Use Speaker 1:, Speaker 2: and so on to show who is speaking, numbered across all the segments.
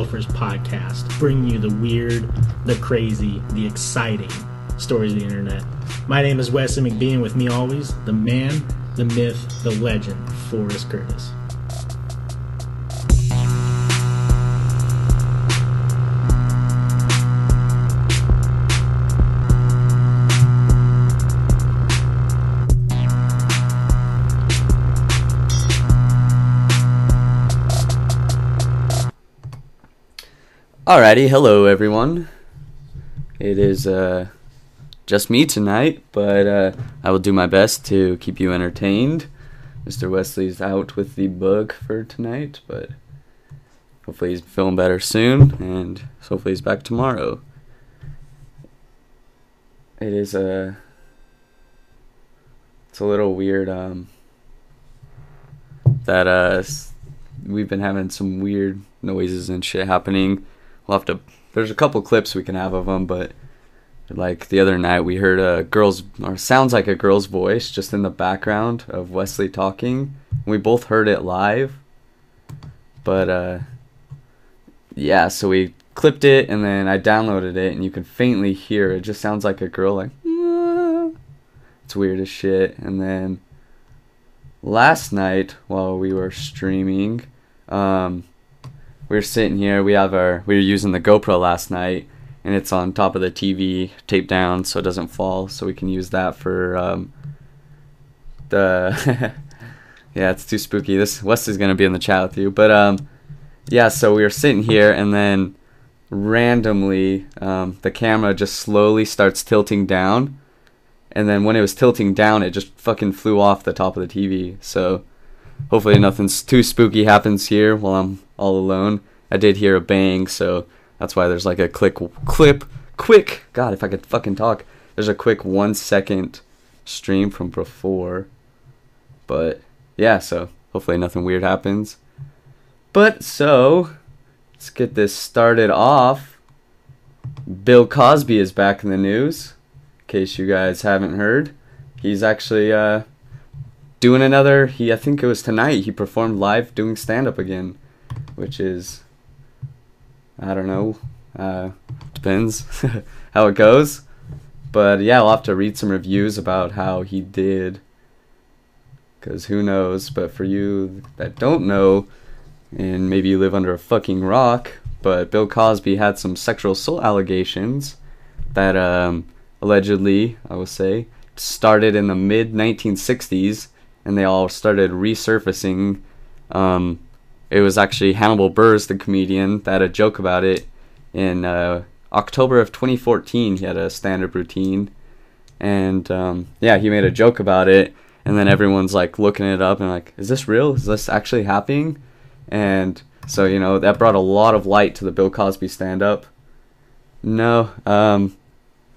Speaker 1: Loafers podcast, bringing you the weird, the crazy, the exciting stories of the internet. My name is Wesley McBean, with me always, the man, the myth, the legend, Forrest Curtis.
Speaker 2: Alrighty, hello everyone. It is uh, just me tonight, but uh, I will do my best to keep you entertained. Mr. Wesley's out with the bug for tonight, but hopefully he's feeling better soon, and hopefully he's back tomorrow. It is a, it's a little weird um, that uh, we've been having some weird noises and shit happening we'll have to there's a couple clips we can have of them but like the other night we heard a girl's or sounds like a girl's voice just in the background of wesley talking. We both heard it live but uh yeah so we clipped it and then i downloaded it and you can faintly hear it just sounds like a girl like "Ah." it's weird as shit. And then last night while we were streaming um we were sitting here. We have our we were using the GoPro last night, and it's on top of the TV, taped down so it doesn't fall. So we can use that for um, the. yeah, it's too spooky. This Wesley's gonna be in the chat with you, but um, yeah. So we were sitting here, and then randomly, um, the camera just slowly starts tilting down, and then when it was tilting down, it just fucking flew off the top of the TV. So hopefully nothing's too spooky happens here while I'm all alone. I did hear a bang, so that's why there's like a click clip quick. God, if I could fucking talk. There's a quick one second stream from before. But yeah, so hopefully nothing weird happens. But so let's get this started off. Bill Cosby is back in the news. In case you guys haven't heard, he's actually uh, doing another. He I think it was tonight. He performed live doing stand up again, which is I don't know. Uh, depends how it goes. But yeah, I'll have to read some reviews about how he did. Because who knows? But for you that don't know, and maybe you live under a fucking rock, but Bill Cosby had some sexual assault allegations that um, allegedly, I will say, started in the mid 1960s, and they all started resurfacing. Um, it was actually Hannibal Buress, the comedian, that had a joke about it in uh, October of 2014. He had a stand-up routine, and um, yeah, he made a joke about it, and then everyone's like looking it up and like, is this real? Is this actually happening? And so you know that brought a lot of light to the Bill Cosby stand-up. No, um,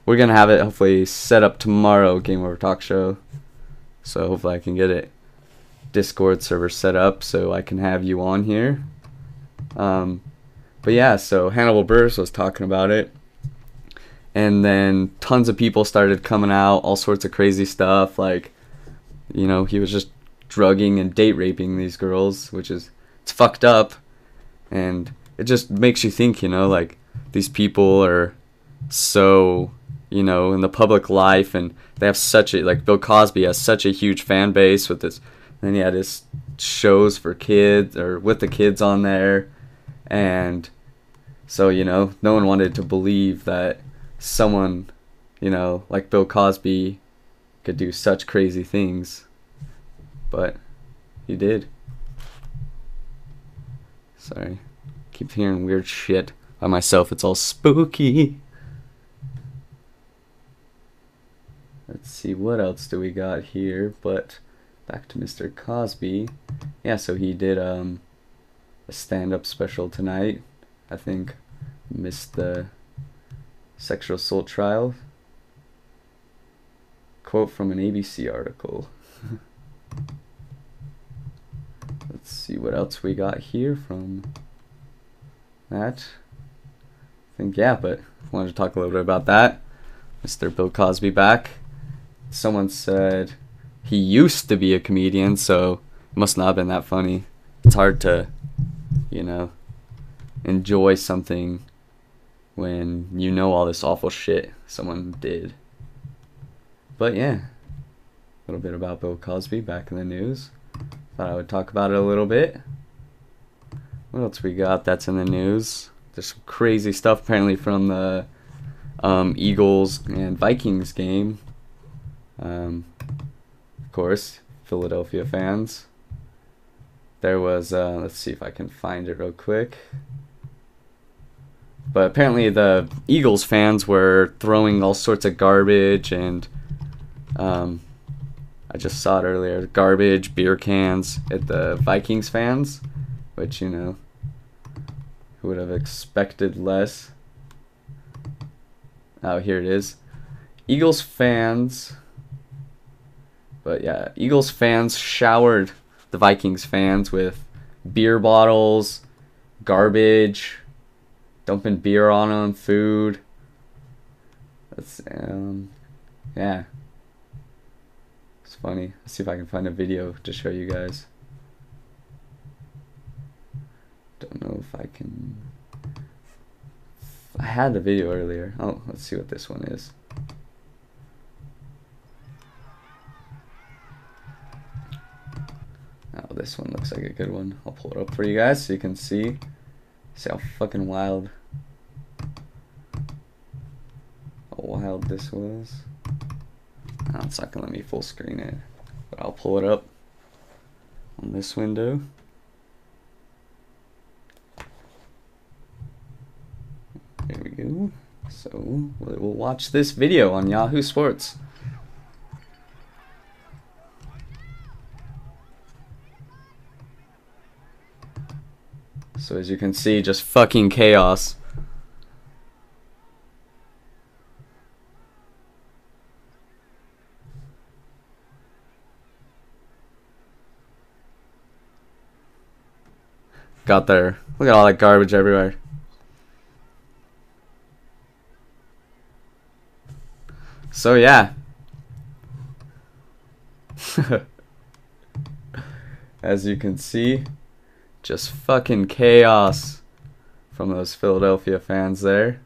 Speaker 2: we're gonna have it hopefully set up tomorrow, Game Over Talk Show. So hopefully I can get it Discord server set up so I can have you on here. Um, but yeah, so Hannibal Buress was talking about it. And then tons of people started coming out, all sorts of crazy stuff. Like, you know, he was just drugging and date raping these girls, which is, it's fucked up. And it just makes you think, you know, like, these people are so, you know, in the public life and they have such a, like, Bill Cosby has such a huge fan base with this then he had his shows for kids or with the kids on there. And so you know no one wanted to believe that someone you know like bill cosby could do such crazy things. But he did. Sorry. Keep hearing weird shit by myself. It's all spooky. Let's see what else do we got here? But back to Mr. Cosby. Yeah, so he did um, a stand-up special tonight. I think missed the sexual assault trial. Quote from an ABC article. Let's see what else we got here from that. I think yeah, but I wanted to talk a little bit about that. Mr. Bill Cosby back. Someone said he used to be a comedian, so it must not have been that funny. It's hard to, you know, enjoy something when you know all this awful shit someone did. But yeah, a little bit about Bill Cosby back in the news. Thought I would talk about it a little bit. What else we got that's in the news? There's some crazy stuff apparently from the um, Eagles and Vikings game. Um, course, Philadelphia fans. There was, uh, let's see if I can find it real quick. But apparently, the Eagles fans were throwing all sorts of garbage and um, I just saw it earlier garbage, beer cans at the Vikings fans, which, you know, who would have expected less? Oh, here it is. Eagles fans. But yeah, Eagles fans showered the Vikings fans with beer bottles, garbage, dumping beer on them, food. That's um, yeah. It's funny. Let's see if I can find a video to show you guys. Don't know if I can. I had the video earlier. Oh, let's see what this one is. Oh, this one looks like a good one. I'll pull it up for you guys so you can see. See how fucking wild. How wild this was. Oh, it's not gonna let me full screen it. But I'll pull it up on this window. There we go. So we'll watch this video on Yahoo Sports. So as you can see, just fucking chaos. Got there. Look at all that garbage everywhere. So yeah. As you can see, just fucking chaos from those Philadelphia fans there.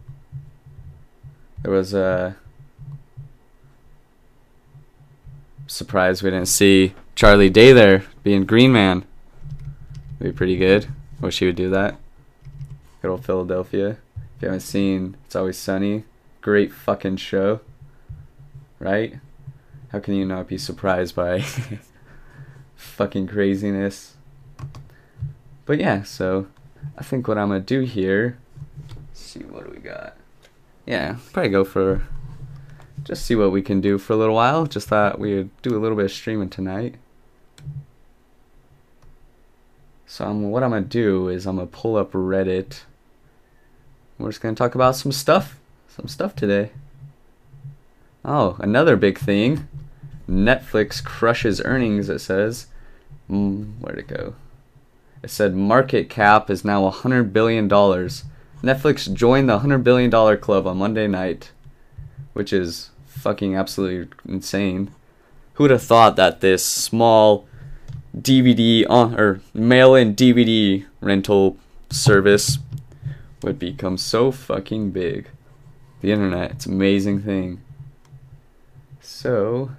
Speaker 2: There was uh, a surprise we didn't see Charlie Day there being Green Man. Be pretty good. Wish he would do that. Good old Philadelphia. If you haven't seen It's Always Sunny, great fucking show. Right? How can you not be surprised by fucking craziness? But yeah, so I think what I'm gonna do here. see what do we got. Yeah, probably go for just see what we can do for a little while. Just thought we would do a little bit of streaming tonight. So I'm, what I'm gonna do is I'm gonna pull up Reddit. We're just gonna talk about some stuff, some stuff today. Oh, another big thing. Netflix crushes earnings. It says. Mm, where'd it go? It said market cap is now $100 billion. Netflix joined the $100 billion club on Monday night, which is fucking absolutely insane. Who would have thought that this small DVD on uh, or mail-in DVD rental service would become so fucking big? The internet, it's an amazing thing. So,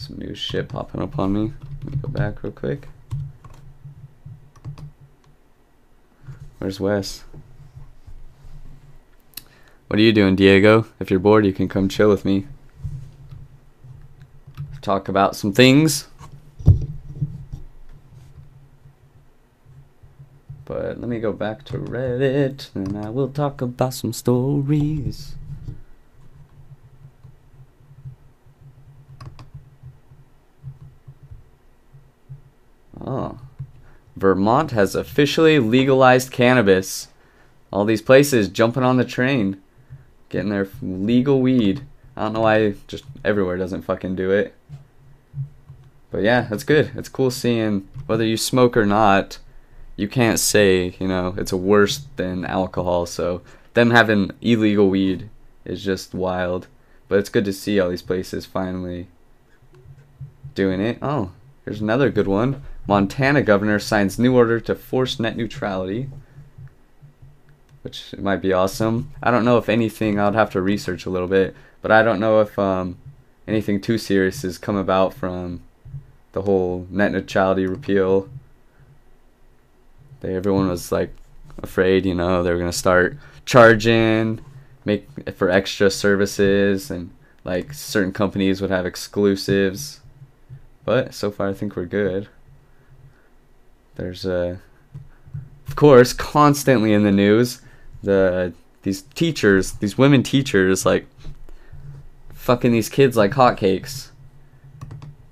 Speaker 2: Some new shit popping up on me. Let me go back real quick. Where's Wes? What are you doing, Diego? If you're bored, you can come chill with me. Talk about some things. But let me go back to Reddit and I will talk about some stories. Oh. Vermont has officially legalized cannabis. All these places jumping on the train, getting their legal weed. I don't know why just everywhere doesn't fucking do it. But yeah, that's good. It's cool seeing whether you smoke or not, you can't say you know it's worse than alcohol. So them having illegal weed is just wild. But it's good to see all these places finally doing it. Oh, here's another good one. Montana governor signs new order to force net neutrality, which might be awesome. I don't know if anything. I'd have to research a little bit, but I don't know if um, anything too serious has come about from the whole net neutrality repeal. They, everyone was like afraid, you know, they were gonna start charging, make for extra services, and like certain companies would have exclusives. But so far, I think we're good. There's a, uh, of course, constantly in the news, the these teachers, these women teachers, like fucking these kids like hotcakes.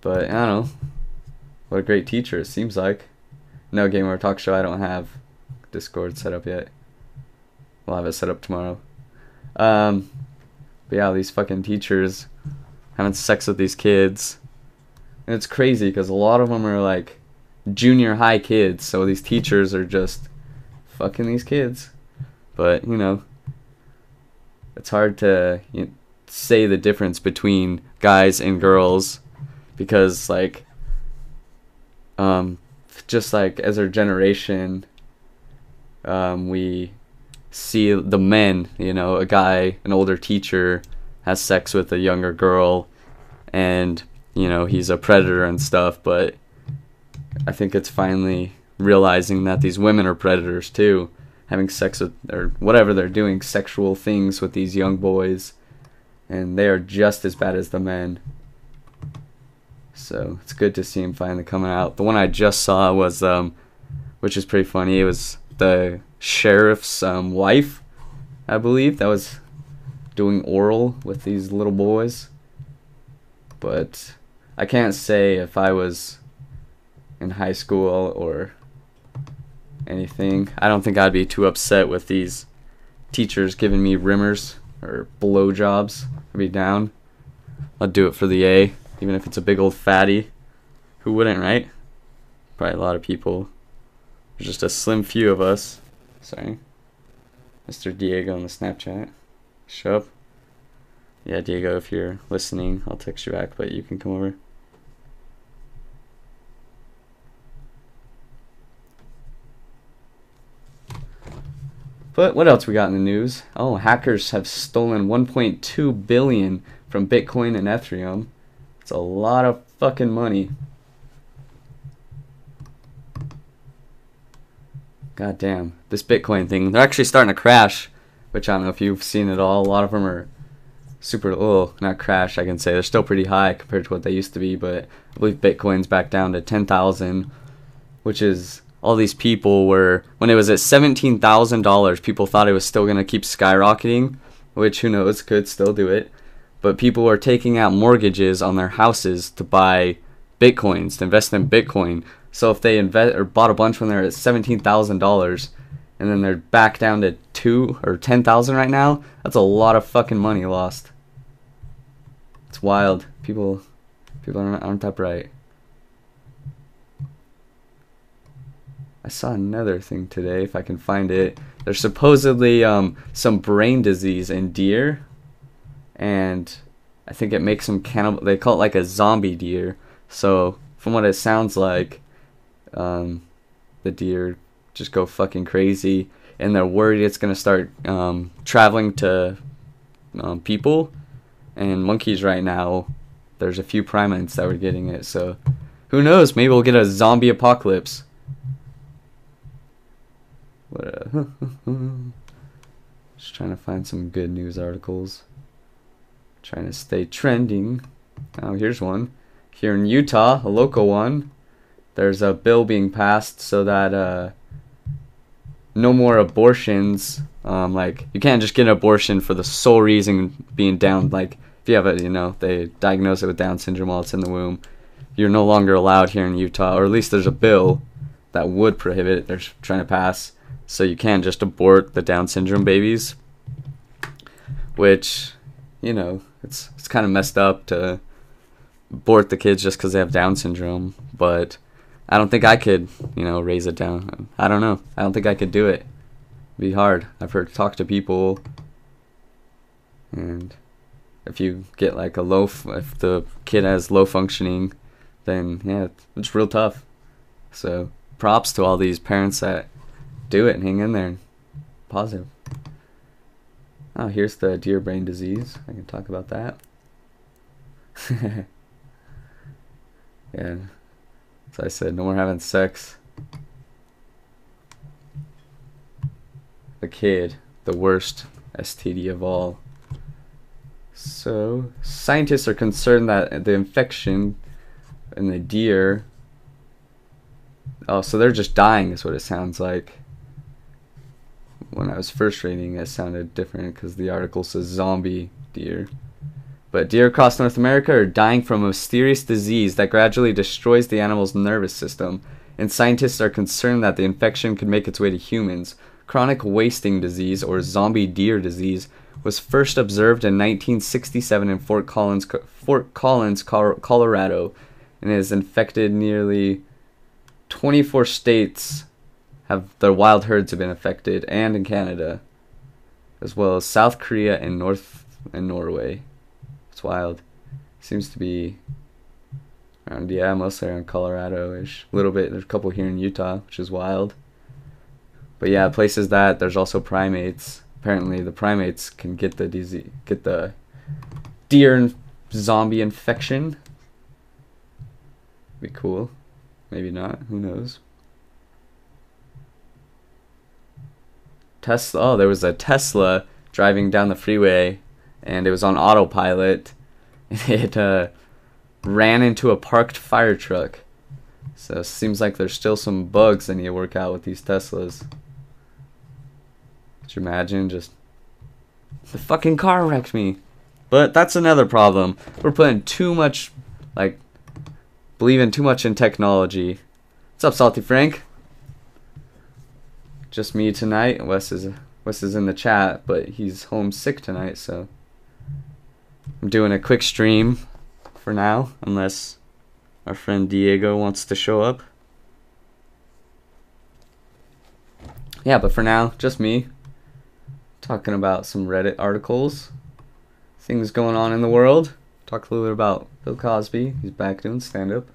Speaker 2: But I don't know. What a great teacher it seems like. No game gamer talk show. I don't have Discord set up yet. We'll have it set up tomorrow. Um, but yeah, these fucking teachers having sex with these kids, and it's crazy because a lot of them are like junior high kids. So these teachers are just fucking these kids. But you know, it's hard to you know, say the difference between guys and girls because like um just like as our generation um we see the men you know a guy an older teacher has sex with a younger girl and you know he's a predator and stuff but i think it's finally realizing that these women are predators too having sex with or whatever they're doing sexual things with these young boys and they are just as bad as the men. So it's good to see him finally coming out. The one I just saw was, um, which is pretty funny. It was the sheriff's um, wife, I believe, that was doing oral with these little boys. But I can't say if I was in high school or anything. I don't think I'd be too upset with these teachers giving me rimmers or blowjobs. I'd be down. I'd do it for the A, even if it's a big old fatty. Who wouldn't, right? Probably a lot of people. There's just a slim few of us. Sorry. Mr. Diego on the Snapchat. Show up. Yeah, Diego, if you're listening, I'll text you back, but you can come over. But what else we got in the news? Oh, hackers have stolen 1.2 billion from Bitcoin and Ethereum. It's a lot of fucking money. God damn. This Bitcoin thing, they're actually starting to crash, which I don't know if you've seen it all. A lot of them are super, oh, not crash, I can say. They're still pretty high compared to what they used to be, but I believe Bitcoin's back down to 10,000, which is all these people were when it was at seventeen thousand dollars, people thought it was still gonna keep skyrocketing, which who knows could still do it. But people were taking out mortgages on their houses to buy bitcoins to invest in Bitcoin. So if they invest or bought a bunch when they're at seventeen thousand dollars, and then they're back down to two or ten thousand right now, that's a lot of fucking money lost. It's wild. People, people aren't, aren't that bright. I saw another thing today, if I can find it. There's supposedly um, some brain disease in deer, and I think it makes them cannibal. They call it like a zombie deer. So from what it sounds like, um, the deer just go fucking crazy, and they're worried it's gonna start um, traveling to um, people and monkeys right now. There's a few primates that were getting it, so who knows? Maybe we'll get a zombie apocalypse. What? Uh, just trying to find some good news articles. Trying to stay trending. Oh, here's one. Here in Utah, a local one. There's a bill being passed so that uh, no more abortions. Um, like you can't just get an abortion for the sole reason being down. Like if you have a, you know, they diagnose it with Down syndrome while it's in the womb. You're no longer allowed here in Utah, or at least there's a bill that would prohibit. It. They're trying to pass so you can't just abort the Down syndrome babies, which, you know, it's it's kind of messed up to abort the kids just because they have Down syndrome. But I don't think I could, you know, raise it down. I don't know. I don't think I could do it. It'd be hard. I've heard talk to people, and if you get like a low, if the kid has low functioning, then yeah, it's real tough. So props to all these parents that do it and hang in there. Positive. Oh, here's the deer brain disease. I can talk about that. yeah. as I said, no more having sex. The kid, the worst STD of all. So, scientists are concerned that the infection in the deer. Oh, so they're just dying, is what it sounds like. When I was first reading, it sounded different because the article says zombie deer. But deer across North America are dying from a mysterious disease that gradually destroys the animal's nervous system, and scientists are concerned that the infection could make its way to humans. Chronic wasting disease, or zombie deer disease, was first observed in 1967 in Fort Collins, Fort Collins, Colorado, and has infected nearly 24 states. Have their wild herds have been affected, and in Canada, as well as South Korea and North and Norway. It's wild. Seems to be around yeah, mostly around Colorado-ish. A little bit. There's a couple here in Utah, which is wild. But yeah, places that there's also primates. Apparently, the primates can get the disease, get the deer and zombie infection. Be cool. Maybe not. Who knows? Tesla. Oh, there was a Tesla driving down the freeway and it was on autopilot. It uh, ran into a parked fire truck. So it seems like there's still some bugs that need to work out with these Teslas. Could you imagine just the fucking car wrecked me? But that's another problem. We're putting too much, like, believing too much in technology. What's up, Salty Frank? Just me tonight. Wes is Wes is in the chat, but he's homesick tonight, so I'm doing a quick stream for now, unless our friend Diego wants to show up. Yeah, but for now, just me talking about some Reddit articles, things going on in the world. Talk a little bit about Bill Cosby. He's back doing stand up.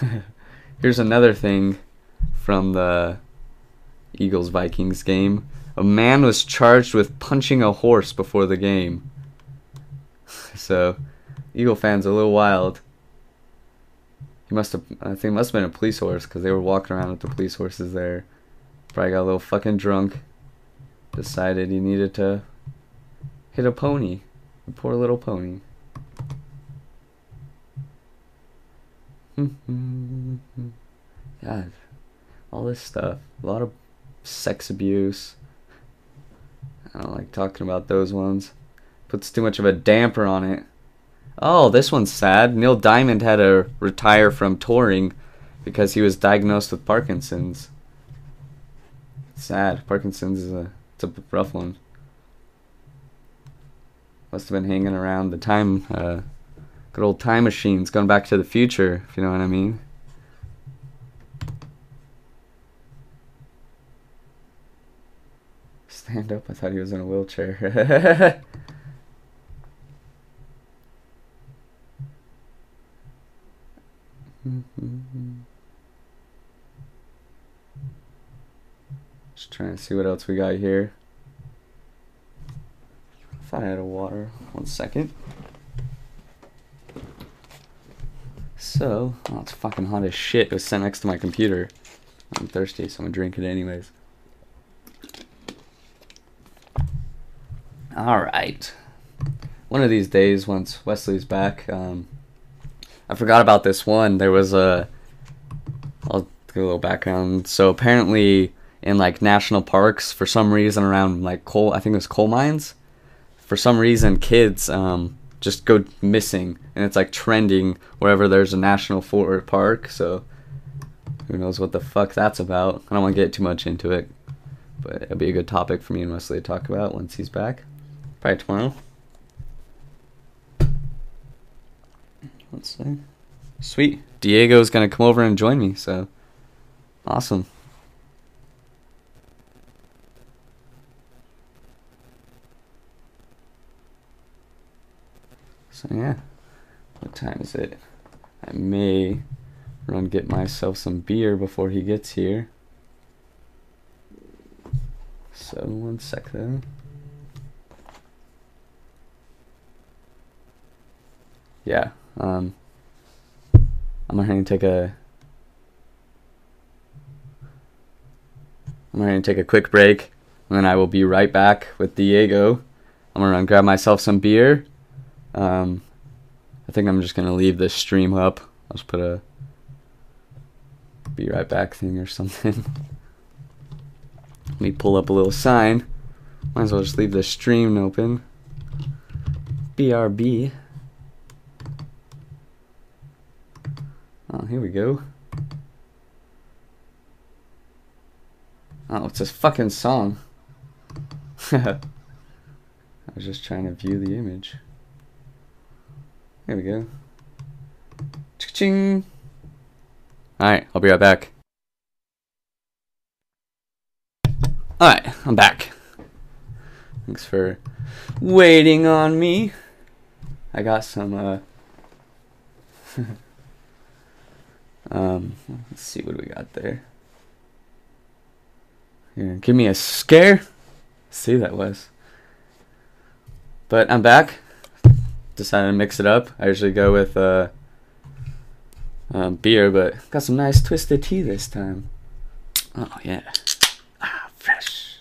Speaker 2: Here's another thing from the Eagles Vikings game. A man was charged with punching a horse before the game. so, Eagle fans a little wild. He must have, I think, must have been a police horse because they were walking around with the police horses there. Probably got a little fucking drunk. Decided he needed to hit a pony. A poor little pony. God, all this stuff. A lot of sex abuse. I don't like talking about those ones. Puts too much of a damper on it. Oh, this one's sad. Neil Diamond had to retire from touring because he was diagnosed with Parkinson's. sad. Parkinson's is a it's a rough one. Must have been hanging around the time, uh, good old time machines, going back to the future, if you know what I mean. stand up. I thought he was in a wheelchair. Just trying to see what else we got here. I thought I had a water. One second. So, oh, it's fucking hot as shit. It was sent next to my computer. I'm thirsty, so I'm gonna drink it anyways. All right. One of these days, once Wesley's back, um, I forgot about this one. There was a. I'll give a little background. So apparently, in like national parks, for some reason, around like coal, I think it was coal mines. For some reason, kids um, just go missing, and it's like trending wherever there's a national forest park. So who knows what the fuck that's about? I don't want to get too much into it, but it'll be a good topic for me and Wesley to talk about once he's back. Probably tomorrow. Let's see. Sweet. Diego's gonna come over and join me, so awesome. So yeah. What time is it? I may run get myself some beer before he gets here. So one sec though. Yeah. Um I'm going to take a I'm to take a quick break and then I will be right back with Diego. I'm going to run grab myself some beer. Um, I think I'm just going to leave this stream up. I'll just put a be right back thing or something. Let me pull up a little sign. Might as well just leave the stream open. BRB. Oh, here we go. Oh, it's this fucking song. I was just trying to view the image. Here we go. Ching. Alright, I'll be right back. Alright, I'm back. Thanks for waiting on me. I got some, uh. um, let's see what we got there. Here, give me a scare. See that was. But I'm back. Decided to mix it up. I usually go with, uh, um, beer, but got some nice twisted tea this time. Oh, yeah. Ah, fresh.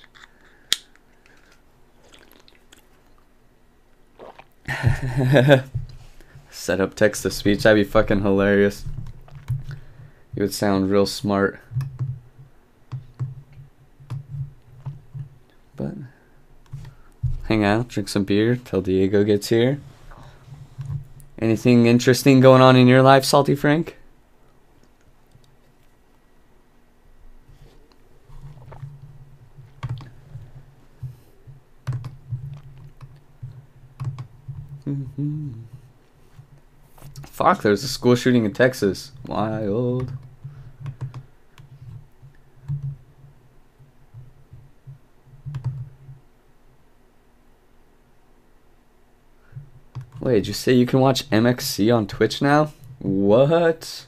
Speaker 2: Set up text to speech. That'd be fucking hilarious. You would sound real smart. But hang out, drink some beer till Diego gets here. Anything interesting going on in your life, Salty Frank? Mm-hmm. Fuck, there's a school shooting in Texas. Wild. Wait, did you say you can watch MXC on Twitch now? What?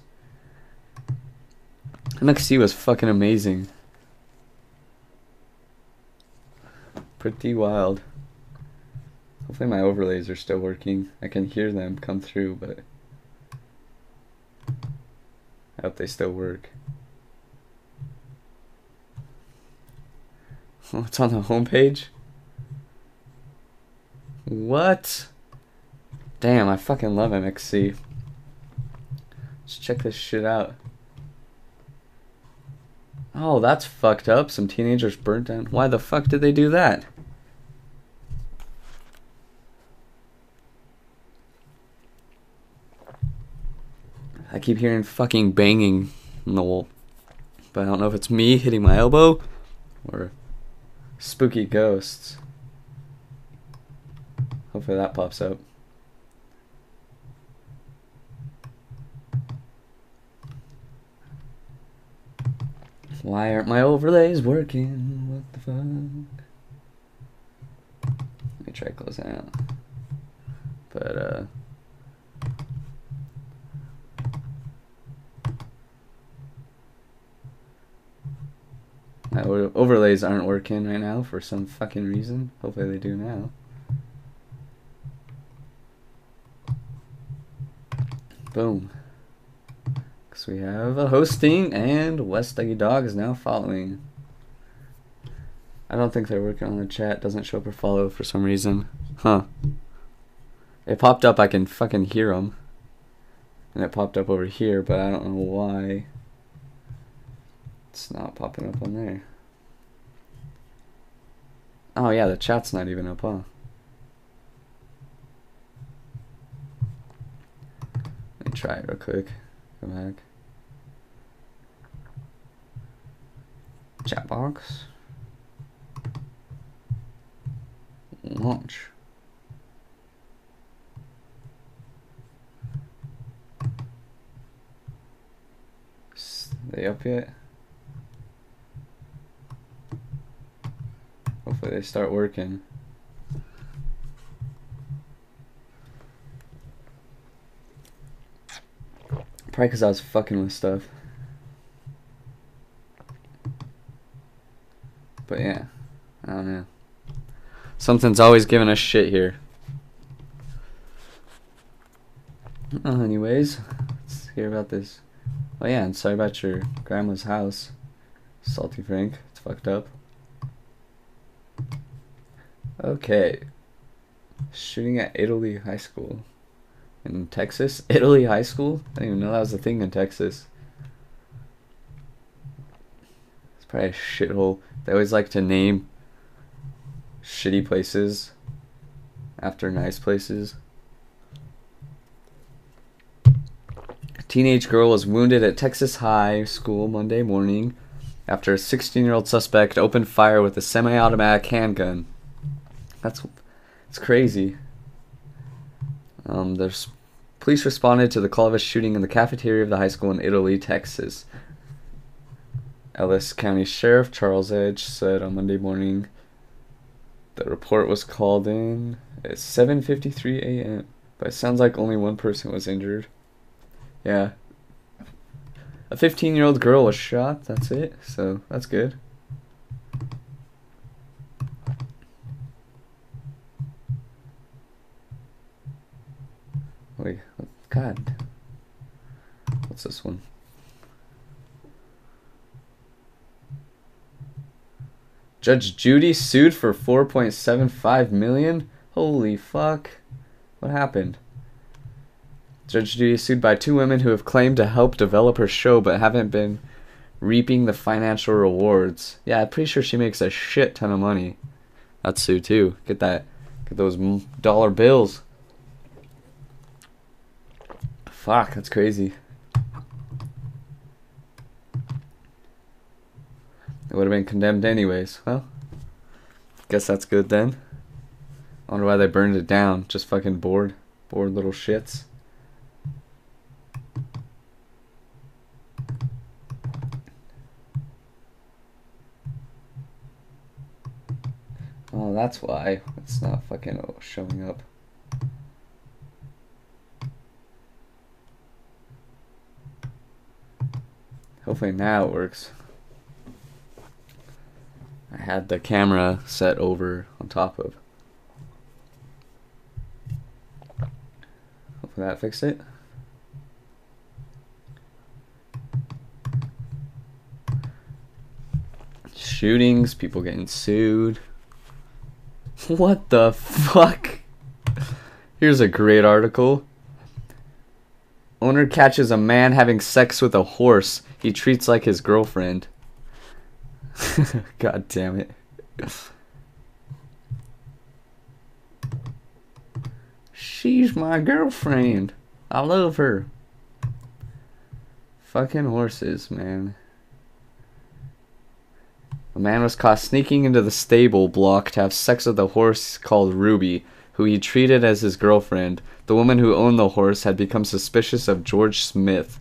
Speaker 2: MXC was fucking amazing. Pretty wild. Hopefully my overlays are still working. I can hear them come through, but I hope they still work. What's on the homepage? What? Damn, I fucking love MXC. Let's check this shit out. Oh, that's fucked up. Some teenagers burnt down. Why the fuck did they do that? I keep hearing fucking banging in the wall. But I don't know if it's me hitting my elbow or spooky ghosts. Hopefully that pops up. Why aren't my overlays working? What the fuck? Let me try closing out. But, uh. My overlays aren't working right now for some fucking reason. Hopefully they do now. Boom. We have a hosting and West Dougie Dog is now following. I don't think they're working on the chat. Doesn't show up or follow for some reason. Huh. It popped up. I can fucking hear them. And it popped up over here, but I don't know why. It's not popping up on there. Oh yeah, the chat's not even up, huh? Let me try it real quick. Go back. Chat box. Launch. they up yet? Hopefully they start working. Probably because I was fucking with stuff. But yeah, I don't know. Something's always giving us shit here. Uh, anyways, let's hear about this. Oh yeah, and sorry about your grandma's house. Salty Frank, it's fucked up. Okay. Shooting at Italy High School. In Texas? Italy High School? I didn't even know that was a thing in Texas. It's probably a shithole. They always like to name shitty places after nice places. A teenage girl was wounded at Texas High School Monday morning after a 16 year old suspect opened fire with a semi automatic handgun. That's it's crazy. Um, there's police responded to the call of a shooting in the cafeteria of the high school in Italy, Texas. Ellis County Sheriff Charles Edge said on Monday morning the report was called in at 7:53 a.m. But it sounds like only one person was injured. Yeah. A 15-year-old girl was shot. That's it. So, that's good. Wait, God. What's this one? Judge Judy sued for 4.75 million? Holy fuck. What happened? Judge Judy sued by two women who have claimed to help develop her show but haven't been reaping the financial rewards. Yeah, I'm pretty sure she makes a shit ton of money. That's Sue too. Get that, get those dollar bills. Fuck, that's crazy. It would have been condemned anyways. Well, guess that's good then. I wonder why they burned it down. Just fucking bored. Bored little shits. Oh, that's why it's not fucking showing up. Hopefully now it works. Had the camera set over on top of. Hopefully that fixed it. Shootings, people getting sued. What the fuck? Here's a great article. Owner catches a man having sex with a horse he treats like his girlfriend. God damn it. She's my girlfriend. I love her. Fucking horses, man. A man was caught sneaking into the stable block to have sex with a horse called Ruby, who he treated as his girlfriend. The woman who owned the horse had become suspicious of George Smith.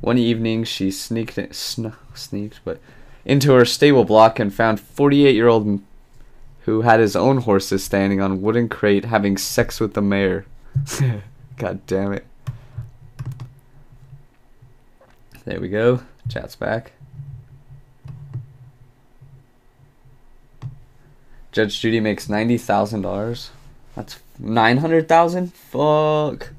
Speaker 2: One evening, she sneaked, sn- sneaked, but into her stable block and found 48 year old who had his own horses standing on wooden crate having sex with the mare. God damn it. There we go. Chat's back. Judge Judy makes ninety thousand dollars. That's nine hundred thousand. Fuck.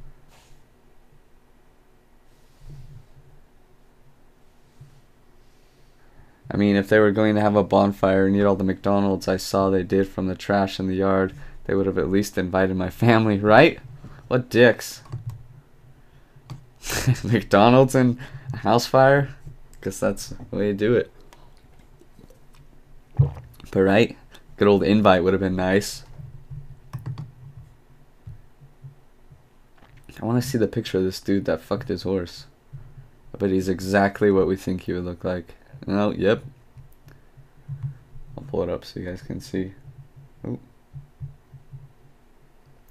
Speaker 2: I mean, if they were going to have a bonfire and eat all the McDonald's I saw they did from the trash in the yard, they would have at least invited my family, right? What dicks. McDonald's and a house fire? Guess that's the way to do it. But right? Good old invite would have been nice. I want to see the picture of this dude that fucked his horse. I bet he's exactly what we think he would look like. Oh, yep. I'll pull it up so you guys can see. Ooh.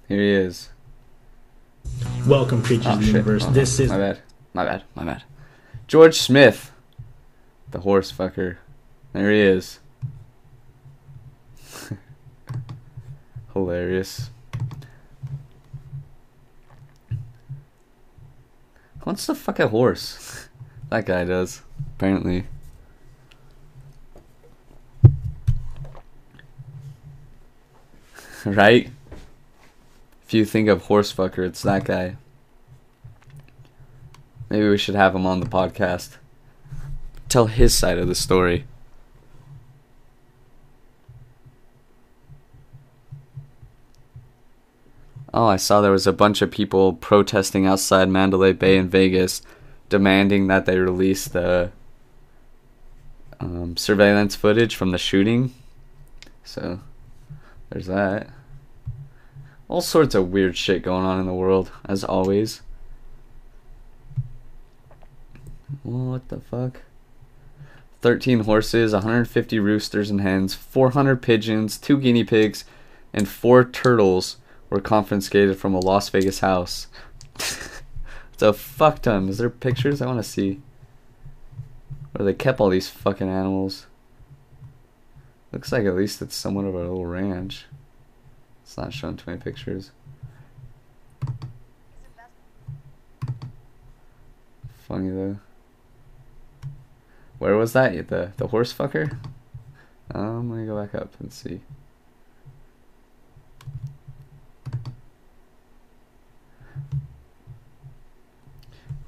Speaker 2: Here he is.
Speaker 1: Welcome, creatures
Speaker 2: Oh,
Speaker 1: of the
Speaker 2: shit.
Speaker 1: universe.
Speaker 2: Oh,
Speaker 1: this is
Speaker 2: My bad. My bad. My bad. George Smith. The horse fucker. There he is. Hilarious. What's the fuck a horse? that guy does, apparently. right? If you think of horse fucker, it's that guy. Maybe we should have him on the podcast. Tell his side of the story. Oh, I saw there was a bunch of people protesting outside Mandalay Bay in Vegas, demanding that they release the um, surveillance footage from the shooting. So, there's that. All sorts of weird shit going on in the world, as always. What the fuck? 13 horses, 150 roosters and hens, 400 pigeons, 2 guinea pigs, and 4 turtles were confiscated from a Las Vegas house. it's a fuck ton. Is there pictures? I want to see. Where they kept all these fucking animals. Looks like at least it's somewhat of a little ranch. It's not showing too many pictures. Funny though. Where was that? The the horse fucker? Um, let me go back up and see.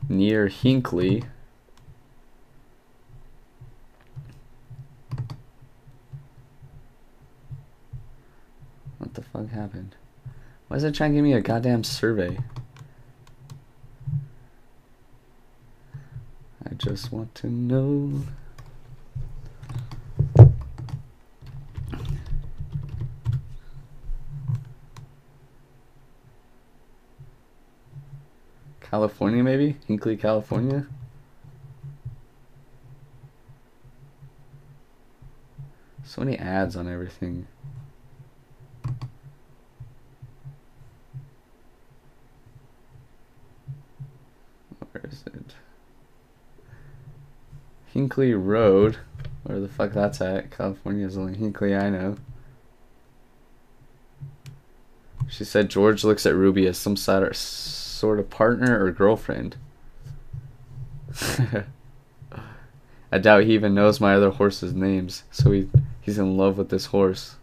Speaker 2: Near Hinckley. What the fuck happened? Why is it trying to give me a goddamn survey? I just want to know. California, maybe? Hinckley, California? So many ads on everything. Where is it? Hinckley Road. Where the fuck that's at? California is only Hinkley I know. She said George looks at Ruby as some sort of, sort of partner or girlfriend. I doubt he even knows my other horse's names, so he he's in love with this horse.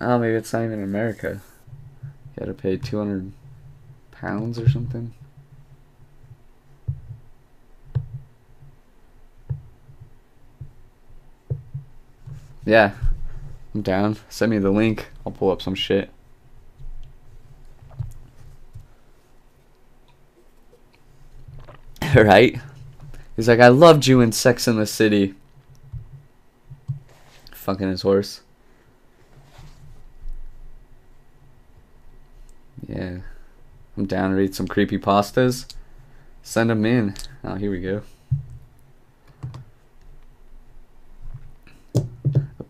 Speaker 2: Oh, maybe it's not even America. You gotta pay 200 pounds or something. Yeah, I'm down. Send me the link. I'll pull up some shit. right? He's like, I loved you in Sex in the City. Fucking his horse. Yeah. I'm down to read some creepy pastas. Send them in. Oh, here we go.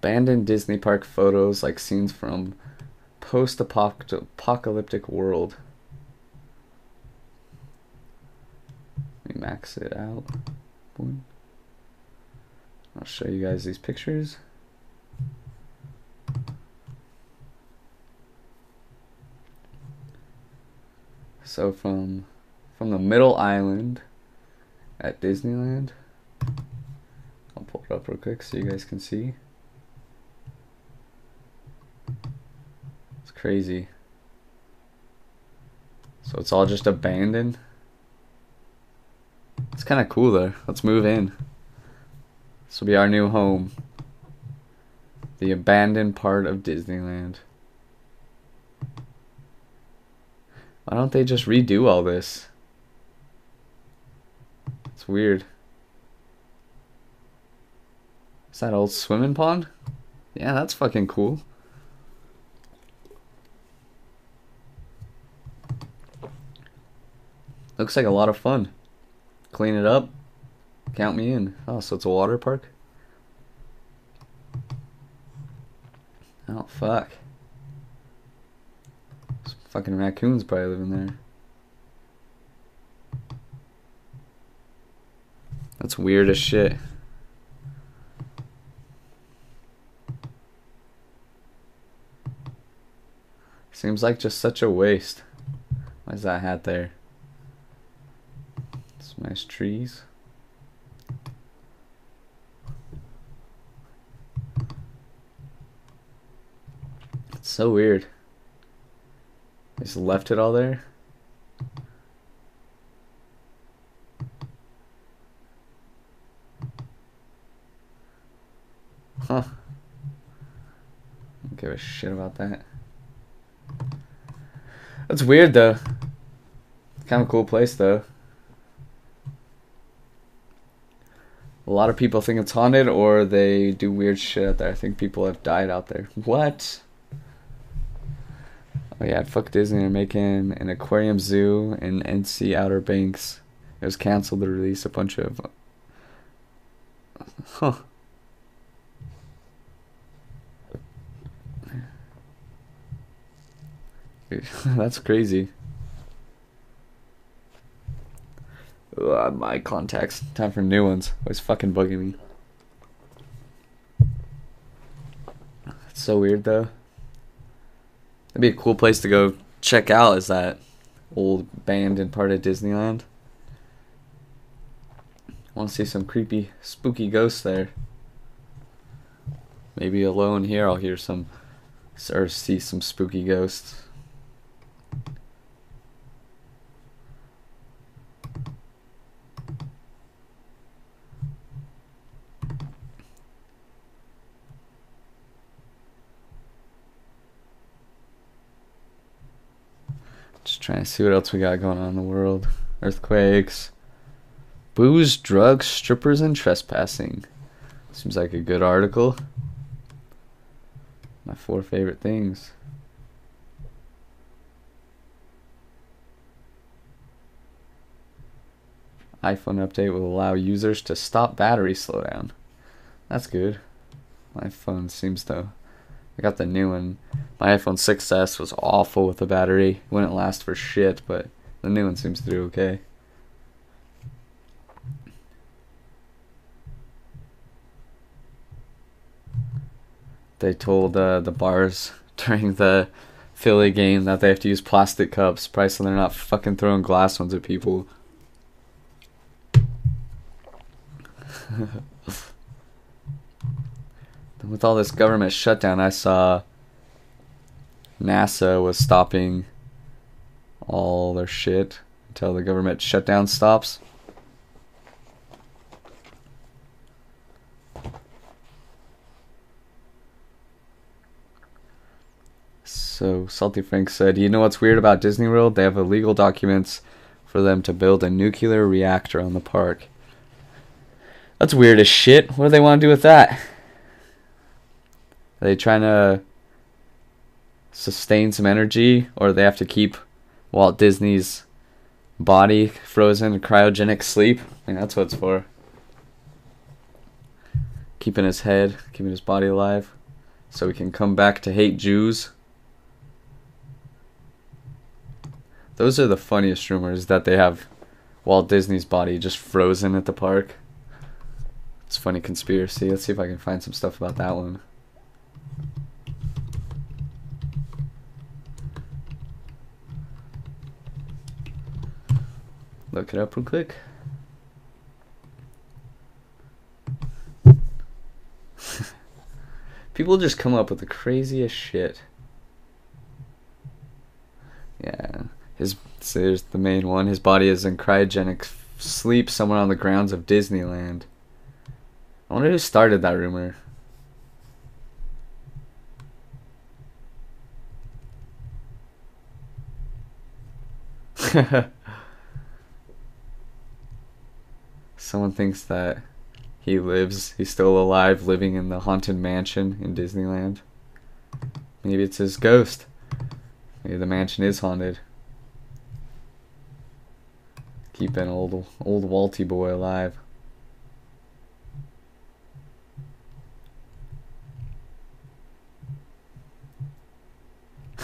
Speaker 2: Abandoned Disney park photos like scenes from post-apocalyptic world. Let me max it out. I'll show you guys these pictures. So from from the middle island at Disneyland. I'll pull it up real quick so you guys can see. Crazy. So it's all just abandoned. It's kind of cool though. Let's move in. This will be our new home. The abandoned part of Disneyland. Why don't they just redo all this? It's weird. Is that old swimming pond? Yeah, that's fucking cool. Looks like a lot of fun. Clean it up. Count me in. Oh, so it's a water park? Oh, fuck. Some fucking raccoons probably living there. That's weird as shit. Seems like just such a waste. Why is that hat there? Nice trees. It's so weird. Just left it all there. Huh. Don't give a shit about that. That's weird though. Kind of cool place though. A lot of people think it's haunted or they do weird shit out there. I think people have died out there. What? Oh yeah, fuck Disney. They're making an aquarium zoo in NC Outer Banks. It was canceled to release a bunch of. Huh. That's crazy. Ugh, my contacts. Time for new ones. Always fucking bugging me. It's so weird though. That'd be a cool place to go check out. Is that old abandoned part of Disneyland? I want to see some creepy, spooky ghosts there. Maybe alone here, I'll hear some or see some spooky ghosts. Trying to see what else we got going on in the world. Earthquakes. Booze, drugs, strippers, and trespassing. Seems like a good article. My four favorite things. iPhone update will allow users to stop battery slowdown. That's good. My phone seems to I got the new one. My iPhone 6s was awful with the battery. Wouldn't last for shit, but the new one seems to do okay. They told uh, the bars during the Philly game that they have to use plastic cups, probably so they're not fucking throwing glass ones at people. with all this government shutdown, I saw NASA was stopping all their shit until the government shutdown stops. So Salty Frank said, "You know what's weird about Disney World? They have illegal documents for them to build a nuclear reactor on the park. That's weird as shit. What do they want to do with that?" Are they trying to sustain some energy, or they have to keep Walt Disney's body frozen in cryogenic sleep? I mean, that's what it's for. Keeping his head, keeping his body alive, so he can come back to hate Jews. Those are the funniest rumors that they have Walt Disney's body just frozen at the park. It's funny conspiracy. Let's see if I can find some stuff about that one. Look it up real quick. People just come up with the craziest shit. Yeah, his so there's the main one. His body is in cryogenic sleep somewhere on the grounds of Disneyland. I wonder who started that rumor. Someone thinks that he lives, he's still alive, living in the haunted mansion in Disneyland. Maybe it's his ghost. Maybe the mansion is haunted. Keeping old old Walty boy alive.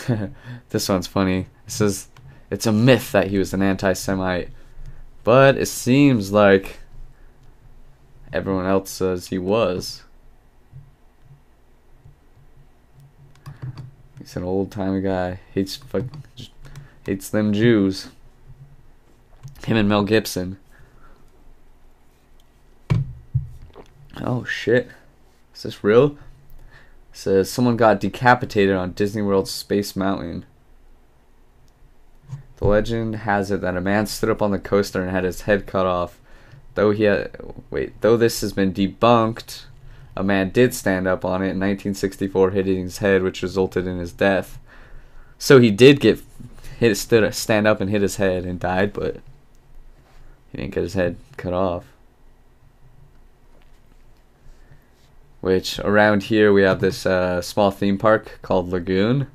Speaker 2: this one's funny. It says it's a myth that he was an anti-Semite, but it seems like everyone else says he was. He's an old time guy. Hates fuck, hates them Jews. Him and Mel Gibson. Oh shit. Is this real? It says someone got decapitated on Disney World's Space Mountain. The legend has it that a man stood up on the coaster and had his head cut off. Though he had wait, though this has been debunked, a man did stand up on it in 1964, hitting his head, which resulted in his death. So he did get hit, stood, stand up and hit his head and died, but he didn't get his head cut off. Which around here we have this uh, small theme park called Lagoon,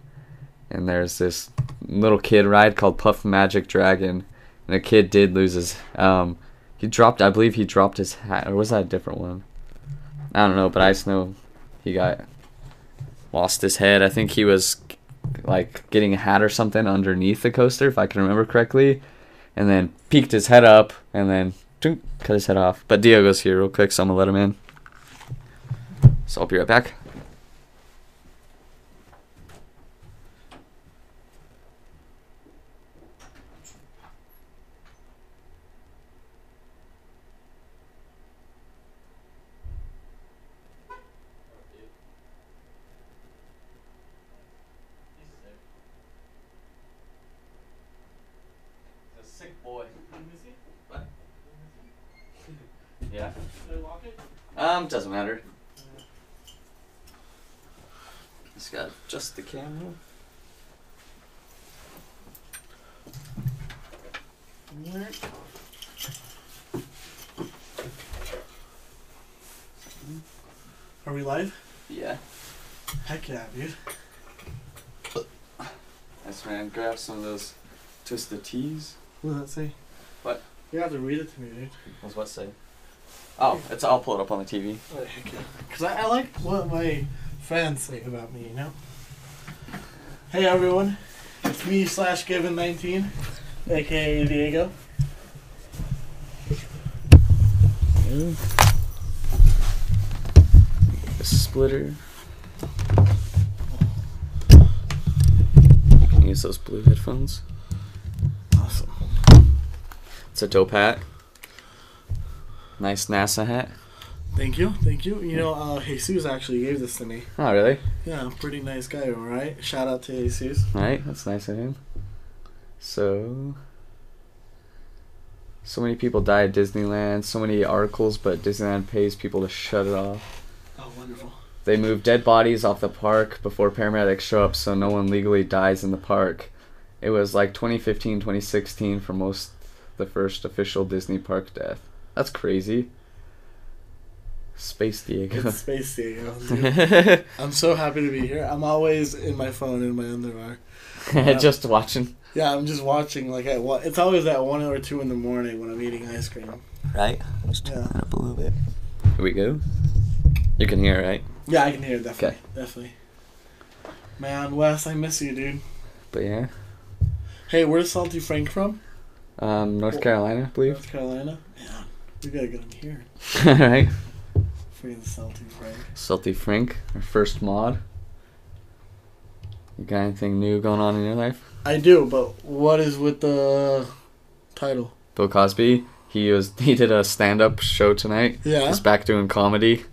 Speaker 2: and there's this little kid ride called Puff Magic Dragon, and a kid did lose his. Um, he dropped, I believe he dropped his hat, or was that a different one? I don't know, but I just know he got lost his head. I think he was like getting a hat or something underneath the coaster, if I can remember correctly, and then peeked his head up and then cut his head off. But Diego's here real quick, so I'm gonna let him in. So I'll be right back. sick boy. What? Yeah. Um, doesn't matter. Just got just the camera.
Speaker 3: Are we live?
Speaker 2: Yeah.
Speaker 3: Heck yeah, dude.
Speaker 2: Nice man. Grab some of those twisted teas.
Speaker 3: What does that say?
Speaker 2: What?
Speaker 3: You have to read it to me, dude.
Speaker 2: What's what say? Oh, it's. I'll pull it up on the TV.
Speaker 3: Oh, heck yeah. Because I, I like what my fans say about me, you know? Hey, everyone. It's me slash Given19, aka Diego.
Speaker 2: The splitter. You can use those blue headphones.
Speaker 3: Awesome.
Speaker 2: It's a dope hat. Nice NASA hat.
Speaker 3: Thank you, thank you. You know, uh, Jesus actually gave this to me.
Speaker 2: Oh, really?
Speaker 3: Yeah, pretty nice guy, alright? Shout out to Jesus.
Speaker 2: Right, that's nice of him. So, so many people die at Disneyland. So many articles, but Disneyland pays people to shut it off.
Speaker 3: Oh, wonderful.
Speaker 2: They move dead bodies off the park before paramedics show up, so no one legally dies in the park. It was like 2015, 2016 for most the first official Disney park death. That's crazy. Space Diego.
Speaker 3: It's Space Diego. dude. I'm so happy to be here. I'm always in my phone in my underwear.
Speaker 2: Just watching.
Speaker 3: Yeah, I'm just watching like at one. It's always at one or two in the morning when I'm eating ice cream.
Speaker 2: Right?
Speaker 3: Just turn that
Speaker 2: up a little bit. Here we go. You can hear, right?
Speaker 3: Yeah, I can hear it, definitely.
Speaker 2: Okay.
Speaker 3: Definitely. Man, Wes, I miss you, dude.
Speaker 2: But yeah.
Speaker 3: Hey, where's Salty Frank from?
Speaker 2: Um, North Carolina, I believe.
Speaker 3: North Carolina. Man, we gotta get him here.
Speaker 2: right?
Speaker 3: Freaking Salty Frank.
Speaker 2: Salty Frank, our first mod. You got anything new going on in your life?
Speaker 3: I do, but what is with the title?
Speaker 2: Bill Cosby. He was he did a stand up show tonight.
Speaker 3: Yeah.
Speaker 2: He's back doing comedy.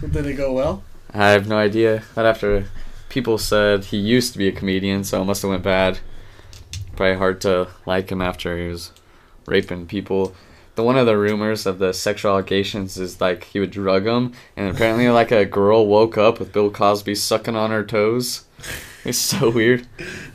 Speaker 3: Did it go well?
Speaker 2: I have no idea. But after people said he used to be a comedian, so it must have went bad. Probably hard to like him after he was raping people. The one of the rumors of the sexual allegations is like he would drug them, and apparently like a girl woke up with Bill Cosby sucking on her toes. It's so weird.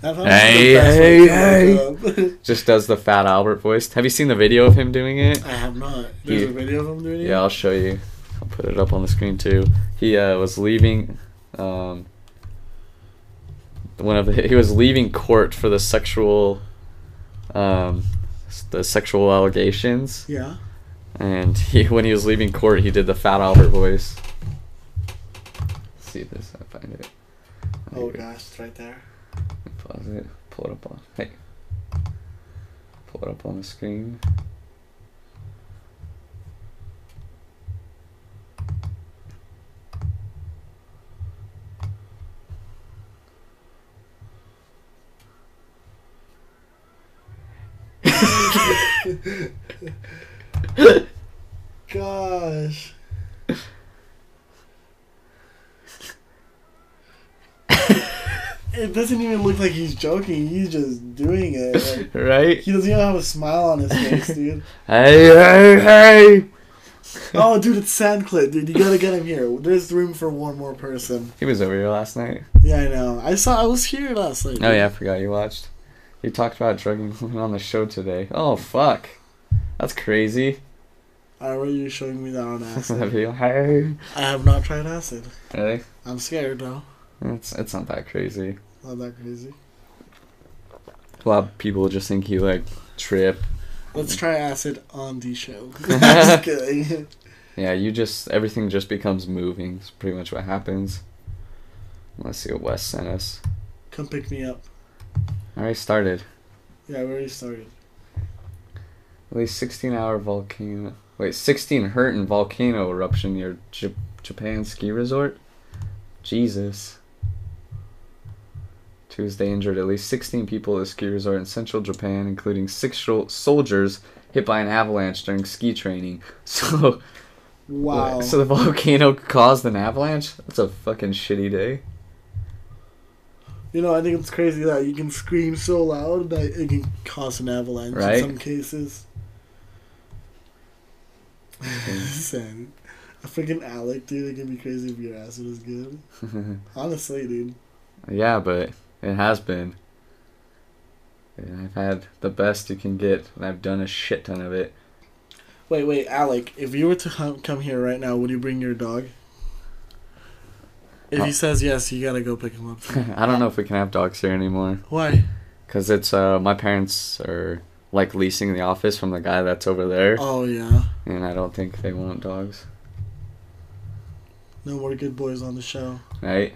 Speaker 3: That sounds
Speaker 2: Hey, hey,
Speaker 3: way to wake up.
Speaker 2: Just does the Fat Albert voice. Have you seen the video of him doing it?
Speaker 3: I have not. There's
Speaker 2: He-
Speaker 3: a video of him doing it?
Speaker 2: Yeah, I'll show you. I'll put it up on the screen too. He uh, was leaving. Um, one of the he was leaving court for the sexual, um, s- the sexual allegations,
Speaker 3: Yeah.
Speaker 2: and he when he was leaving court, he did the Fat Albert voice. Let's see this. I find it.
Speaker 3: Oh gosh, it's right there.
Speaker 2: Pause it. Pull it up on. Hey. Pull it up on the screen.
Speaker 3: Gosh. it doesn't even look like he's joking. He's just doing it. Like,
Speaker 2: right?
Speaker 3: he doesn't even have a smile on his face, dude.
Speaker 2: Hey, hey, hey!
Speaker 3: Oh, dude, it's Sandclit, dude. You gotta get him here. There's room for one more person.
Speaker 2: He was over here last night.
Speaker 3: Yeah, I know. I saw. I was here last night.
Speaker 2: Oh yeah, I forgot you watched. You talked about drugging women on the show today. Oh fuck, that's crazy.
Speaker 3: I remember you showing me that on
Speaker 2: that
Speaker 3: acid.
Speaker 2: video. Hey.
Speaker 3: I have not tried acid.
Speaker 2: Really?
Speaker 3: I'm scared though.
Speaker 2: It's it's not that crazy.
Speaker 3: Not that crazy.
Speaker 2: A lot of people just think you like trip.
Speaker 3: Let's try acid on the show. Just kidding.
Speaker 2: Yeah, you just everything just becomes moving. It's pretty much what happens. Let's see what Wes sent us.
Speaker 3: Come pick me up.
Speaker 2: Already started.
Speaker 3: Yeah, we already started.
Speaker 2: At least 16 hour volcano. Wait, 16 hurt in volcano eruption near J- Japan ski resort? Jesus. Tuesday injured at least 16 people at a ski resort in central Japan, including six shol- soldiers hit by an avalanche during ski training. So,
Speaker 3: Wow.
Speaker 2: so the volcano caused an avalanche? That's a fucking shitty day.
Speaker 3: You know, I think it's crazy that you can scream so loud that it can cause an avalanche
Speaker 2: Right.
Speaker 3: in some cases. Listen, a freaking Alec, dude, it can be crazy if your acid is good. Honestly, dude.
Speaker 2: yeah, but it has been. And I've had the best you can get, and I've done a shit ton of it.
Speaker 3: Wait, wait, Alec, if you were to come here right now, would you bring your dog? If he says yes, you gotta go pick him up.
Speaker 2: I don't know if we can have dogs here anymore
Speaker 3: Why?
Speaker 2: because it's uh my parents are like leasing the office from the guy that's over there,
Speaker 3: Oh, yeah.
Speaker 2: and I don't think they want dogs.
Speaker 3: No more good boys on the show.
Speaker 2: Right?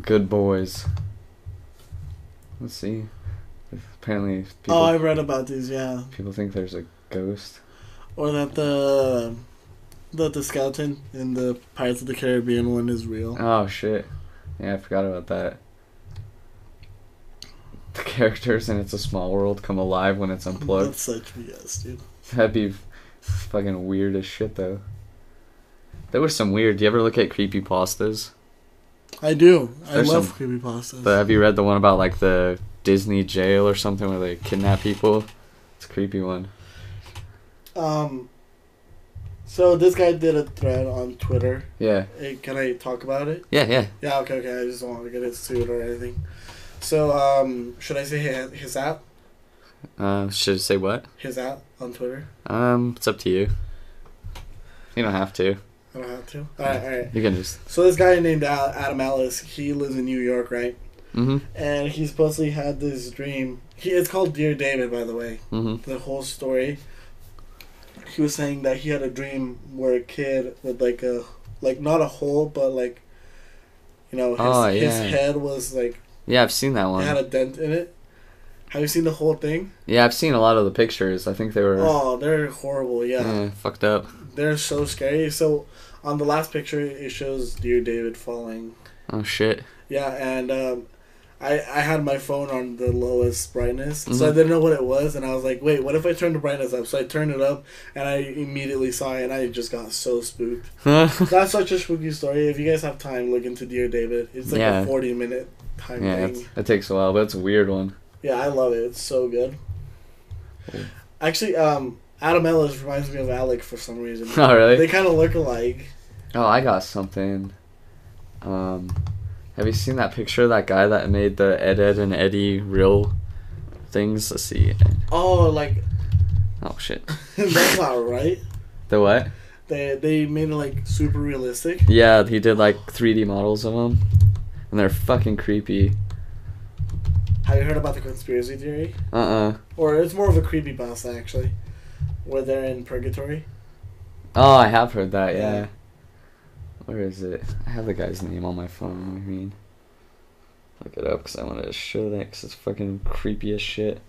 Speaker 2: Good boys. Let's see. Apparently, people
Speaker 3: oh, I read about these, yeah.
Speaker 2: people think there's a ghost.
Speaker 3: Or that the that the skeleton in the Pirates of the Caribbean one is real.
Speaker 2: Oh shit! Yeah, I forgot about that. The characters in It's a Small World come alive when it's unplugged.
Speaker 3: That's such BS, dude.
Speaker 2: That'd be fucking weird as shit, though. There was some weird. Do you ever look at creepy pastas?
Speaker 3: I do. I love
Speaker 2: some-
Speaker 3: creepypastas.
Speaker 2: But have you read the one about like the Disney jail or something where they kidnap people? It's a creepy one.
Speaker 3: Um. So this guy did a thread on Twitter.
Speaker 2: Yeah.
Speaker 3: Hey, can I talk about it?
Speaker 2: Yeah, yeah.
Speaker 3: Yeah. Okay. Okay. I just don't want to get into it or anything. So um, should I say his, his app?
Speaker 2: Uh, should I say what?
Speaker 3: His app on Twitter.
Speaker 2: Um, it's up to you. You don't have to.
Speaker 3: I don't have to. All right. All right.
Speaker 2: You can just.
Speaker 3: So this guy named Adam Ellis, he lives in New York, right?
Speaker 2: Mm-hmm.
Speaker 3: And he supposedly had this dream. He, it's called Dear David, by the way.
Speaker 2: Mm-hmm.
Speaker 3: the whole story. He was saying that he had a dream where a kid with like a like not a hole but like you know his,
Speaker 2: Oh,
Speaker 3: his head was like
Speaker 2: Yeah, I've seen that one
Speaker 3: it had a dent in it. Have you seen the whole thing?
Speaker 2: Yeah, I've seen a lot of the pictures. I think they were.
Speaker 3: Oh, they're horrible. Yeah,
Speaker 2: eh, fucked up.
Speaker 3: they're so scary. So on the last picture, it shows Dear David falling.
Speaker 2: Oh shit.
Speaker 3: Yeah, and um, I I had my phone on the lowest brightness, so I didn't know what it was, and I was like, wait, what if I turn the brightness up? So I turned it up, and I immediately saw it, and I just got so spooked. That's such a spooky story. If you guys have time, look into Dear David. It's like
Speaker 2: Yeah.
Speaker 3: a forty minute time
Speaker 2: yeah,
Speaker 3: thing.
Speaker 2: it takes a while, but it's a weird one.
Speaker 3: Yeah, I love it. It's so good.
Speaker 2: Cool.
Speaker 3: Actually, um, Adam Ellis reminds me of Alec for some reason.
Speaker 2: Oh really?
Speaker 3: They kind of look alike.
Speaker 2: Oh, I got something. Um, have you seen that picture of that guy that made the Ed Edd and Eddy real things? Let's see.
Speaker 3: Oh, like
Speaker 2: Oh shit.
Speaker 3: that's not right.
Speaker 2: The what?
Speaker 3: They they made it like super realistic.
Speaker 2: Yeah, he did like 3D models of them, and they're fucking creepy.
Speaker 3: Have you heard about the conspiracy theory?
Speaker 2: Uh uh
Speaker 3: Or it's more of a creepy pasta actually, where they're in purgatory.
Speaker 2: Oh, I have heard that. Yeah.
Speaker 3: Yeah.
Speaker 2: Where is it? I have the guy's name on my phone. I mean, look it up because I wanted to show that because it's fucking creepy as shit.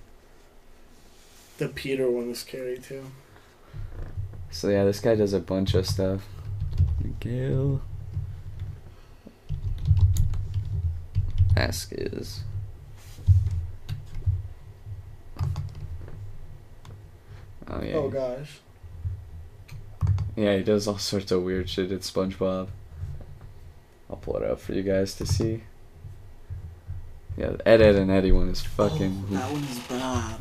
Speaker 3: The Peter one is scary too.
Speaker 2: So yeah, this guy does a bunch of stuff. Miguel Vasquez. Oh yeah.
Speaker 3: Oh gosh.
Speaker 2: Yeah, he does all sorts of weird shit at SpongeBob. I'll pull it up for you guys to see. Yeah, the Ed, Edd, and Eddy one is fucking.
Speaker 3: Oh, that one is bad.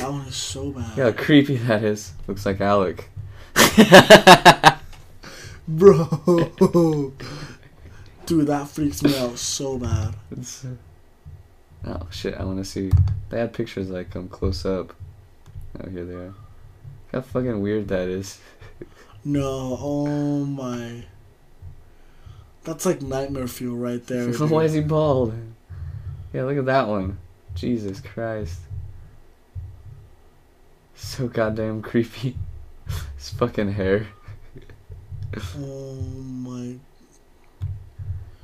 Speaker 3: That one is so bad.
Speaker 2: Yeah, creepy that is. Looks like Alec.
Speaker 3: Bro. Dude, that freaks me out so bad.
Speaker 2: It's, uh, oh shit! I want to see. They had pictures like come close up. Oh, here they are. How fucking weird that is.
Speaker 3: No, oh my. That's like nightmare fuel right there.
Speaker 2: Why is he bald? Yeah, look at that one. Jesus Christ. So goddamn creepy. His fucking hair.
Speaker 3: Oh my.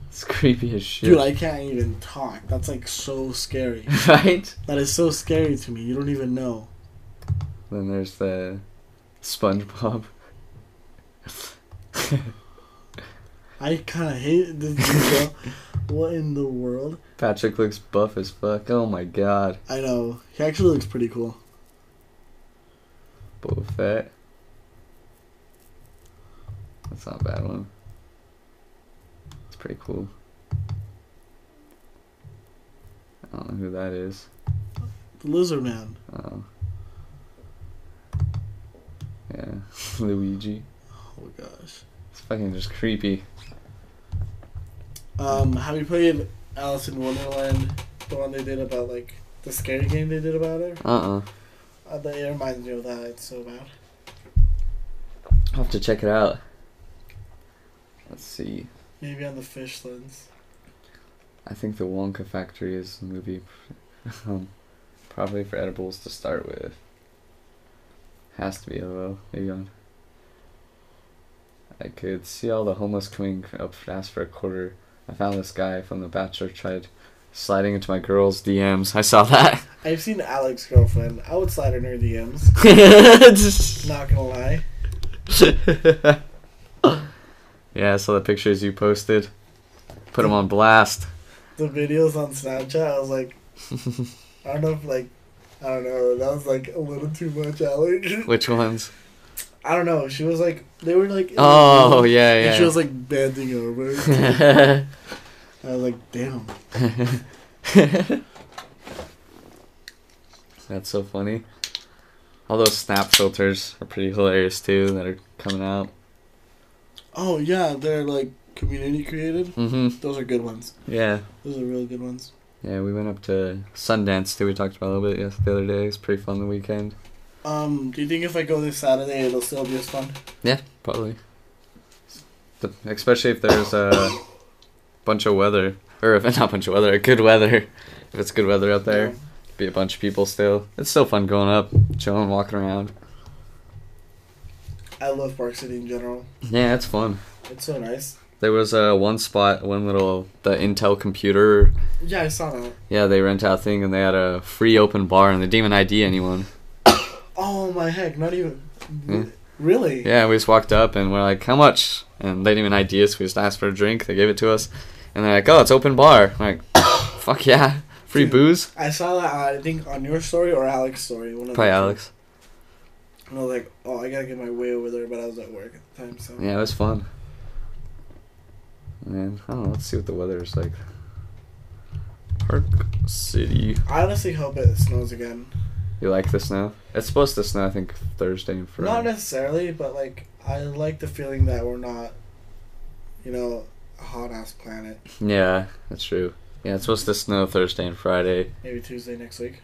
Speaker 2: It's creepy as shit.
Speaker 3: Dude, I can't even talk. That's like so scary.
Speaker 2: right?
Speaker 3: That is so scary to me. You don't even know.
Speaker 2: Then there's the SpongeBob.
Speaker 3: I kind of hate this detail. what in the world?
Speaker 2: Patrick looks buff as fuck. Oh my god.
Speaker 3: I know. He actually looks pretty cool.
Speaker 2: Boba Fett. That's not a bad one. It's pretty cool. I don't know who that is.
Speaker 3: The Lizard Man.
Speaker 2: Oh. Yeah, Luigi.
Speaker 3: Oh gosh.
Speaker 2: It's fucking just creepy.
Speaker 3: Um, have you played Alice in Wonderland? The one they did about like the scary game they did about her.
Speaker 2: Uh uh
Speaker 3: Uh, that it reminds me of that. It's so bad.
Speaker 2: I'll have to check it out. Let's see.
Speaker 3: Maybe on the fish lens.
Speaker 2: I think the Wonka Factory is the movie. um, probably for edibles to start with. Has to be though. Maybe on. I could see all the homeless coming up to ask for a quarter. I found this guy from The Bachelor tried sliding into my girl's DMs. I saw that.
Speaker 3: I've seen Alex's girlfriend. I would slide in her DMs. Not gonna lie.
Speaker 2: yeah, I saw the pictures you posted. Put them on blast.
Speaker 3: The videos on Snapchat. I was like, I don't know if like, I don't know. That was like a little too much, Alex.
Speaker 2: Which ones?
Speaker 3: I don't know. She was like, they were like.
Speaker 2: Oh
Speaker 3: room,
Speaker 2: yeah,
Speaker 3: And she was like bending over. I was like, damn.
Speaker 2: That's so funny. All those snap filters are pretty hilarious too that are coming out.
Speaker 3: Oh yeah, they're like community created.
Speaker 2: Mm-hmm.
Speaker 3: Those are good ones.
Speaker 2: Yeah.
Speaker 3: Those are really good ones.
Speaker 2: Yeah, we went up to Sundance too. We talked about a little bit yes, the other day. It's pretty fun the weekend.
Speaker 3: Um, do you think if I go this Saturday, it'll still be as fun?
Speaker 2: Yeah, probably. But especially if there's a bunch of weather, or if not a bunch of weather, good weather. If it's good weather out there, be a bunch of people still. It's still fun going up, chilling, walking around.
Speaker 3: I love Park City in general.
Speaker 2: Yeah, it's fun.
Speaker 3: It's so nice.
Speaker 2: There was uh, one spot, one little the Intel computer.
Speaker 3: Yeah, I saw that.
Speaker 2: Yeah, they rent out thing and they had a free open bar and they didn't even ID anyone.
Speaker 3: Oh my heck! Not even.
Speaker 2: Yeah.
Speaker 3: Really?
Speaker 2: Yeah, we just walked up and we're like, "How much?" And they didn't even ID us. We just asked for a drink. They gave it to us, and they're like, "Oh, it's open bar." I'm like, "Fuck yeah, free
Speaker 3: Dude.
Speaker 2: booze."
Speaker 3: I saw that. uh, I think on your story or Alex's story. One of
Speaker 2: Probably. Alex.
Speaker 3: And I was like, oh, I gotta get my way over there, but I was at work at the time, so.
Speaker 2: Yeah, it was fun. And I don't know. Let's see what the weather is like. Park City.
Speaker 3: I honestly hope it snows again.
Speaker 2: You like the snow? It's supposed to snow. I think Thursday and Friday.
Speaker 3: Not necessarily, but like I like the feeling that we're not, you know, a hot ass planet.
Speaker 2: Yeah, that's true. Yeah, it's supposed to snow Thursday and Friday,
Speaker 3: Maybe Tuesday next week.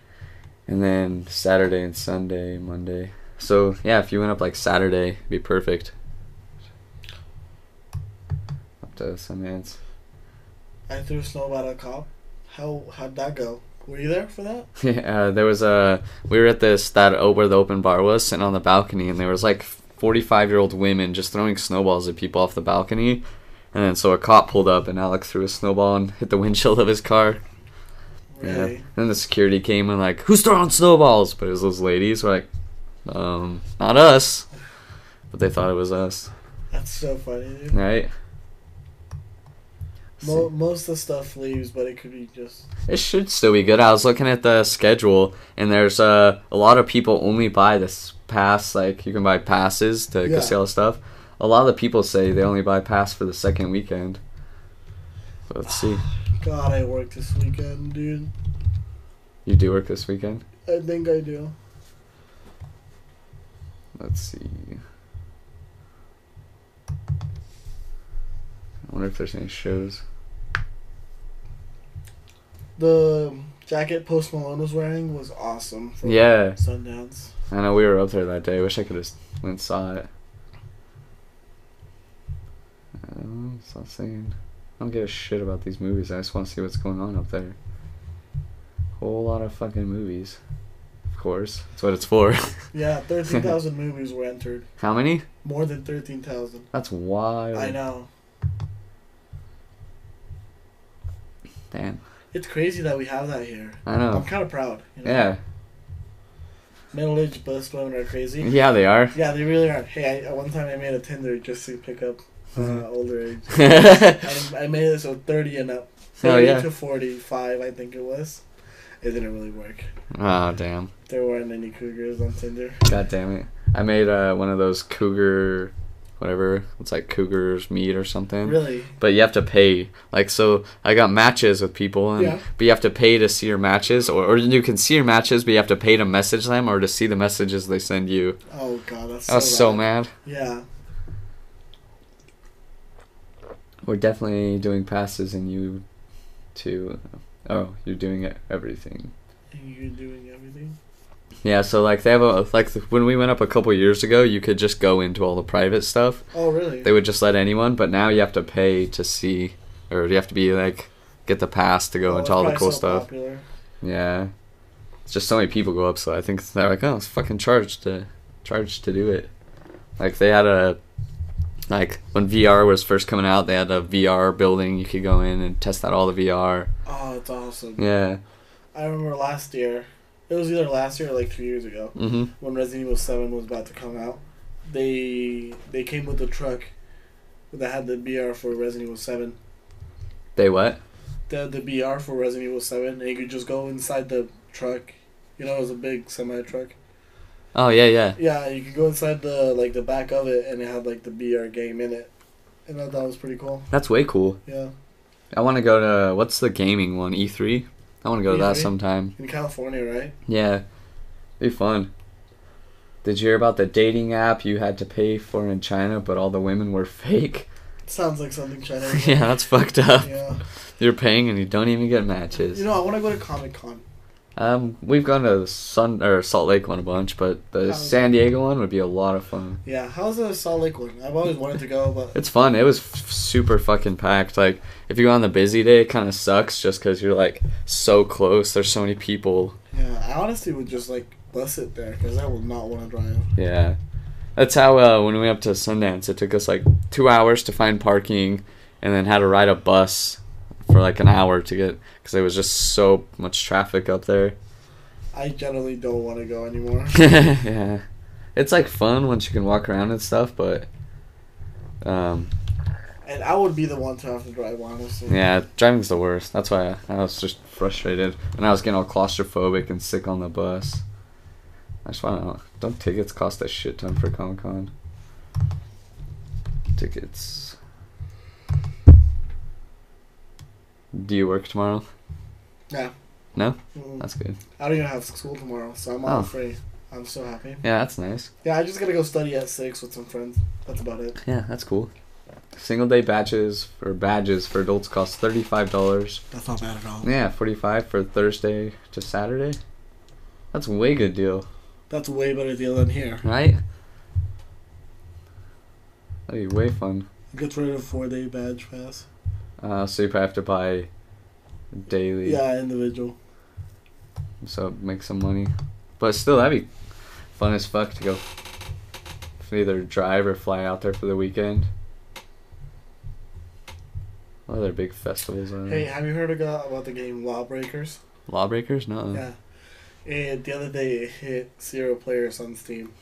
Speaker 2: and then Saturday and Sunday, Monday. So yeah, if you went up like Saturday, it'd be perfect. Up to Sundance.
Speaker 3: I threw snowball at a cop. How how'd that go? Were you there for that?
Speaker 2: Yeah, there was a. We were at this that where the open bar was, sitting on the balcony, and there was like forty-five year old women just throwing snowballs at people off the balcony, and then so a cop pulled up, and Alex threw a snowball and hit the windshield of his car.
Speaker 3: Really?
Speaker 2: Yeah. Then the security came and like, who's throwing snowballs? But it was those ladies. We're like, um, not us. But they thought it was us,
Speaker 3: That's so funny, dude.
Speaker 2: right?
Speaker 3: Mo- most of the stuff leaves, but it could be just.
Speaker 2: It should still be good. I was looking at the schedule, and there's uh, a lot of people only buy this pass like you can buy passes to
Speaker 3: Yeah.
Speaker 2: the stuff. A lot of the people say they only buy pass for the second weekend. Let's see.
Speaker 3: God, I work this weekend, dude.
Speaker 2: You do work this weekend?
Speaker 3: I think I do.
Speaker 2: Let's see. I wonder if there's any shows.
Speaker 3: The jacket Post Malone was wearing was awesome.
Speaker 2: Yeah.
Speaker 3: Sundance.
Speaker 2: I know we were up there that day. I wish I could have went and saw it. Um, it's not saying. I don't give a shit about these movies. I just want to see what's going on up there. Whole lot of fucking movies. Of course, that's what it's for.
Speaker 3: Yeah, 13,000 movies were entered.
Speaker 2: How many?
Speaker 3: More than 13,000.
Speaker 2: That's wild.
Speaker 3: I know.
Speaker 2: Damn.
Speaker 3: It's crazy that we have that here.
Speaker 2: I know.
Speaker 3: I'm kind of proud. You know?
Speaker 2: Yeah.
Speaker 3: Middle-aged bust women are crazy.
Speaker 2: Yeah, they are.
Speaker 3: Yeah, they really are. Hey, I, at one time I made a Tinder just to pick up uh,
Speaker 2: Mhm.
Speaker 3: older age.
Speaker 2: oh
Speaker 3: I, I made it so 30 and up. 30
Speaker 2: yeah.
Speaker 3: to 45, I think it was. It didn't really work.
Speaker 2: Oh damn.
Speaker 3: There weren't any cougars on Tinder.
Speaker 2: God damn it. I made uh, one of those cougar, whatever. It's like cougar's meat or something.
Speaker 3: Really?
Speaker 2: But you have to pay. Like so, I got matches with people, and
Speaker 3: Yeah.
Speaker 2: but you have to pay to see your matches, or, or you can see your matches, but you have to pay to message them or to see the messages they send you.
Speaker 3: Oh god, that's
Speaker 2: I was so mad.
Speaker 3: Yeah.
Speaker 2: We're definitely doing passes, and you, too. Oh, you're doing everything.
Speaker 3: And you doing everything?
Speaker 2: Yeah, so like they have a like when we went up a couple years ago, you could just go into all the private stuff.
Speaker 3: Oh really?
Speaker 2: They would just let anyone, but now you have to pay to see, or you have to be like get the pass to go
Speaker 3: Oh,
Speaker 2: into all the cool
Speaker 3: so
Speaker 2: stuff.
Speaker 3: Popular.
Speaker 2: Yeah, it's just so many people go up, so I think they're like, oh, it's fucking charged to charged to do it. Like they had a like when VR was first coming out, they had a VR building you could go in and test out all the VR.
Speaker 3: Oh, it's awesome.
Speaker 2: Yeah.
Speaker 3: I remember last year. It was either last year or like two years ago
Speaker 2: Mhm.
Speaker 3: when Resident Evil Seven was about to come out. They they came with a truck that had the VR for Resident Evil Seven.
Speaker 2: They what?
Speaker 3: They had the VR for Resident Evil Seven, and you could just go inside the truck. You know, it was a big semi truck.
Speaker 2: Oh yeah, yeah.
Speaker 3: Yeah, you could go inside the like the back of it, and it had like the VR game in it, and I thought that was pretty cool.
Speaker 2: That's way cool.
Speaker 3: Yeah,
Speaker 2: I want to go to what's the gaming one? E3. I want to go to that sometime.
Speaker 3: in California, right?
Speaker 2: Yeah, be fun. Did you hear about the dating app you had to pay for in China, but all the women were fake?
Speaker 3: Sounds like something China.
Speaker 2: yeah, that's fucked up.
Speaker 3: Yeah.
Speaker 2: You're paying and you don't even get matches.
Speaker 3: You know, I want to go to Comic Con.
Speaker 2: um, we've gone to the Sun or Salt Lake one a bunch, but the San Diego one would be a lot of fun.
Speaker 3: Yeah, how's the Salt Lake one? I've always wanted to go, but
Speaker 2: It's fun. It was f- super fucking packed. Like if you go on the busy day, it kind of sucks just because you're like so close. There's so many people.
Speaker 3: yeah, I honestly would just like bus it there because I would not want to drive.
Speaker 2: Yeah. That's how uh, when we went up to Sundance, it took us like two hours to find parking, and then had to ride a bus for like an hour to get because there was just so much traffic up there.
Speaker 3: I generally don't want to go anymore.
Speaker 2: yeah, it's like fun once you can walk around and stuff, but um,
Speaker 3: and I would be the one to have to drive, honestly.
Speaker 2: yeah, driving's the worst. That's why I, I was just frustrated, and I was getting all claustrophobic and sick on the bus. I just want to know. don't tickets cost a shit ton for Comic Con. Tickets. Do you work tomorrow?
Speaker 3: Yeah.
Speaker 2: No?
Speaker 3: Mm-mm.
Speaker 2: That's good.
Speaker 3: I don't even have school tomorrow, so I'm all
Speaker 2: Oh.
Speaker 3: free. I'm so happy.
Speaker 2: Yeah, that's nice.
Speaker 3: Yeah, I just gotta go study at six with some friends. That's about it.
Speaker 2: Yeah, that's cool. Single day batches or badges for adults cost thirty five dollars.
Speaker 3: That's not bad at all.
Speaker 2: Yeah, forty five for Thursday to Saturday. That's a way good deal,
Speaker 3: That's a way better deal than here.
Speaker 2: right? That'd be way fun.
Speaker 3: Gets rid of four day badge pass.
Speaker 2: Uh, so you probably have to buy daily,
Speaker 3: Yeah, individual.
Speaker 2: so make some money. But still, that'd be fun as fuck to go. Either drive or fly out there for the weekend. What other big festivals are there?
Speaker 3: Hey, have you heard about about the game Lawbreakers?
Speaker 2: Lawbreakers? No.
Speaker 3: Yeah. And the other day it hit zero players on Steam.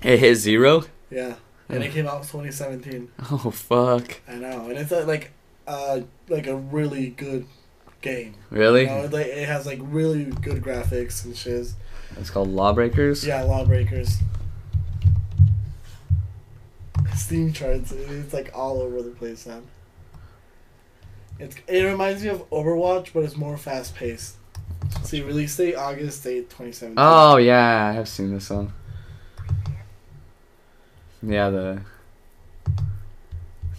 Speaker 2: It hit zero.
Speaker 3: Yeah. And it came out in 2017.
Speaker 2: Oh fuck!
Speaker 3: I know. And it's uh, like uh like a really good game.
Speaker 2: Really?
Speaker 3: You know, it, like, it has like really good graphics and shiz.
Speaker 2: It's called Lawbreakers.
Speaker 3: Yeah, Lawbreakers. Steam charts, it's like all over the place now. It's, it reminds me of Overwatch, but it's more fast paced. See, release date August 8, 2017.
Speaker 2: Oh yeah, I have seen this one. Yeah, the.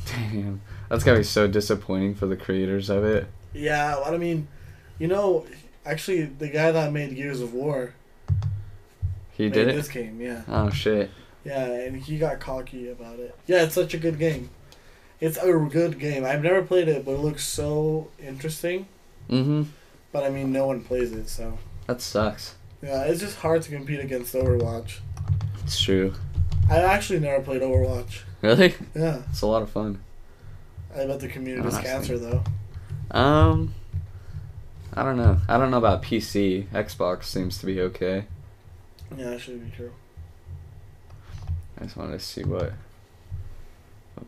Speaker 2: Damn, that's gotta be so disappointing for the creators of it.
Speaker 3: Yeah, I mean, you know, actually, the guy that made Gears of War
Speaker 2: He
Speaker 3: made
Speaker 2: did it.
Speaker 3: this game, yeah.
Speaker 2: Oh shit.
Speaker 3: Yeah, and he got cocky about it. Yeah, it's such a good game. It's a good game. I've never played it, but it looks so interesting.
Speaker 2: Mm-hmm.
Speaker 3: But I mean, no one plays it, so
Speaker 2: That sucks.
Speaker 3: yeah, it's just hard to compete against Overwatch.
Speaker 2: It's true.
Speaker 3: I actually never played Overwatch.
Speaker 2: Really?
Speaker 3: Yeah,
Speaker 2: It's a lot of fun.
Speaker 3: I bet the community
Speaker 2: Honestly.
Speaker 3: cancer though.
Speaker 2: Um, I don't know. I don't know about PC. Xbox seems to be okay.
Speaker 3: Yeah, that should be true.
Speaker 2: I just wanted to see what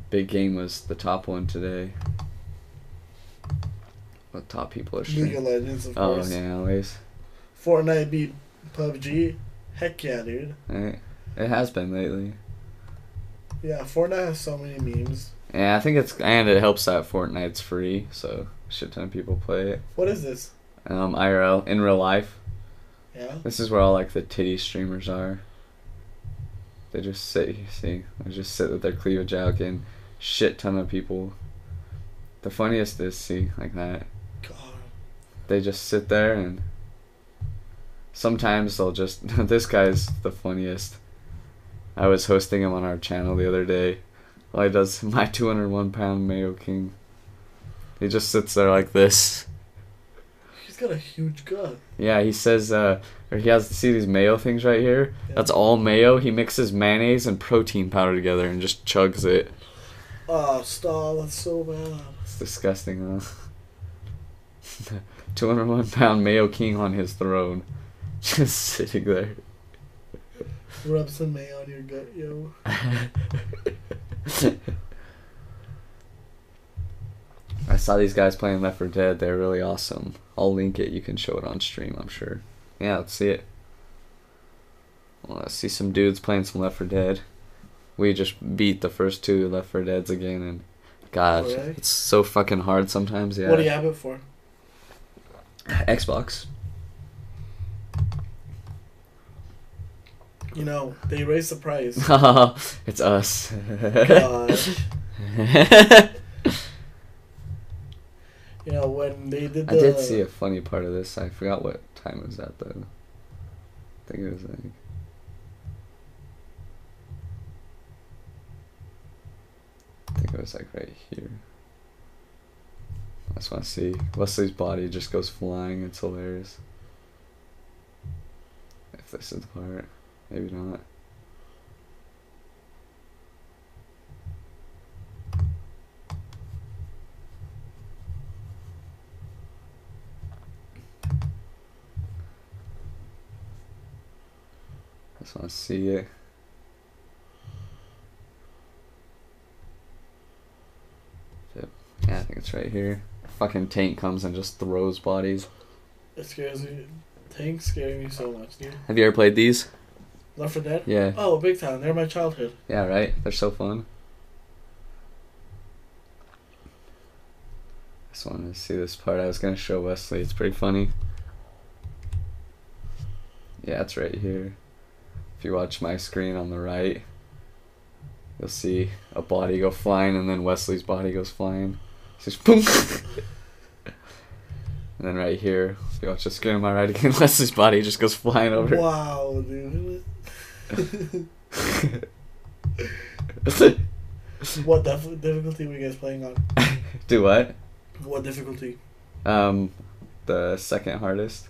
Speaker 2: big game was the top one today. What top people are streaming?
Speaker 3: League of Legends, of
Speaker 2: Oh
Speaker 3: course.
Speaker 2: yeah, always.
Speaker 3: Fortnite beat PUBG. Heck yeah, dude.
Speaker 2: Right. It has been lately.
Speaker 3: Yeah, Fortnite has so many memes.
Speaker 2: Yeah, I think it's and it helps that Fortnite's free, so shit ton of people play it.
Speaker 3: What is this?
Speaker 2: Um, IRL in real life.
Speaker 3: Yeah.
Speaker 2: This is where all like the titty streamers are. They just sit, you see, they just sit with their cleavage out, and shit ton of people. The funniest is see like that.
Speaker 3: God.
Speaker 2: They just sit there and sometimes they'll just. this guy's the funniest. I was hosting him on our channel the other day. All he does my 201 pound Mayo King. He just sits there like this.
Speaker 3: He's got a huge gut.
Speaker 2: Yeah, he says, uh, or he has to see these mayo things right here.
Speaker 3: Yeah.
Speaker 2: That's all mayo. He mixes mayonnaise and protein powder together and just chugs it.
Speaker 3: Oh, stop. That's so bad.
Speaker 2: It's disgusting, huh? 201 pound Mayo King on his throne, just sitting there.
Speaker 3: Rub some mayo on your gut, yo.
Speaker 2: I saw these guys playing Left 4 Dead. They're really awesome. I'll link it. You can show it on stream, I'm sure. Yeah, let's see it. Well, let's see some dudes playing some Left 4 Dead. We just beat the first two Left 4 Deads again, and God,
Speaker 3: Oh, really?
Speaker 2: it's so fucking hard sometimes. Yeah.
Speaker 3: What do you have it for?
Speaker 2: Xbox.
Speaker 3: You know, they raised the price.
Speaker 2: it's us.
Speaker 3: You know, when they did
Speaker 2: I did see a funny part of this. I forgot what time it was at though. I think it was like. I think it was like right here. I just want to see Wesley's body just goes flying. It's hilarious. If this is the part, maybe not. See it. Yeah, I think it's right here. Fucking tank comes and just throws bodies.
Speaker 3: It scares me. Tanks scare me so much, dude.
Speaker 2: Have you ever played these?
Speaker 3: Left 4 Dead?
Speaker 2: Yeah.
Speaker 3: Oh, big time. They're my childhood.
Speaker 2: Yeah, right? They're so fun. I just wanted to see this part. I was gonna show Wesley. It's pretty funny. Yeah, it's right here. If you watch my screen on the right, you'll see a body go flying, and then Wesley's body goes flying. It's just boom. and then right here, if you watch the screen on my right again, Wesley's body just goes flying over.
Speaker 3: Wow, dude. what dif- difficulty were you guys playing on?
Speaker 2: Do what?
Speaker 3: What difficulty?
Speaker 2: Um, the second hardest.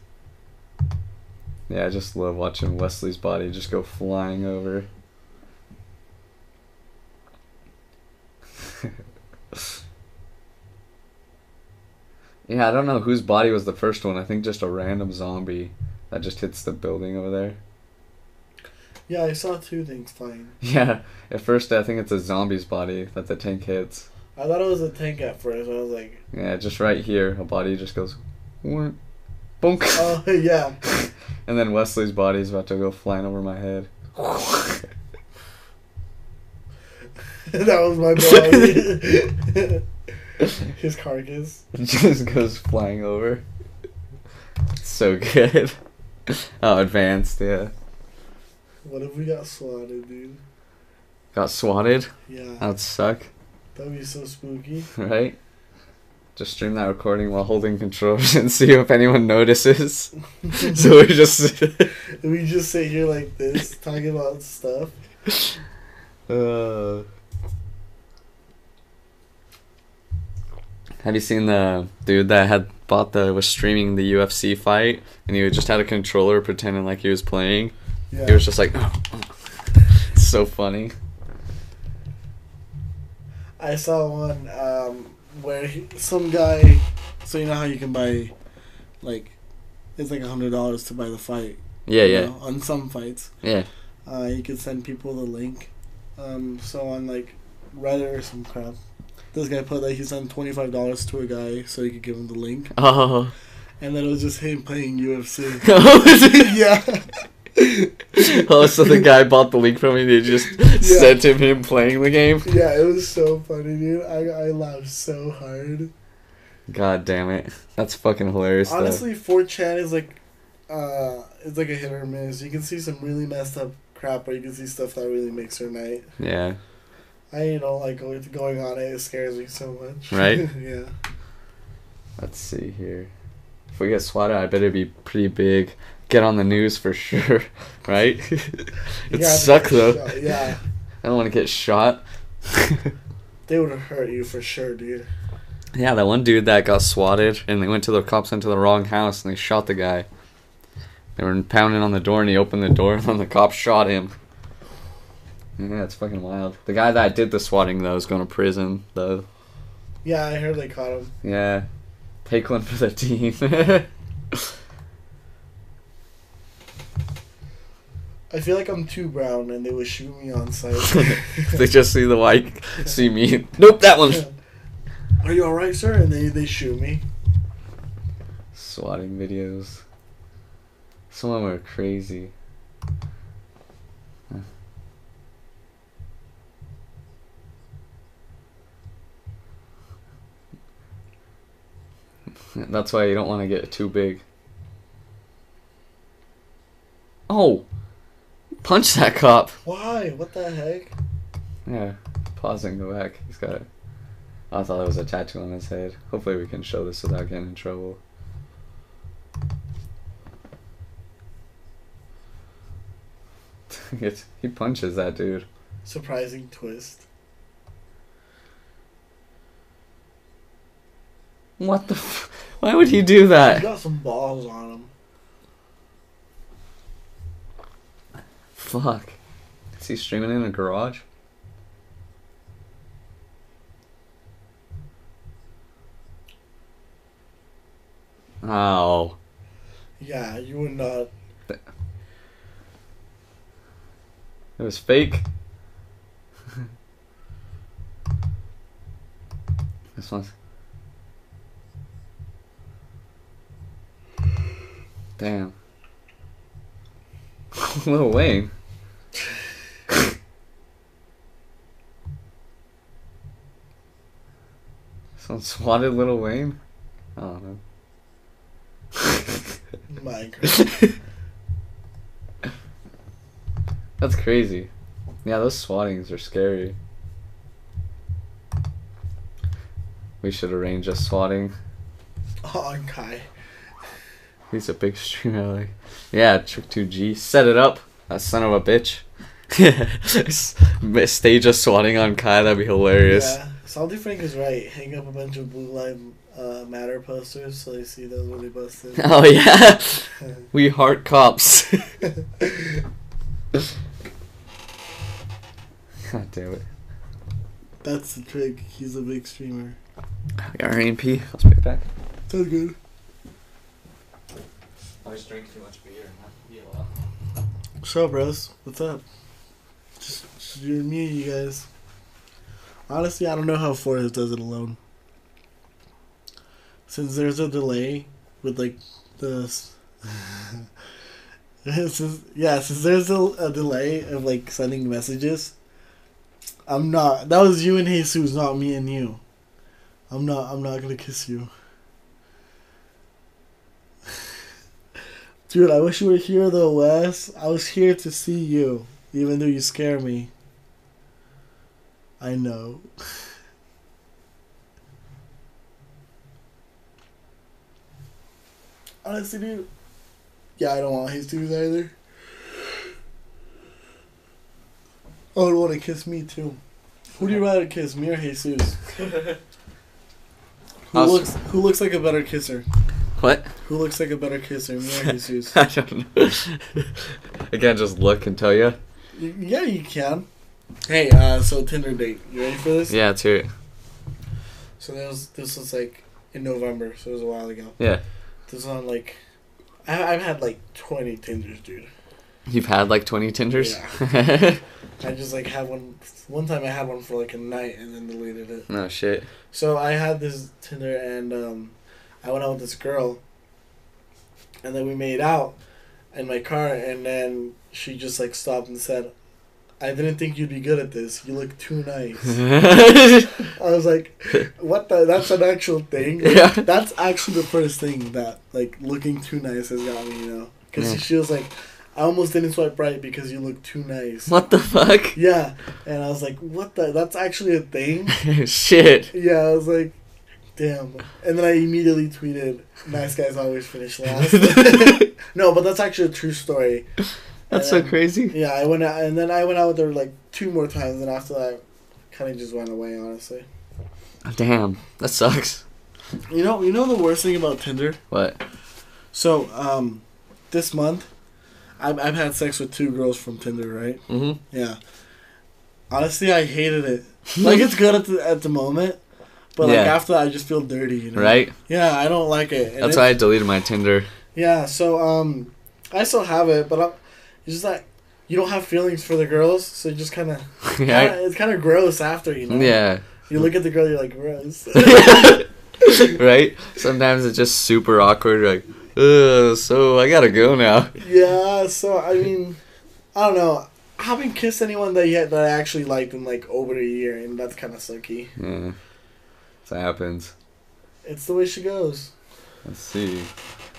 Speaker 2: Yeah, I just love watching Wesley's body just go flying over. yeah, I don't know whose body was the first one. I think just a random zombie that just hits the building over there.
Speaker 3: Yeah, I saw two things flying.
Speaker 2: Yeah, at first I think it's a zombie's body that the tank hits.
Speaker 3: I thought it was a tank at first. I was like,
Speaker 2: Yeah, just right here, a body just goes, bonk.
Speaker 3: oh, yeah.
Speaker 2: And then Wesley's body is about to go flying over my head.
Speaker 3: that was my body. His carcass.
Speaker 2: Just goes flying over. So good. Oh, advanced, yeah.
Speaker 3: What if we got swatted, dude?
Speaker 2: Got swatted.
Speaker 3: Yeah,
Speaker 2: That'd suck,
Speaker 3: that'd be so spooky.
Speaker 2: right? Just stream that recording while holding controls and see if anyone notices. so we just.
Speaker 3: we just sit here like this, talking about stuff.
Speaker 2: uh, have you seen the dude that had bought the was streaming the UFC fight and he just had a controller pretending like he was playing?
Speaker 3: Yeah.
Speaker 2: He was just like, it's so funny.
Speaker 3: I saw one um, where he, some guy. So you know how you can buy, like, it's like a hundred dollars to buy the fight.
Speaker 2: Yeah, yeah,
Speaker 3: know, on some fights,
Speaker 2: yeah.
Speaker 3: uh, you can send people the link. Um, so on like Reddit or some crap, this guy put that he sent twenty five dollars to a guy so he could give him the link,
Speaker 2: Oh.
Speaker 3: and then it was just him playing UFC.
Speaker 2: oh, so the guy bought the link from me. They just sent him him playing the game.
Speaker 3: Yeah, it was so funny, dude. I I laughed so hard.
Speaker 2: God damn it, that's fucking hilarious.
Speaker 3: Honestly, 4chan is like, uh, it's like a hit or miss. You can see some really messed up crap, or you can see stuff that really makes your night.
Speaker 2: Yeah.
Speaker 3: I you know like going going on it. It scares me so much.
Speaker 2: Right?
Speaker 3: yeah.
Speaker 2: Let's see here. If we get swatted, I bet it'd be pretty big. Get on the news for sure, right? it
Speaker 3: sucks
Speaker 2: though.
Speaker 3: Yeah,
Speaker 2: I don't want to get shot.
Speaker 3: they would have hurt you for sure, dude.
Speaker 2: yeah, that one dude that got swatted, and they went to the cops into the wrong house, and they shot the guy. They were pounding on the door, and he opened the door, and then the cops shot him. Yeah, it's fucking wild. The guy that did the swatting though is going to prison though.
Speaker 3: Yeah, I heard they caught him.
Speaker 2: Yeah, take one for the team.
Speaker 3: I feel like I'm too brown, and they would shoot me on sight.
Speaker 2: they just see the white, see me. Nope, that one.
Speaker 3: Are you all right, sir? And they they shoot me.
Speaker 2: Swatting videos. Some of them are crazy. That's why you don't want to get too big. Oh! Punch that cop!
Speaker 3: Why? What the heck?
Speaker 2: Yeah, pause and go back. He's got. I thought it was a tattoo on his head. Hopefully, we can show this without getting in trouble. He punches that dude.
Speaker 3: Surprising twist.
Speaker 2: What the? F- Why would he do that?
Speaker 3: He got some balls on him.
Speaker 2: Fuck. Is he streaming in a garage? Oh.
Speaker 3: Yeah, you would not.
Speaker 2: It was fake. this one's. Damn. Lil Wayne. Someone swatted Little Wayne? I don't know.
Speaker 3: Minecraft.
Speaker 2: That's crazy. Yeah, those swattings are scary. We should arrange a swatting.
Speaker 3: on Kai.
Speaker 2: He's a big streamer. Like, yeah, Trick 2G. Set it up. That son of a bitch. Yeah, stage a swatting on Kai. That'd be hilarious.
Speaker 3: Yeah, Salty Frank is right. Hang up a bunch of Blue Lives uh, Matter posters so they see those when they bust in.
Speaker 2: Oh, yeah. We heart cops. God damn it.
Speaker 3: That's the trick. He's a big streamer.
Speaker 2: We got rain P. I'll spit back.
Speaker 3: Sounds good.
Speaker 2: I always drink too much beer. And have you walk.
Speaker 3: So, bros, what's up? Just, just you and me, you guys. Honestly, I don't know how Forrest does it alone. Since there's a delay with like the, since, yeah, since there's a, a delay of like sending messages, I'm not. That was you and Jesus, not me and you. I'm not. I'm not gonna kiss you. Dude, I wish you were here though, Wes. I was here to see you, even though you scare me. I know. Honestly, dude. Yeah, I don't want Jesus either. I would want to kiss me too. Who do you rather kiss, me or Jesus? Who
Speaker 2: I'll-
Speaker 3: looks Who looks like a better kisser?
Speaker 2: What?
Speaker 3: Who looks like a better kisser, me or Jesus?
Speaker 2: I don't know. I can't just look and tell you.
Speaker 3: Yeah, you can. Hey, uh, so Tinder date. You ready for this?
Speaker 2: Yeah, it's here.
Speaker 3: So that was this was like in November, so it was a while ago.
Speaker 2: Yeah.
Speaker 3: This was on like, I, I've had like twenty Tinders, dude.
Speaker 2: You've had like 20 Tinders? Yeah.
Speaker 3: I just like had one. One time I had one for like a night and then deleted it.
Speaker 2: no shit.
Speaker 3: So I had this Tinder and um, I went out with this girl, and then we made out in my car, and then she just like stopped and said, "I didn't think you'd be good at this. You look too nice." I was like, "What the? That's an actual thing. Like,
Speaker 2: Yeah.
Speaker 3: That's actually the first thing that like looking too nice has got me. You know, because
Speaker 2: Yeah.
Speaker 3: she was like, I almost didn't swipe right because you look too nice.
Speaker 2: what the fuck?
Speaker 3: Yeah, and I was like, "What the? That's actually a thing."
Speaker 2: shit.
Speaker 3: Yeah, I was like, damn. And then I immediately tweeted, nice guys always finish last. no, but that's actually a true story.
Speaker 2: That's so crazy.
Speaker 3: Yeah, I went out, and then I went out with her like two more times, and after that, kind of just went away, honestly.
Speaker 2: Damn. That sucks.
Speaker 3: You know, you know the worst thing about Tinder?
Speaker 2: What?
Speaker 3: So, um, this month, I've, I've had sex with two girls from Tinder, right?
Speaker 2: Mm-hmm.
Speaker 3: Yeah. Honestly, I hated it. Like, it's good at the, at the moment, but like after that, I just feel dirty, you know?
Speaker 2: Right?
Speaker 3: Yeah, I don't like it. And
Speaker 2: That's
Speaker 3: it-
Speaker 2: why I deleted my Tinder.
Speaker 3: Yeah, so um, I still have it, but I'm, it's just like you don't have feelings for the girls, so you just kind of
Speaker 2: yeah.
Speaker 3: it's kind of gross after you know.
Speaker 2: Yeah.
Speaker 3: You look at the girl, you're like gross.
Speaker 2: right? Sometimes it's just super awkward. You're like, Ugh, so I gotta go now.
Speaker 3: yeah, so I mean, I don't know. I haven't kissed anyone that yet that I actually liked in like over a year, and that's kind of sucky.
Speaker 2: Yeah. That happens.
Speaker 3: It's the way she goes.
Speaker 2: Let's see.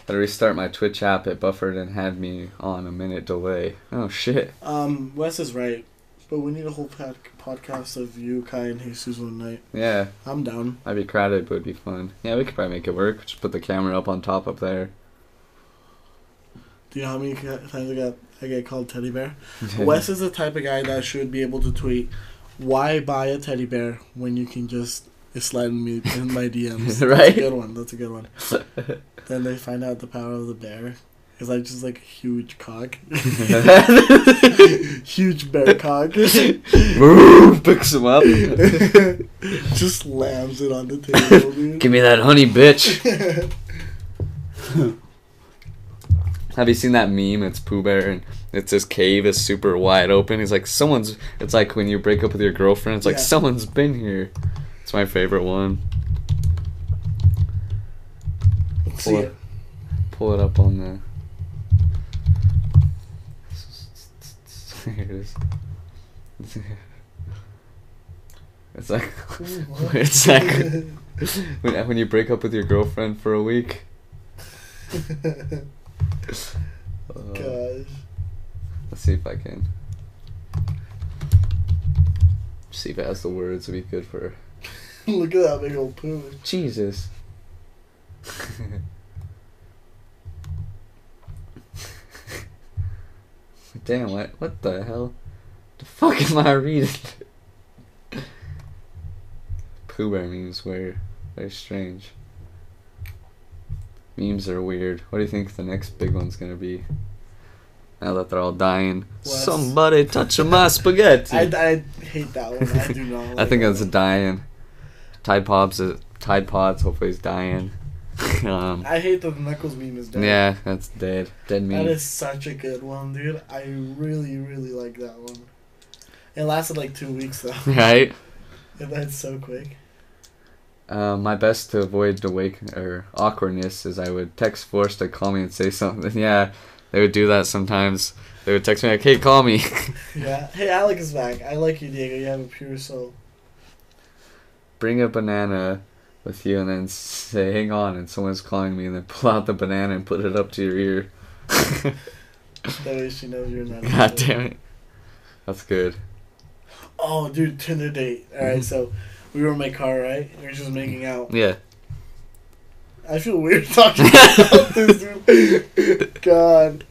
Speaker 2: To restart my Twitch app. It buffered and had me on a minute delay. Oh shit.
Speaker 3: Um, Wes is right, but we need a whole pod- podcast of you, Kai, and Jesus one night.
Speaker 2: Yeah,
Speaker 3: I'm down.
Speaker 2: I'd be crowded, but it'd be fun. Yeah, we could probably make it work. Just put the camera up on top up there.
Speaker 3: Do you know how many times I got I get called teddy bear? Wes is the type of guy that should be able to tweet, "Why buy a teddy bear when you can just slide me in my DMs?" That's
Speaker 2: Right?
Speaker 3: a good one. That's a good one. then they find out the power of the bear. It's like just like a huge cock, huge bear cock.
Speaker 2: Picks him up.
Speaker 3: just slams it on the table, dude.
Speaker 2: Give me that honey, bitch. Have you seen that meme? It's Pooh Bear and it's this cave is super wide open. He's like, someone's. It's like when you break up with your girlfriend. It's like
Speaker 3: Yeah.
Speaker 2: someone's been here. It's my favorite one.
Speaker 3: See it.
Speaker 2: Pull it up on the. Here it is. It's like it's like when when you break up with your girlfriend for a week. Uh,
Speaker 3: Gosh.
Speaker 2: let's see if I can. See if it has the words to be good for.
Speaker 3: Look at that big old poo.
Speaker 2: Jesus. Damn, what what the hell? The fuck am I reading? Pooh Bear memes were very strange. Memes are weird. What do you think the next big one's gonna be? Now that they're all dying. Somebody touch my spaghetti.
Speaker 3: I, I hate that one. I do not. Like
Speaker 2: I think
Speaker 3: that
Speaker 2: that's dying. Tide Pops, uh, Tide Pods. Hopefully, he's dying. um,
Speaker 3: I hate that the Knuckles meme is dead.
Speaker 2: yeah, that's dead. Dead
Speaker 3: That
Speaker 2: meme.
Speaker 3: is such a good one, dude. I really, really like that one. It lasted like two weeks though.
Speaker 2: right.
Speaker 3: It died so quick.
Speaker 2: Um, my best to avoid the wake or awkwardness is I would text Force to call me and say something. Yeah, They would do that sometimes. They would text me like, "Hey, call me."
Speaker 3: Yeah. Hey, Alec is back. I like you, Diego. You have a pure soul.
Speaker 2: Bring a banana with you, and then say, "Hang on," and someone's calling me, and then pull out the banana and put it up to your ear.
Speaker 3: That way she knows you're not.
Speaker 2: God damn it. That's good.
Speaker 3: Oh, dude, Tinder date. All right,
Speaker 2: Mhm.
Speaker 3: so we were in my car, right? We were just making out.
Speaker 2: Yeah.
Speaker 3: I feel weird talking about this, dude. God.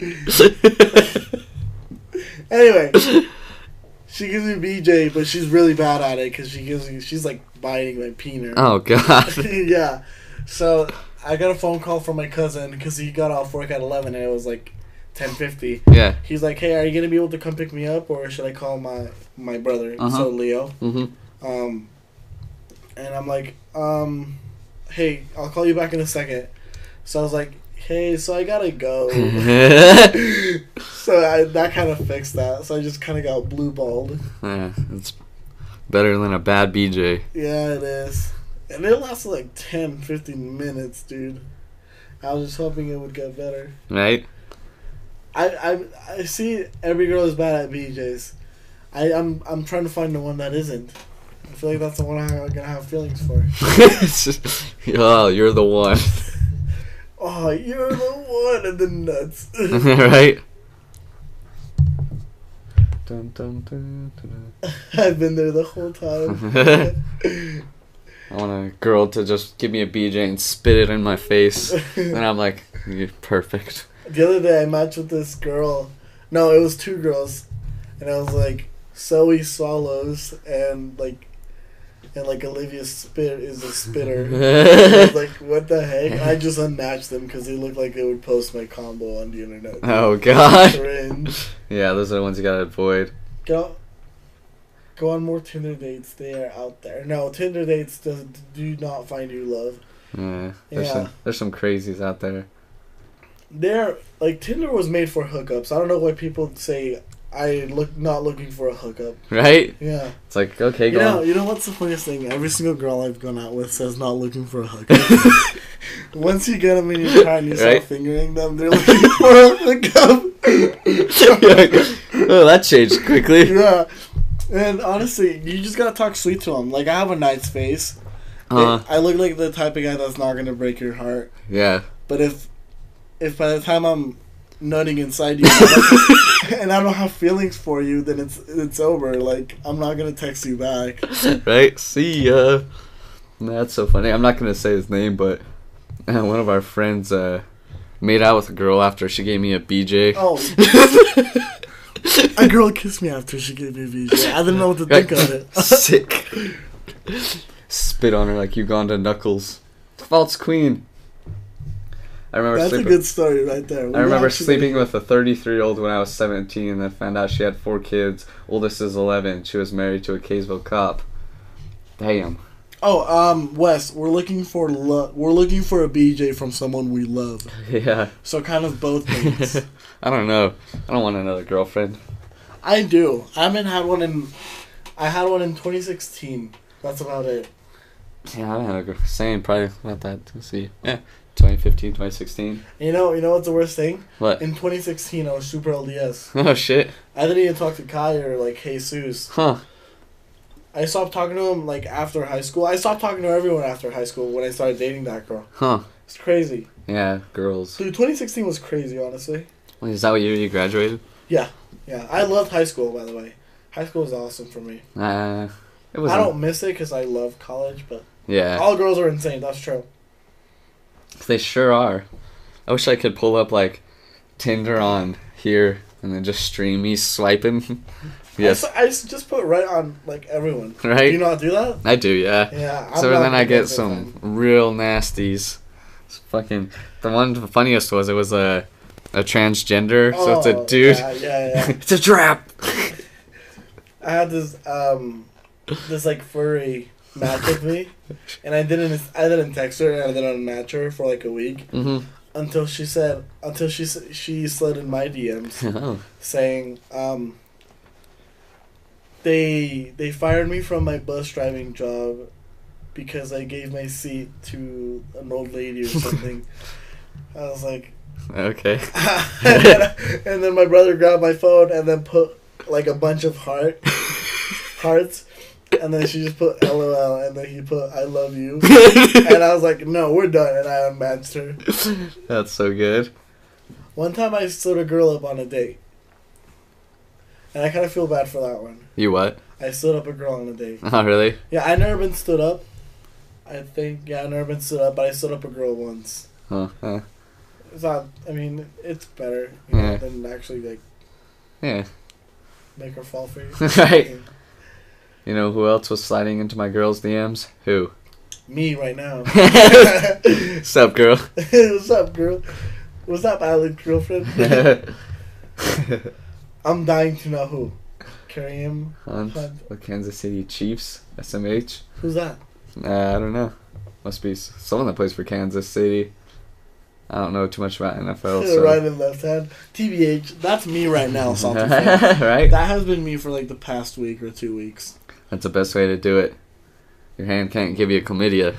Speaker 3: Anyway, she gives me BJ, but she's really bad at it because she gives me. She's like biting my peener.
Speaker 2: oh God.
Speaker 3: yeah. So I got a phone call from my cousin because he got off work at eleven and it was like ten fifty.
Speaker 2: Yeah.
Speaker 3: He's like, "Hey, are you gonna be able to come pick me up, or should I call my my brother?"
Speaker 2: Uh-huh.
Speaker 3: So Leo.
Speaker 2: Mhm.
Speaker 3: Um, and I'm like, um, "Hey, I'll call you back in a second. So I was like, "Hey, so I gotta go." so I, that kind of fixed that. So I just kind of got blue balled.
Speaker 2: yeah. It's better than a bad BJ.
Speaker 3: Yeah, it is. And it lasted like 10, 15 minutes, dude. I was just hoping it would get better.
Speaker 2: Right?
Speaker 3: I I, I see every girl is bad at BJ's. I, I'm I'm trying to find the one that isn't. I feel like that's the one I'm gonna have feelings for.
Speaker 2: Oh, you're the one.
Speaker 3: Oh, you're the one and the nuts.
Speaker 2: right? Dun, dun, dun, dun, dun.
Speaker 3: I've been there the whole time.
Speaker 2: I want a girl to just give me a BJ and spit it in my face. And I'm like, you're perfect.
Speaker 3: the other day I matched with this girl. No, it was two girls, and I was like Zoe Swallows and like and like Olivia's Spit is a spitter. Like, what the heck? I just unmatched them because they looked like they would post my combo on the internet.
Speaker 2: Oh, God.
Speaker 3: Cringe.
Speaker 2: Yeah, those are the ones you gotta avoid.
Speaker 3: Go, go on more Tinder dates. They are out there. No, Tinder dates does, do not find you love.
Speaker 2: Yeah, there's
Speaker 3: Yeah.
Speaker 2: some there's some crazies out there.
Speaker 3: They're like Tinder was made for hookups. I don't know why people say I look not looking for a hookup.
Speaker 2: Right?
Speaker 3: Yeah.
Speaker 2: It's like okay,
Speaker 3: You
Speaker 2: go
Speaker 3: know,
Speaker 2: on.
Speaker 3: you know what's the funniest thing? Every single girl I've gone out with says not looking for a hookup. Once you get them in your car and you start
Speaker 2: Right.
Speaker 3: fingering them, they're looking for a hookup.
Speaker 2: Like, oh, that changed quickly.
Speaker 3: yeah. And honestly, you just gotta talk sweet to them. Like I have a nice face.
Speaker 2: Uh,
Speaker 3: I look like the type of guy that's not gonna break your heart.
Speaker 2: yeah.
Speaker 3: But if, if by the time I'm nutting inside you, and I don't have feelings for you, then it's it's over. Like I'm not gonna text you back.
Speaker 2: right? See ya. That's so funny. I'm not gonna say his name, but uh, one of our friends uh, made out with a girl after she gave me a BJ.
Speaker 3: Oh, a girl kissed me after she gave me a VJ. I didn't know what to think of it.
Speaker 2: Sick. Spit on her like Uganda knuckles. False queen. I remember
Speaker 3: That's a good story right there. We
Speaker 2: I remember
Speaker 3: actually-
Speaker 2: sleeping with a 33 year old when I was 17 and then found out she had four kids. Oldest is 11. She was married to a Kaysville cop. Damn.
Speaker 3: Oh, um, Wes, we're looking for lo- we're looking for a BJ from someone we love.
Speaker 2: Yeah.
Speaker 3: So kind of both things.
Speaker 2: I don't know. I don't want another girlfriend.
Speaker 3: I do. I haven't had one in. I had one in 2016. That's about it.
Speaker 2: Yeah, I had a. Same, probably about that. Let's see. Yeah. 2015, 2016.
Speaker 3: You know, you know what's the worst thing?
Speaker 2: What?
Speaker 3: In 2016, I was super LDS.
Speaker 2: Oh, shit.
Speaker 3: I didn't even talk to Kai or like Jesus.
Speaker 2: Huh.
Speaker 3: I stopped talking to him like after high school. I stopped talking to everyone after high school when I started dating that girl.
Speaker 2: Huh.
Speaker 3: It's crazy.
Speaker 2: Yeah, girls.
Speaker 3: Dude, 2016 was crazy, honestly.
Speaker 2: Wait, is that what year you graduated?
Speaker 3: Yeah, yeah. I loved high school, by the way. High school was awesome for me.
Speaker 2: Uh, it was.
Speaker 3: I don't miss it because I love college, but
Speaker 2: Yeah.
Speaker 3: all girls are insane. That's true.
Speaker 2: They sure are. I wish I could pull up like Tinder on here and then just stream me swiping. yes,
Speaker 3: I just put right on like everyone. Do
Speaker 2: right.
Speaker 3: you not do that?
Speaker 2: I do, yeah.
Speaker 3: Yeah. I'm
Speaker 2: so then I get some
Speaker 3: that.
Speaker 2: real nasties. It's fucking the one the funniest was it was a a transgender, so it's
Speaker 3: Oh,
Speaker 2: a dude.
Speaker 3: Yeah, yeah, yeah.
Speaker 2: it's a trap.
Speaker 3: I had this um this like furry match with me, and I didn't I didn't text her and I didn't match her for like a week
Speaker 2: hmm
Speaker 3: until she said until she she slid in my DMs
Speaker 2: Oh.
Speaker 3: saying um they they fired me from my bus driving job because I gave my seat to an old lady or something. I was like,
Speaker 2: Okay.
Speaker 3: and, then, and then my brother grabbed my phone and then put like a bunch of heart hearts, and then she just put LOL, and then he put I love you, and I was like, no, we're done, and I unmatched her.
Speaker 2: That's so good.
Speaker 3: One time I stood a girl up on a date, and I kind of feel bad for that one.
Speaker 2: You what?
Speaker 3: I stood up a girl on a date.
Speaker 2: Oh, really?
Speaker 3: Yeah, I never been stood up. I think yeah, I never been stood up, but I stood up a girl once.
Speaker 2: Oh, uh,
Speaker 3: It's not. I mean, it's better you know,
Speaker 2: Yeah.
Speaker 3: than actually like
Speaker 2: yeah.
Speaker 3: make her fall for you.
Speaker 2: Right. You know who else was sliding into my girl's DMs? Who?
Speaker 3: Me right now.
Speaker 2: What's up, girl?
Speaker 3: What's up, girl? What's up, Alex girlfriend? I'm dying to know who. Kareem.
Speaker 2: Hunt,
Speaker 3: Hunt.
Speaker 2: the Kansas City Chiefs, SMH.
Speaker 3: Who's that?
Speaker 2: Uh, I don't know. Must be someone that plays for Kansas City. I don't know too much about NFL. So.
Speaker 3: right and left hand. TBH. That's me right now, Salty
Speaker 2: right?
Speaker 3: That has been me for like the past week or two weeks.
Speaker 2: That's the best way to do it. Your hand can't give you chlamydia.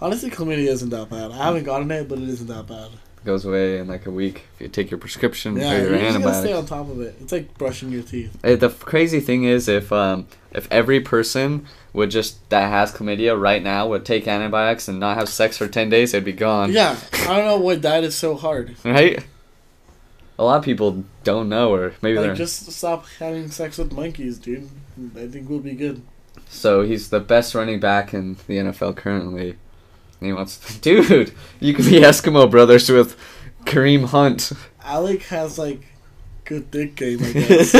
Speaker 3: Honestly, chlamydia isn't that bad. I haven't gotten it, but it isn't that bad.
Speaker 2: It Goes away in like a week if you take your prescription
Speaker 3: Yeah,
Speaker 2: your
Speaker 3: just gotta stay on top of it. It's like brushing your teeth.
Speaker 2: The crazy thing is, if um, if every person would just that has chlamydia right now would take antibiotics and not have sex for ten days, it'd be gone.
Speaker 3: Yeah, I don't know why diet is so hard.
Speaker 2: Right. A lot of people don't know, or maybe
Speaker 3: Like,
Speaker 2: they're.
Speaker 3: just stop having sex with monkeys, dude. I think we'll be good.
Speaker 2: So he's the best running back in the NFL currently. And he wants, dude. You could be Eskimo brothers with Kareem Hunt.
Speaker 3: Alec has like good dick game, I guess.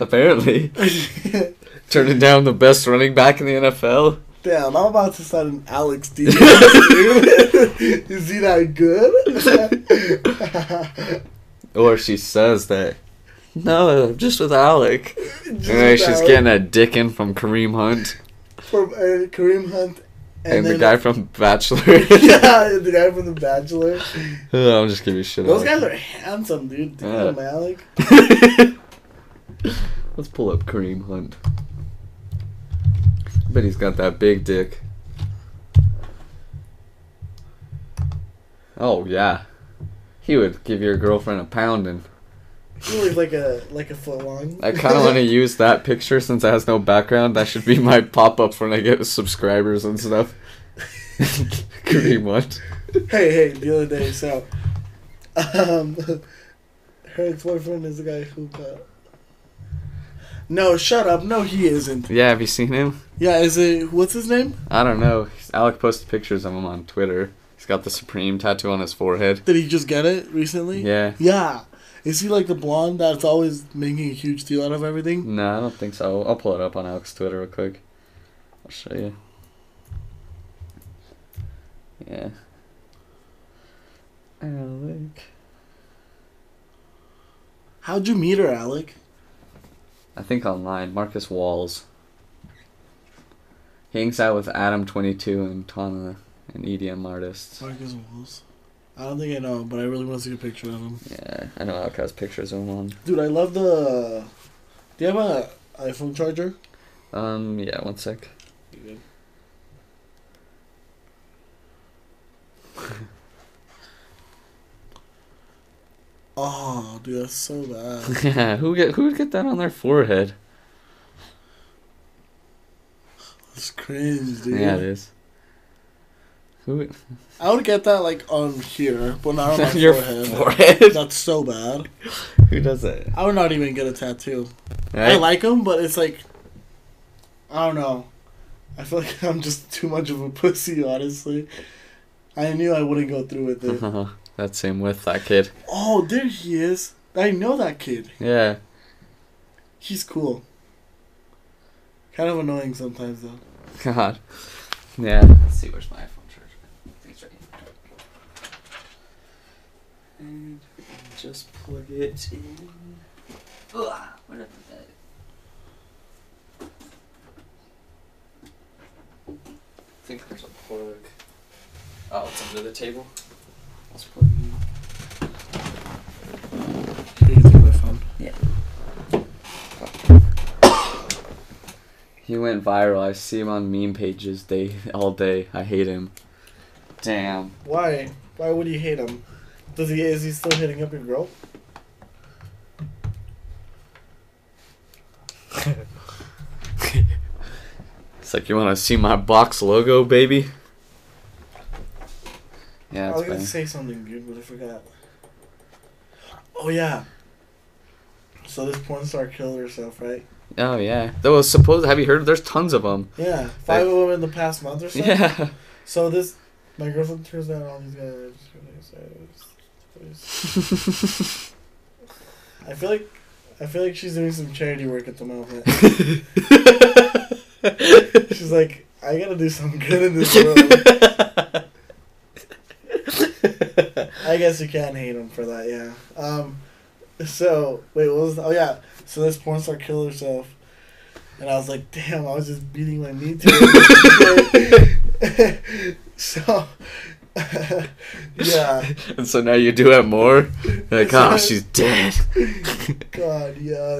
Speaker 2: Apparently, turning down the best running back in the NFL.
Speaker 3: Damn, I'm about to start an Alex D. Is he that good?
Speaker 2: Or she says that. No, I'm just with Alec.
Speaker 3: Just
Speaker 2: And then she's
Speaker 3: Alec
Speaker 2: getting a dickin from Kareem Hunt
Speaker 3: from uh, Kareem Hunt
Speaker 2: and, the
Speaker 3: then-
Speaker 2: guy from Bachelor.
Speaker 3: yeah, the guy from The Bachelor.
Speaker 2: I'm just giving you shit.
Speaker 3: Those
Speaker 2: Alec.
Speaker 3: guys are handsome, dude.
Speaker 2: Yeah.
Speaker 3: Damn, Alec.
Speaker 2: Let's pull up Kareem Hunt. I bet he's got that big dick. Oh yeah, he would give your girlfriend a pound, and
Speaker 3: He looks like a like a foot long.
Speaker 2: I kind of want to use that picture since it has no background. That should be my pop up when I get subscribers and stuff. Pretty much.
Speaker 3: hey, hey, the other day, so um, her ex boyfriend is the guy who got. No, shut up. No, he isn't.
Speaker 2: Yeah, have you seen him?
Speaker 3: Yeah, is it what's his name?
Speaker 2: I don't know. Alec posted pictures of him on Twitter. He's got the Supreme tattoo on his forehead.
Speaker 3: Did he just get it recently?
Speaker 2: Yeah.
Speaker 3: Yeah. Is he like the blonde that's always making a huge deal out of everything?
Speaker 2: No, I don't think so. I'll pull it up on Alec's Twitter real quick. I'll show you. Yeah. Alec.
Speaker 3: How'd you meet her, Alec?
Speaker 2: I think online. Marcus Walls. He hangs out with Adam22 and Tana, an EDM artist.
Speaker 3: Marcus Walls. I don't think I know but I really want to see a picture of him.
Speaker 2: Yeah, I know has pictures of him on.
Speaker 3: Dude, I love the. Do you have a iPhone charger?
Speaker 2: Um, yeah, one sec.
Speaker 3: Oh, dude, that's so bad.
Speaker 2: yeah, who get who would get that on their forehead?
Speaker 3: That's cringe, dude.
Speaker 2: Yeah, it is. Who? would-
Speaker 3: I would get that like on here, but not on my
Speaker 2: your
Speaker 3: forehead.
Speaker 2: forehead?
Speaker 3: That's so bad.
Speaker 2: Who does that?
Speaker 3: I would not even get a tattoo. I like them, but it's like, I don't know. I feel like I'm just too much of a pussy, honestly. I knew I wouldn't go through with it.
Speaker 2: Uh-huh. That same with that kid.
Speaker 3: oh, there he is. I know that kid.
Speaker 2: Yeah.
Speaker 3: He's cool. Kind of annoying sometimes, though.
Speaker 2: God. Yeah. Let's see, where's my iPhone charger? It's right here. And just plug it in. Ugh, where did I put that? I think there's a plug. Oh, it's under the table. Let's plug it in.
Speaker 3: Here, you take my phone.
Speaker 2: He went viral. I see him on meme pages day all day. I hate him. Damn.
Speaker 3: Why? Why would you hate him? Does he? Is he still hitting up your girl?
Speaker 2: It's like you want to see my box logo, baby. Yeah,
Speaker 3: I was gonna say something good, but I forgot. Oh yeah. So this porn star killed herself, right?
Speaker 2: Oh yeah. Though suppose have you heard? There's tons of them.
Speaker 3: Yeah, five of them in the past month or so.
Speaker 2: Yeah.
Speaker 3: So this, my girlfriend turns down all these guys. I feel like, I feel like she's doing some charity work at the moment. She's like, I gotta do something good in this world. I guess you can't hate him for that, yeah. Um, so wait, what was? Oh yeah, so this porn star killed herself, and I was like, damn, I was just beating my meat to it. so, yeah,
Speaker 2: and so now you do it more. Like, oh, she's dead.
Speaker 3: God, yeah.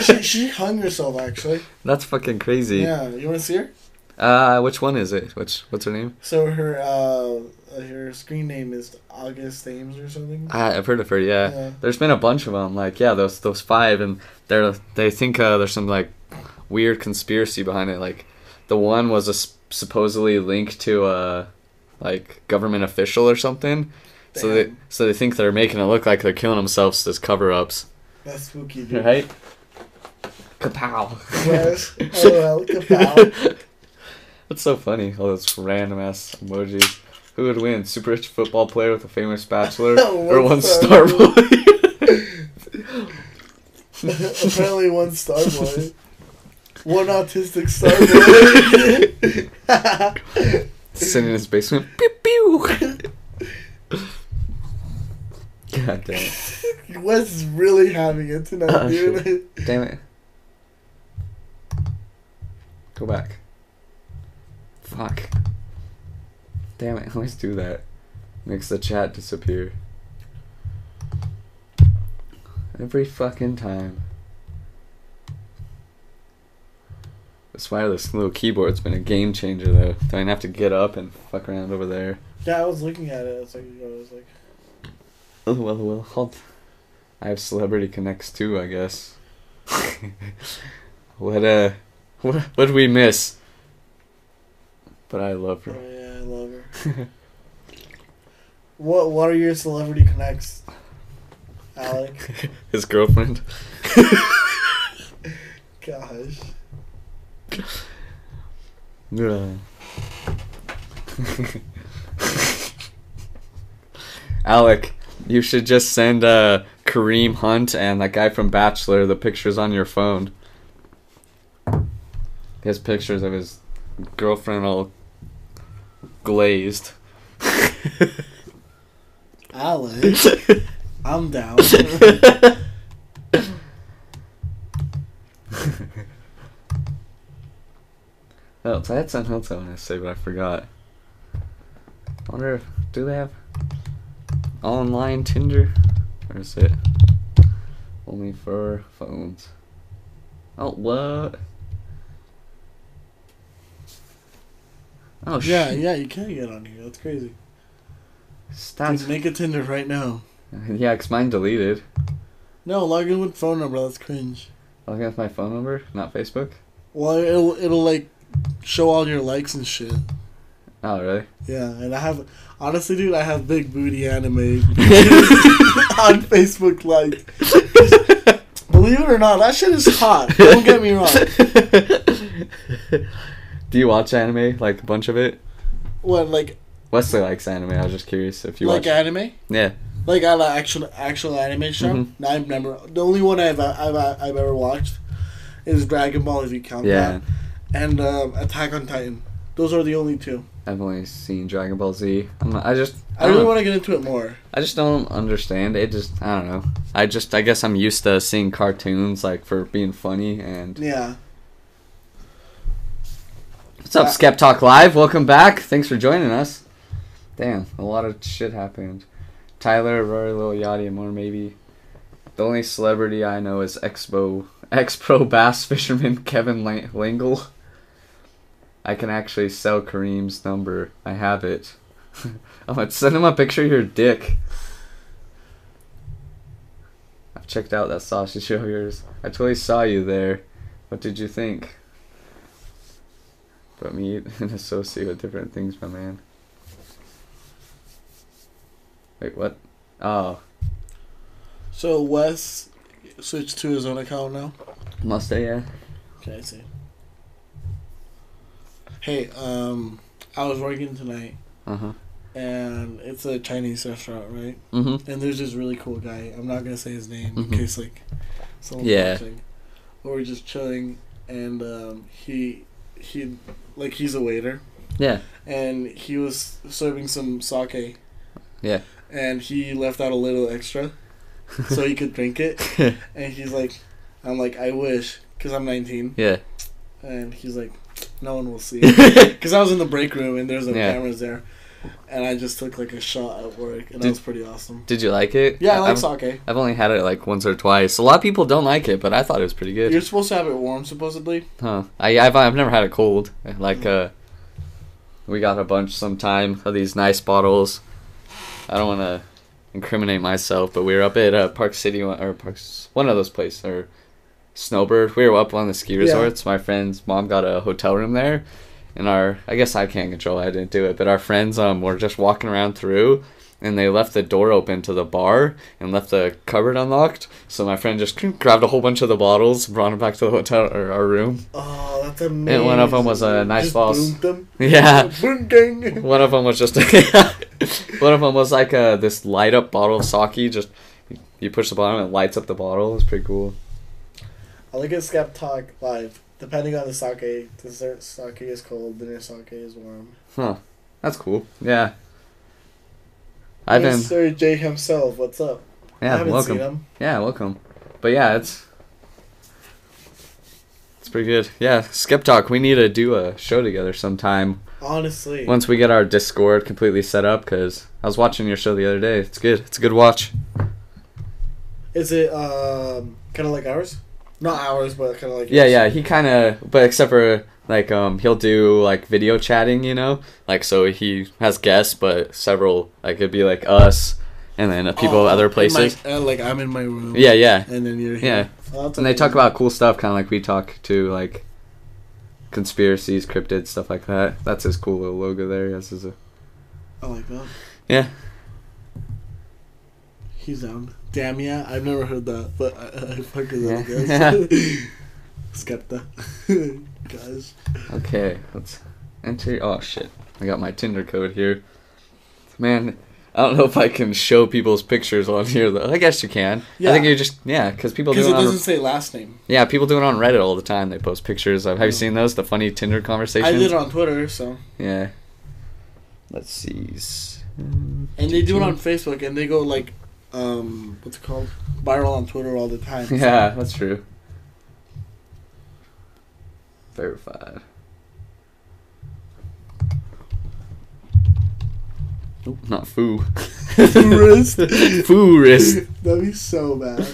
Speaker 3: she she hung herself actually.
Speaker 2: That's fucking crazy.
Speaker 3: Yeah, you want to see her?
Speaker 2: Uh, which one is it? Which what's her name?
Speaker 3: So her uh Uh, her screen name is August Ames or something.
Speaker 2: I, I've heard of her. Yeah.
Speaker 3: Yeah.
Speaker 2: There's been a bunch of them. Like, yeah, those those five, and they're they think uh, there's some like weird conspiracy behind it. Like, the one was a supposedly linked to a like government official or something. So they so they think they're making it look like they're killing themselves as cover ups.
Speaker 3: That's spooky, dude.
Speaker 2: Right? Kapow.
Speaker 3: Yes. Kapow.
Speaker 2: That's so funny. All those random ass emojis. Who would win? Super rich football player with a famous bachelor, or
Speaker 3: One star
Speaker 2: boy?
Speaker 3: Apparently, one star boy. One autistic star boy.
Speaker 2: Sitting in his basement. Pew pew. God damn. It.
Speaker 3: Wes is really having it tonight,
Speaker 2: Oh,
Speaker 3: dude.
Speaker 2: Damn it. Go back. Fuck. Damn it, I always do that. Makes the chat disappear. Every fucking time. This wireless little keyboard's been a game changer though. Don't have to get up and fuck around over there.
Speaker 3: Yeah, I was looking at it. It's like I was like,
Speaker 2: Oh well, well, hold. I have celebrity connects too, I guess. what uh, what what did we miss? But I love her.
Speaker 3: Love her. What What are your celebrity connects, Alec?
Speaker 2: His girlfriend.
Speaker 3: Gosh.
Speaker 2: Yeah. Alec, you should just send uh, Kareem Hunt and that guy from Bachelor the pictures on your phone. He has pictures of his girlfriend all glazed.
Speaker 3: Alec, I'm down.
Speaker 2: Oh, I had something else I wanted to say, but I forgot. I wonder if do they have online Tinder, or is it only for phones? Oh, what? Oh,
Speaker 3: yeah,
Speaker 2: shit.
Speaker 3: yeah, you can get on here. That's crazy.
Speaker 2: Stats.
Speaker 3: Dude, make a Tinder right now.
Speaker 2: yeah, cause mine deleted.
Speaker 3: No, log in with phone number. That's cringe.
Speaker 2: Log in with my phone number, not Facebook.
Speaker 3: Well, it'll it'll like show all your likes and shit.
Speaker 2: Oh, really?
Speaker 3: Yeah, and I have honestly, dude, I have big booty anime on Facebook. Like, believe it or not, that shit is hot. Don't get me wrong.
Speaker 2: Do you watch anime? Like a bunch of it?
Speaker 3: What like
Speaker 2: Wesley likes anime. I was just curious if you
Speaker 3: like
Speaker 2: watch.
Speaker 3: anime?
Speaker 2: yeah.
Speaker 3: Like I like actual actual anime show.
Speaker 2: Mhm.
Speaker 3: I've never. The only one I've I've I've ever watched is Dragon Ball. If you count
Speaker 2: Yeah.
Speaker 3: that, and um, Attack on Titan. Those are the only two.
Speaker 2: I've only seen Dragon Ball Z. I'm not, I just I,
Speaker 3: I really want to get into it more.
Speaker 2: I just don't understand it. Just I don't know. I just I guess I'm used to seeing cartoons like for being funny and
Speaker 3: Yeah.
Speaker 2: What's up, Skep Talk Live? Welcome back. Thanks for joining us. Damn, a lot of shit happened. Tyler, Rory, Lil Yachty, and more maybe. The only celebrity I know is Expo ex pro bass fisherman Kevin Lang- Langle. I can actually sell Kareem's number. I have it. I'm gonna send him a picture of your dick. I've checked out that sausage show of yours. I totally saw you there. What did you think? But me and associate with different things, my man. Wait, what? Oh,
Speaker 3: So Wes switched to his own account now.
Speaker 2: must I? Yeah.
Speaker 3: Okay, I see. Hey, um, I was working tonight,
Speaker 2: Uh huh.
Speaker 3: and it's a Chinese restaurant, right?
Speaker 2: Mm-hmm.
Speaker 3: And there's this really cool guy. I'm not gonna say his name
Speaker 2: Mhm.
Speaker 3: in case like someone's
Speaker 2: Yeah.
Speaker 3: watching. But we're just chilling, and um, he he like he's a waiter,
Speaker 2: Yeah.
Speaker 3: and he was serving some sake.
Speaker 2: Yeah.
Speaker 3: And he left out a little extra, so he could drink it. And he's like, I'm like, I wish, because I'm 19.
Speaker 2: yeah.
Speaker 3: And he's like, no one will see. Because I was in the break room and there's no
Speaker 2: Yeah.
Speaker 3: cameras there. And I just took like a shot at work, and that was pretty awesome.
Speaker 2: Did you like it?
Speaker 3: Yeah, I like
Speaker 2: I've,
Speaker 3: sake.
Speaker 2: I've only had it like once or twice. A lot of people don't like it, but I thought it was pretty good.
Speaker 3: You're supposed to have it warm, supposedly.
Speaker 2: Huh. I, I've, I've never had it cold. Like, uh, we got a bunch sometime of these nice bottles. I don't want to incriminate myself, but we were up at uh, Park City, or Parks, one of those places, or Snowbird. We were up on the ski
Speaker 3: Yeah.
Speaker 2: resorts. My friend's mom got a hotel room there. And our, I guess I can't control it, I didn't do it, but our friends um were just walking around through and they left the door open to the bar and left the cupboard unlocked. So my friend just grabbed a whole bunch of the bottles, brought them back to the hotel or our room.
Speaker 3: Oh, that's amazing.
Speaker 2: And one of 'em was a nice
Speaker 3: Just
Speaker 2: boss.
Speaker 3: them.
Speaker 2: Yeah.
Speaker 3: Boom.
Speaker 2: One of them was just a, one of them was like uh this light up bottle of sake. Just you push the bottom and it lights up the bottle. It's pretty cool.
Speaker 3: I like at Skep Talk live. Depending on the sake, dessert sake is cold, dinner sake is warm.
Speaker 2: Huh? That's cool. Yeah. I've been
Speaker 3: Sir J himself, what's up?
Speaker 2: Yeah welcome yeah welcome. But yeah, it's it's pretty good. Yeah, Skip Talk. We need to do a show together sometime
Speaker 3: Honestly.
Speaker 2: once we get our Discord completely set up. Cause I was watching your show the other day. It's good. It's a good watch.
Speaker 3: Is it um kind of like ours? Not ours, but kind of like
Speaker 2: Yeah,
Speaker 3: yours.
Speaker 2: yeah. He kind of, but except for like, um, he'll do like video chatting, you know, like so he has guests, but several like it'd be like us, and then uh, people
Speaker 3: Oh,
Speaker 2: other
Speaker 3: in my-
Speaker 2: places.
Speaker 3: uh, like I'm in my room.
Speaker 2: Yeah, yeah,
Speaker 3: And then you're
Speaker 2: yeah.
Speaker 3: Oh,
Speaker 2: And they talk about cool stuff, kind of like we talk to like conspiracies, cryptid stuff like that. That's his cool little logo there. Yes, has his, uh,
Speaker 3: I like that.
Speaker 2: yeah.
Speaker 3: He's down. Damn yeah, I've never heard that, but I, I fucking
Speaker 2: Yeah.
Speaker 3: love it. Skepta. Guys.
Speaker 2: Okay, let's enter. Oh shit! I got my Tinder code here. Man, I don't know if I can show people's pictures on here though. I guess you can.
Speaker 3: Yeah.
Speaker 2: I think you just yeah, because people do
Speaker 3: Because
Speaker 2: it
Speaker 3: it
Speaker 2: on
Speaker 3: doesn't say last name.
Speaker 2: yeah, people do it on Reddit all the time. They post pictures of. Have you
Speaker 3: Oh.
Speaker 2: seen those? The funny Tinder conversations.
Speaker 3: I did it on Twitter, so.
Speaker 2: Yeah. Let's see.
Speaker 3: And they do it on Facebook, and they go like, um, what's it called? Viral on Twitter all the time.
Speaker 2: Yeah, that's true. Verified. Nope, not foo.
Speaker 3: Tourist.
Speaker 2: Foorist.
Speaker 3: That'd be so bad.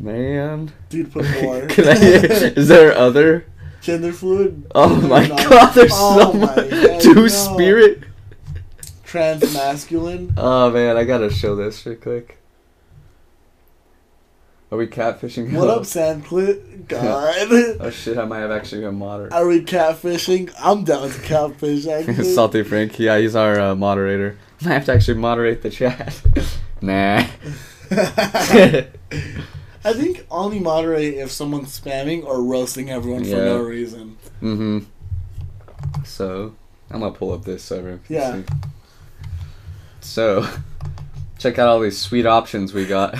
Speaker 2: Man.
Speaker 3: Dude, put more.
Speaker 2: Can I, is there other?
Speaker 3: Gender fluid.
Speaker 2: Oh my god, there's
Speaker 3: Oh
Speaker 2: so much. Two
Speaker 3: no.
Speaker 2: spirit.
Speaker 3: Trans masculine.
Speaker 2: Oh man, I gotta show this real quick. Are we catfishing?
Speaker 3: What up, Sandclit? God.
Speaker 2: Oh shit, I might have actually been moderator.
Speaker 3: Are we catfishing? I'm down to catfish, actually.
Speaker 2: Salty Frank, yeah, he's our uh, moderator. I have to actually moderate the chat. nah.
Speaker 3: I think only moderate if someone's spamming or roasting everyone for no reason.
Speaker 2: mm-hmm. So, I'm gonna pull up this so everyone can
Speaker 3: Yeah.
Speaker 2: see. So, check out all these sweet options we got.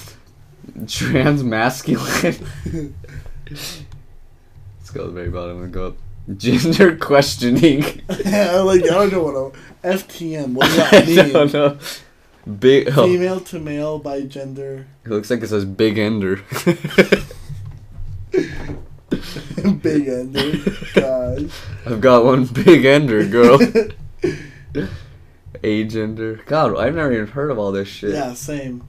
Speaker 2: Trans masculine. Let's go to the very bottom and go up. Gender questioning.
Speaker 3: yeah, like I don't know what a FTM. What does
Speaker 2: I
Speaker 3: that mean?
Speaker 2: I don't know. Big. Oh,
Speaker 3: Female to male by gender.
Speaker 2: it looks like it says Big Ender.
Speaker 3: Big ender. Gosh.
Speaker 2: I've got one Big Ender, girl. Age Ender. God, I've never even heard of all this shit.
Speaker 3: yeah, same.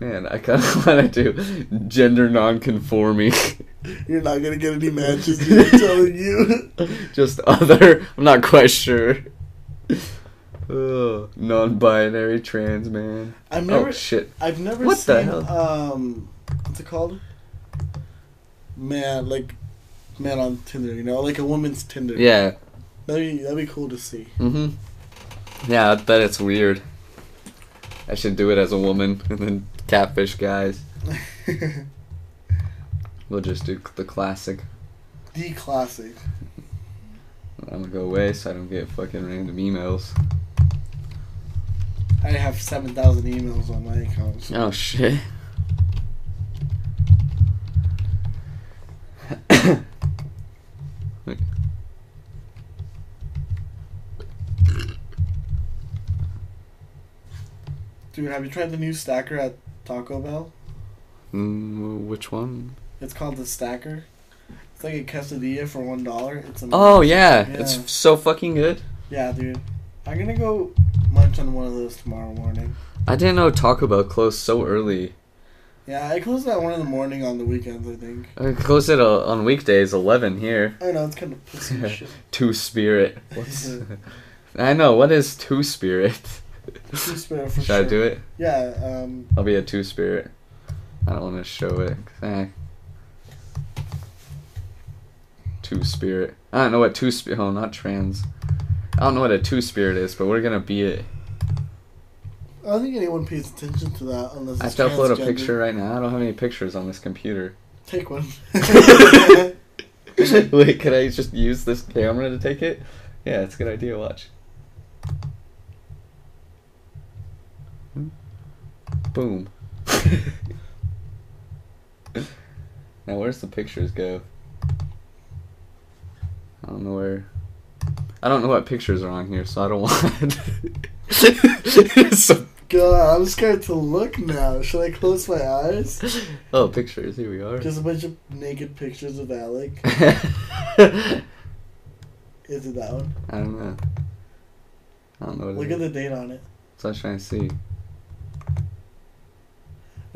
Speaker 2: Man, I kind of want to do gender non-conforming.
Speaker 3: You're not gonna get any matches. I'm telling you.
Speaker 2: Just other. I'm not quite sure. oh, non-binary trans man.
Speaker 3: I've never
Speaker 2: oh shit.
Speaker 3: I've never
Speaker 2: What the hell?
Speaker 3: um what's it called? Man, like man on Tinder, you know, like a woman's Tinder.
Speaker 2: Yeah.
Speaker 3: That'd be that'd be cool to see.
Speaker 2: Mm-hmm. Yeah, I bet it's weird. I should do it as a woman and then catfish guys. We'll just do the classic.
Speaker 3: the classic.
Speaker 2: I'm gonna go away so I don't get fucking random emails.
Speaker 3: I have seven thousand emails on my account. so-
Speaker 2: Oh shit.
Speaker 3: Dude, have you tried the new stacker at Taco Bell?
Speaker 2: Mm, which one?
Speaker 3: It's called the stacker. It's like a quesadilla for one dollar. It's amazing.
Speaker 2: Oh yeah,
Speaker 3: Yeah.
Speaker 2: it's so fucking good.
Speaker 3: Yeah, dude. I'm gonna go munch on one of those tomorrow morning.
Speaker 2: I didn't know Taco Bell closed so early.
Speaker 3: Yeah, I close at one in the morning on the weekends. I think.
Speaker 2: I closed it uh, on weekdays, eleven here.
Speaker 3: I know it's kind of pussy shit.
Speaker 2: Two Spirit. What's? I know what is Two Spirit.
Speaker 3: Two Spirit for
Speaker 2: Should
Speaker 3: sure.
Speaker 2: I do it?
Speaker 3: Yeah. Um.
Speaker 2: I'll be a Two Spirit. I don't want to show it. Eh. Two Spirit. I don't know what Two Spirit. Oh, not trans. I don't know what a Two Spirit is, but we're gonna be it.
Speaker 3: I don't think anyone pays attention to that unless
Speaker 2: I have to upload a picture right now. I don't have any pictures on this computer.
Speaker 3: Take one.
Speaker 2: Wait, can I just use this camera to take it? Yeah, it's a good idea. Watch. Boom. now, where's the pictures go? I don't know where. I don't know what pictures are on here, so I don't want. so,
Speaker 3: God, I'm scared to look now. Should I close my eyes?
Speaker 2: oh, pictures. Here we are.
Speaker 3: Just a bunch of naked pictures of Alec. Is it that one?
Speaker 2: I don't know. I don't know what
Speaker 3: Look at
Speaker 2: is.
Speaker 3: the date on it.
Speaker 2: So I was trying to see.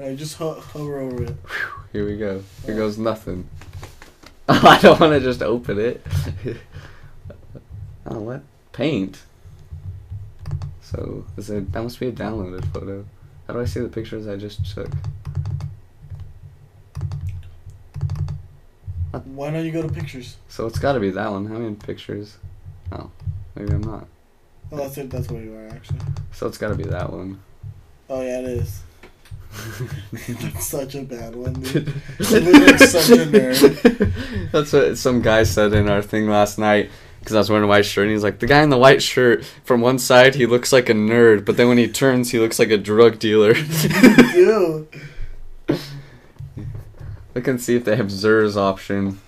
Speaker 3: Alright, just ho- hover over it.
Speaker 2: Here we go. Here goes nothing. I don't want to just open it. oh, what? Paint. So, is it, that must be a downloaded photo. How do I see the pictures I just took?
Speaker 3: Why don't you go to pictures?
Speaker 2: So it's got to be that one. How many pictures? Oh, maybe I'm not.
Speaker 3: Oh, that's it. That's where you are actually.
Speaker 2: So it's got to be that one.
Speaker 3: Oh yeah, it is. That's such a bad one, dude. You look like such a nerd.
Speaker 2: That's what some guy said in our thing last night. Because I was wearing a white shirt, and he's like, the guy in the white shirt, from one side, he looks like a nerd, but then when he turns, he looks like a drug dealer.
Speaker 3: Ew.
Speaker 2: Look and see if they have Zer's option.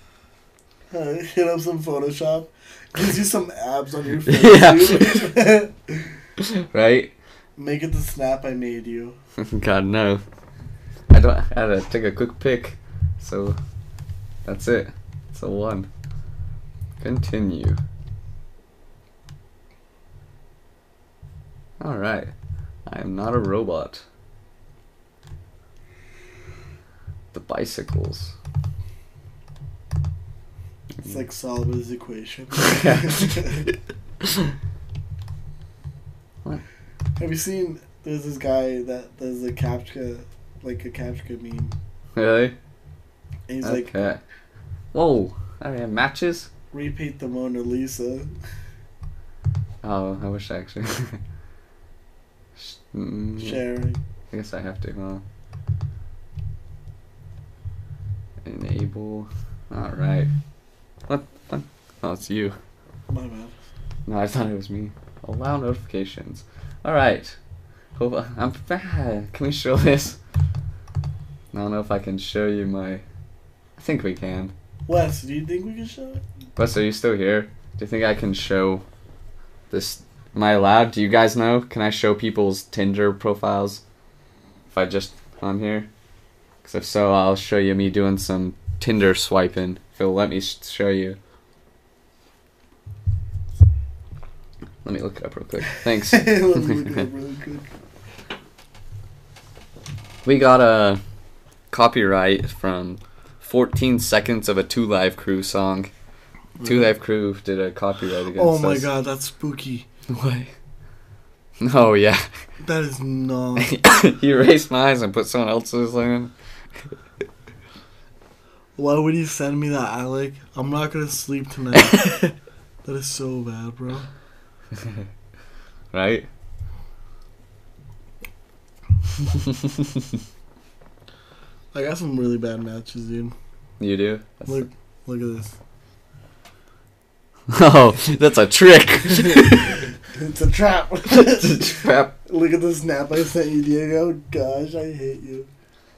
Speaker 3: Uh, hit up some Photoshop. Gives you some abs on your face.
Speaker 2: Yeah.
Speaker 3: dude.
Speaker 2: Right?
Speaker 3: Make it the snap I made you.
Speaker 2: God, no. I don't. I had to take a quick pick, So, that's it. It's a one. Continue. Alright. I am not a robot. The bicycles.
Speaker 3: It's like Solomon's equation.
Speaker 2: What?
Speaker 3: Have you seen? There's this guy that does a captcha, like a captcha meme.
Speaker 2: Really?
Speaker 3: And he's like,
Speaker 2: okay. Whoa. I have matches?
Speaker 3: Repeat the Mona Lisa.
Speaker 2: Oh, I wish I actually. Mm,
Speaker 3: Sharing.
Speaker 2: I guess I have to, huh? Enable. Alright. What? what? Oh, it's you.
Speaker 3: My bad.
Speaker 2: No, I thought it was me. Allow notifications. Alright. Hope I'm bad. Can we show this? I don't know if I can show you my. I think we can.
Speaker 3: Wes, do you think we can show it?
Speaker 2: Wes, are you still here? Do you think I can show this? Am I allowed? Do you guys know? Can I show people's Tinder profiles if I just on here? Because if so, I'll show you me doing some Tinder swiping. If it'll let me show you. Let me look it up real quick. Thanks.
Speaker 3: Let me look it up really quick.
Speaker 2: We got a copyright from 14 seconds of a Two Live Crew song Two Live Crew did a copyright against
Speaker 3: Oh my
Speaker 2: us.
Speaker 3: god, that's spooky.
Speaker 2: What? Oh yeah.
Speaker 3: That is not.
Speaker 2: he erased my eyes and put someone else's in.
Speaker 3: Why would you send me that, Alec? I'm not gonna sleep tonight. that is so bad, bro.
Speaker 2: right?
Speaker 3: I got some really bad matches, dude.
Speaker 2: You do? That's
Speaker 3: Look, look at this.
Speaker 2: oh, that's a trick.
Speaker 3: It's a trap.
Speaker 2: it's a trap.
Speaker 3: Look at the snap I sent you, Diego. Gosh, I hate you.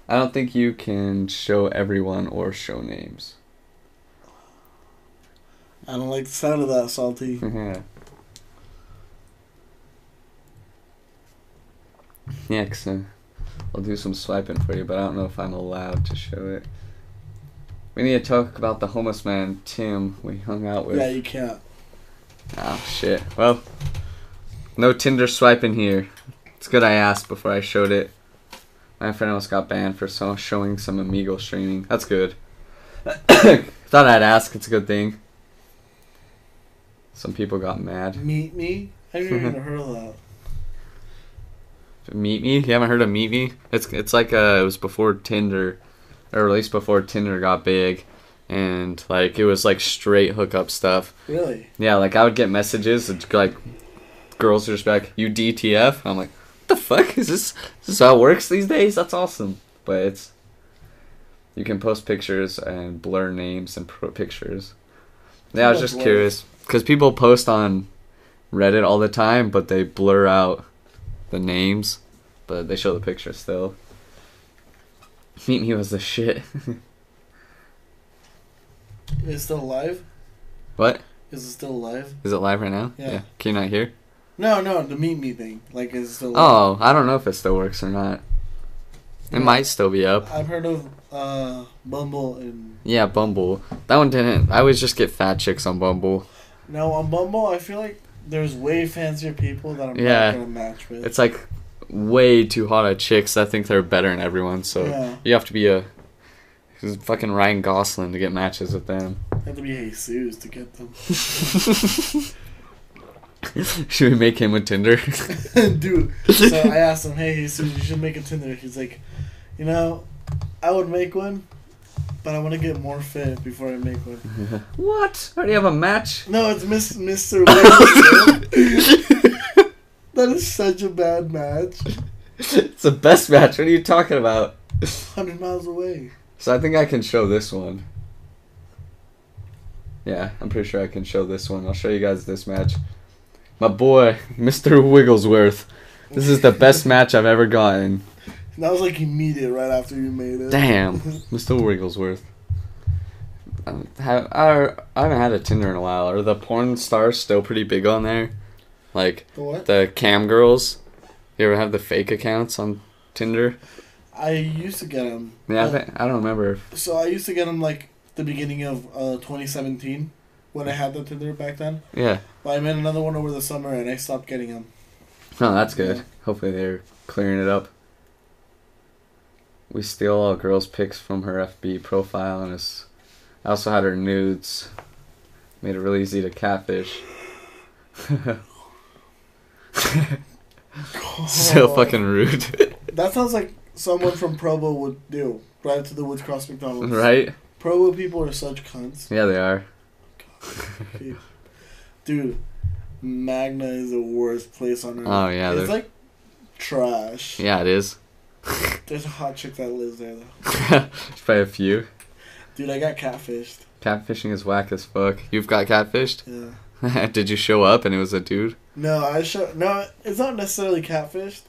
Speaker 2: I don't think you can show everyone or show names.
Speaker 3: I don't like the sound of that, Salty.
Speaker 2: Yeah. 'cause, uh, I'll do some swiping for you, but I don't know if I'm allowed to show it. We need to talk about the homeless man, Tim, we hung out with.
Speaker 3: Yeah, you can't.
Speaker 2: Oh, shit. Well, no Tinder swiping here. It's good I asked before I showed it. My friend almost got banned for so showing some Amigo streaming. That's good. Thought I'd ask. It's a good thing. Some people got mad.
Speaker 3: Meet me? I haven't even heard of that.
Speaker 2: Meet Me? You haven't heard of Meet Me? It's it's like uh, it was before Tinder, or at least before Tinder got big, and like it was like straight hookup stuff.
Speaker 3: Really?
Speaker 2: Yeah, like I would get messages and like girls would just be like, "You DTF?" I'm like, "What the fuck is this? Is this how it works these days? That's awesome." But it's you can post pictures and blur names and pro- pictures. Yeah, I was just curious because people post on Reddit all the time, but they blur out the names, but they show the picture still. Meet Me was the shit.
Speaker 3: Is it still alive?
Speaker 2: what
Speaker 3: Is it still alive?
Speaker 2: is it live right now?
Speaker 3: Yeah.
Speaker 2: Can you not hear?
Speaker 3: No, no, the meet me thing. Like, is it still alive?
Speaker 2: Oh, I don't know if it still works or not. It
Speaker 3: Yeah.
Speaker 2: might still be up.
Speaker 3: I've heard of uh, Bumble and.
Speaker 2: Yeah, Bumble. That one didn't. I always just get fat chicks on Bumble.
Speaker 3: No, on Bumble, I feel like there's way fancier people that I'm
Speaker 2: Yeah.
Speaker 3: not gonna match with.
Speaker 2: It's like way too hot of chicks I think they're better than everyone. So
Speaker 3: yeah,
Speaker 2: you have to be a who's fucking Ryan Gosling to get matches with them.
Speaker 3: I have to be Jesus to get them.
Speaker 2: Should we make him a Tinder?
Speaker 3: Dude, so I asked him, hey, Jesus, you should make a Tinder. He's like, you know, I would make one, but I want to get more fit before I make one.
Speaker 2: what? I already have a match.
Speaker 3: No, it's Miss, Mr. Williams. that is such a bad match.
Speaker 2: It's the best match. What are you talking about?
Speaker 3: 100 miles away.
Speaker 2: So I think I can show this one. Yeah, I'm pretty sure I can show this one. I'll show you guys this match. My boy, Mr. Wigglesworth. This is the best match I've ever gotten.
Speaker 3: That was like immediate right after you made it.
Speaker 2: Damn, Mr. Wigglesworth. Um, have, I, I haven't had a Tinder in a while. Are the porn stars still pretty big on there? Like
Speaker 3: The what?
Speaker 2: the cam girls? You ever have the fake accounts on Tinder?
Speaker 3: I used to get them.
Speaker 2: Yeah, I, think, I don't remember.
Speaker 3: So I used to get them like the beginning of uh, 2017 when I had the Tinder back then.
Speaker 2: Yeah.
Speaker 3: But I made another one over the summer and I stopped getting them.
Speaker 2: Oh, that's good.
Speaker 3: Yeah.
Speaker 2: Hopefully they're clearing it up. We steal all girls' pics from her FB profile, and it's, I also had her nudes. Made it really easy to catfish. so oh. fucking rude,
Speaker 3: That sounds like someone from Provo would do. Right to the Woods Cross McDonald's.
Speaker 2: right?
Speaker 3: Provo people are such cunts.
Speaker 2: Yeah, they are.
Speaker 3: Dude, Magna is the worst place on earth.
Speaker 2: Oh, yeah,
Speaker 3: It's
Speaker 2: they're-
Speaker 3: like trash.
Speaker 2: Yeah, it is.
Speaker 3: There's a hot chick that lives there though.
Speaker 2: Probably a few.
Speaker 3: Dude, I got catfished.
Speaker 2: Catfishing is whack as fuck. You've got catfished?
Speaker 3: Yeah.
Speaker 2: Did you show up and it was a dude?
Speaker 3: No, I show no. It's not necessarily catfished,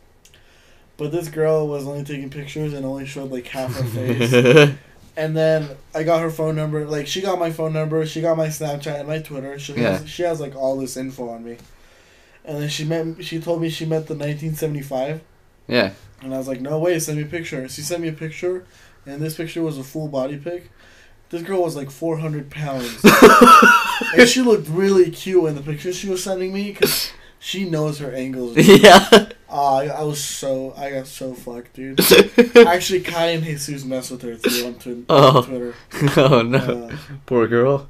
Speaker 3: but this girl was only taking pictures and only showed like half her face. and then I got her phone number. Like she got my phone number, she got my Snapchat and my Twitter. She
Speaker 2: Yeah.
Speaker 3: has, she has like all this info on me. And then she met. She told me she met the 1975,
Speaker 2: yeah.
Speaker 3: and I was like, "No way, send me a picture." She sent me a picture, and this picture was a full body pic. This girl was like 400 pounds, and she looked really cute in the picture she was sending me because she knows her angles.
Speaker 2: yeah.
Speaker 3: Ah, I, I was so I got so fucked, dude. Actually, Kai and Jesus mess with her too on, twi-
Speaker 2: Oh.
Speaker 3: on Twitter.
Speaker 2: oh no.
Speaker 3: Uh,
Speaker 2: Poor girl.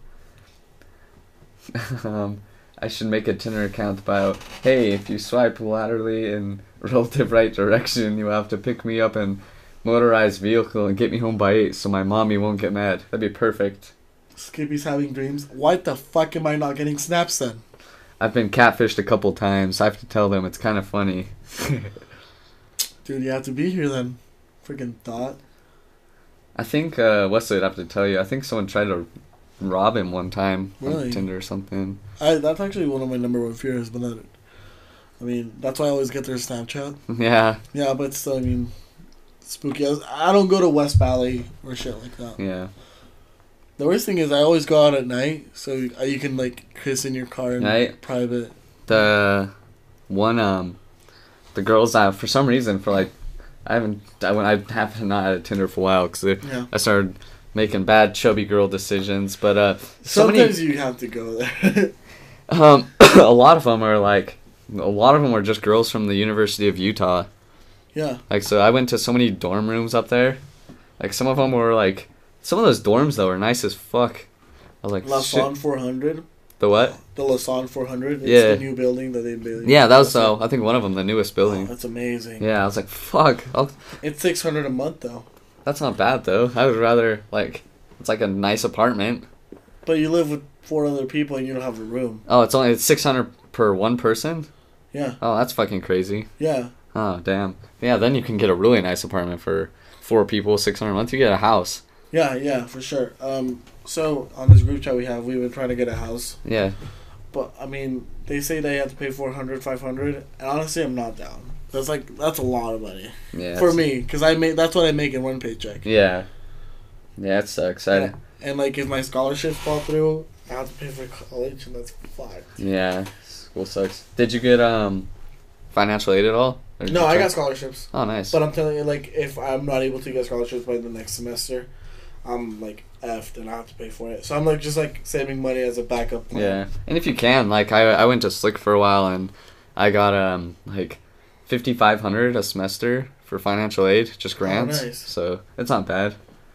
Speaker 2: um, I should make a Tinder account about, hey, if you swipe laterally in relative right direction, you have to pick me up in motorized vehicle and get me home by 8 so my mommy won't get mad. That'd be perfect.
Speaker 3: Skippy's having dreams. Why the fuck am I not getting snaps then?
Speaker 2: I've been catfished a couple times. I have to tell them it's kind of funny.
Speaker 3: Dude, you have to be here then. Freaking thought.
Speaker 2: I think uh, Wesley would have to tell you. I think someone tried to rob him one time
Speaker 3: Really?
Speaker 2: on Tinder or something.
Speaker 3: I that's actually one of my number one fears, but that, I mean, that's why I always get their Snapchat.
Speaker 2: Yeah,
Speaker 3: Yeah, but still, I mean, spooky. I, I don't go to West Valley or shit like that.
Speaker 2: yeah.
Speaker 3: The worst thing is I always go out at night, so you, can like kiss in your car in
Speaker 2: Night?
Speaker 3: private.
Speaker 2: The one um, the girls I for some reason for like, I haven't I when I have not had a Tinder for a while because
Speaker 3: Yeah.
Speaker 2: I started making bad chubby girl decisions. But uh, so many
Speaker 3: Sometimes you have to go there.
Speaker 2: um, a lot of them are like, a lot of them are just girls from the University of Utah.
Speaker 3: yeah.
Speaker 2: Like so, I went to so many dorm rooms up there. Like some of them were like, some of those dorms though are nice as fuck. I was like.
Speaker 3: Lassonde 400.
Speaker 2: The what?
Speaker 3: The Lassonde 400. It's
Speaker 2: Yeah.
Speaker 3: the new building that they built.
Speaker 2: Yeah, that was uh, I think one of them, the newest
Speaker 3: Oh,
Speaker 2: building.
Speaker 3: that's amazing.
Speaker 2: Yeah, I was like, fuck. I'll,
Speaker 3: It's 600 a month though.
Speaker 2: That's not bad though. I would rather like, it's like a nice apartment.
Speaker 3: But you live with four other people and you don't have a room.
Speaker 2: Oh, it's only it's six hundred per one person.
Speaker 3: Yeah.
Speaker 2: Oh, that's fucking crazy.
Speaker 3: Yeah.
Speaker 2: Oh, damn. Yeah, then you can get a really nice apartment for four people, six hundred a month. You get a house.
Speaker 3: Yeah, yeah, for sure. Um, so on this group chat we have, we've been trying to get a house,
Speaker 2: Yeah.
Speaker 3: but I mean, they say they have to pay 400, 500, and honestly, I'm not down. That's like that's a lot of money
Speaker 2: Yeah.
Speaker 3: for me because I make that's what I make in one paycheck.
Speaker 2: Yeah. Yeah, it sucks. I,
Speaker 3: And like if my scholarships fall through, I have to pay for college, and that's fucked.
Speaker 2: yeah, school sucks. Did you get um financial aid at all?
Speaker 3: No, I
Speaker 2: try-
Speaker 3: got scholarships,
Speaker 2: Oh, nice.
Speaker 3: but I'm telling you, like if I'm not able to get scholarships by the next semester, I'm like effed and I have to pay for it. So I'm like just like saving money as a backup plan.
Speaker 2: Yeah, and if you can, like I I went to Slick for a while and I got um like fifty five hundred a semester for financial aid, just grants.
Speaker 3: nice.
Speaker 2: So it's not bad.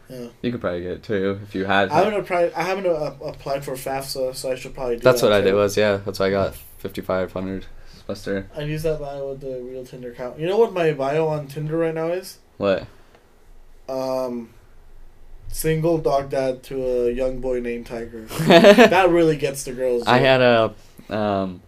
Speaker 3: Yeah.
Speaker 2: You could probably get it too if you had.
Speaker 3: I haven't applied. I haven't uh, applied for FAFSA, so I should probably do
Speaker 2: That's
Speaker 3: that
Speaker 2: what I did. Was yeah, that's why I got fifty five hundred semester.
Speaker 3: I use that bio with the real Tinder account. You know what my bio on Tinder right now is?
Speaker 2: What?
Speaker 3: Um, single dog dad to a young boy named Tiger. that really gets the girls.
Speaker 2: I had a um,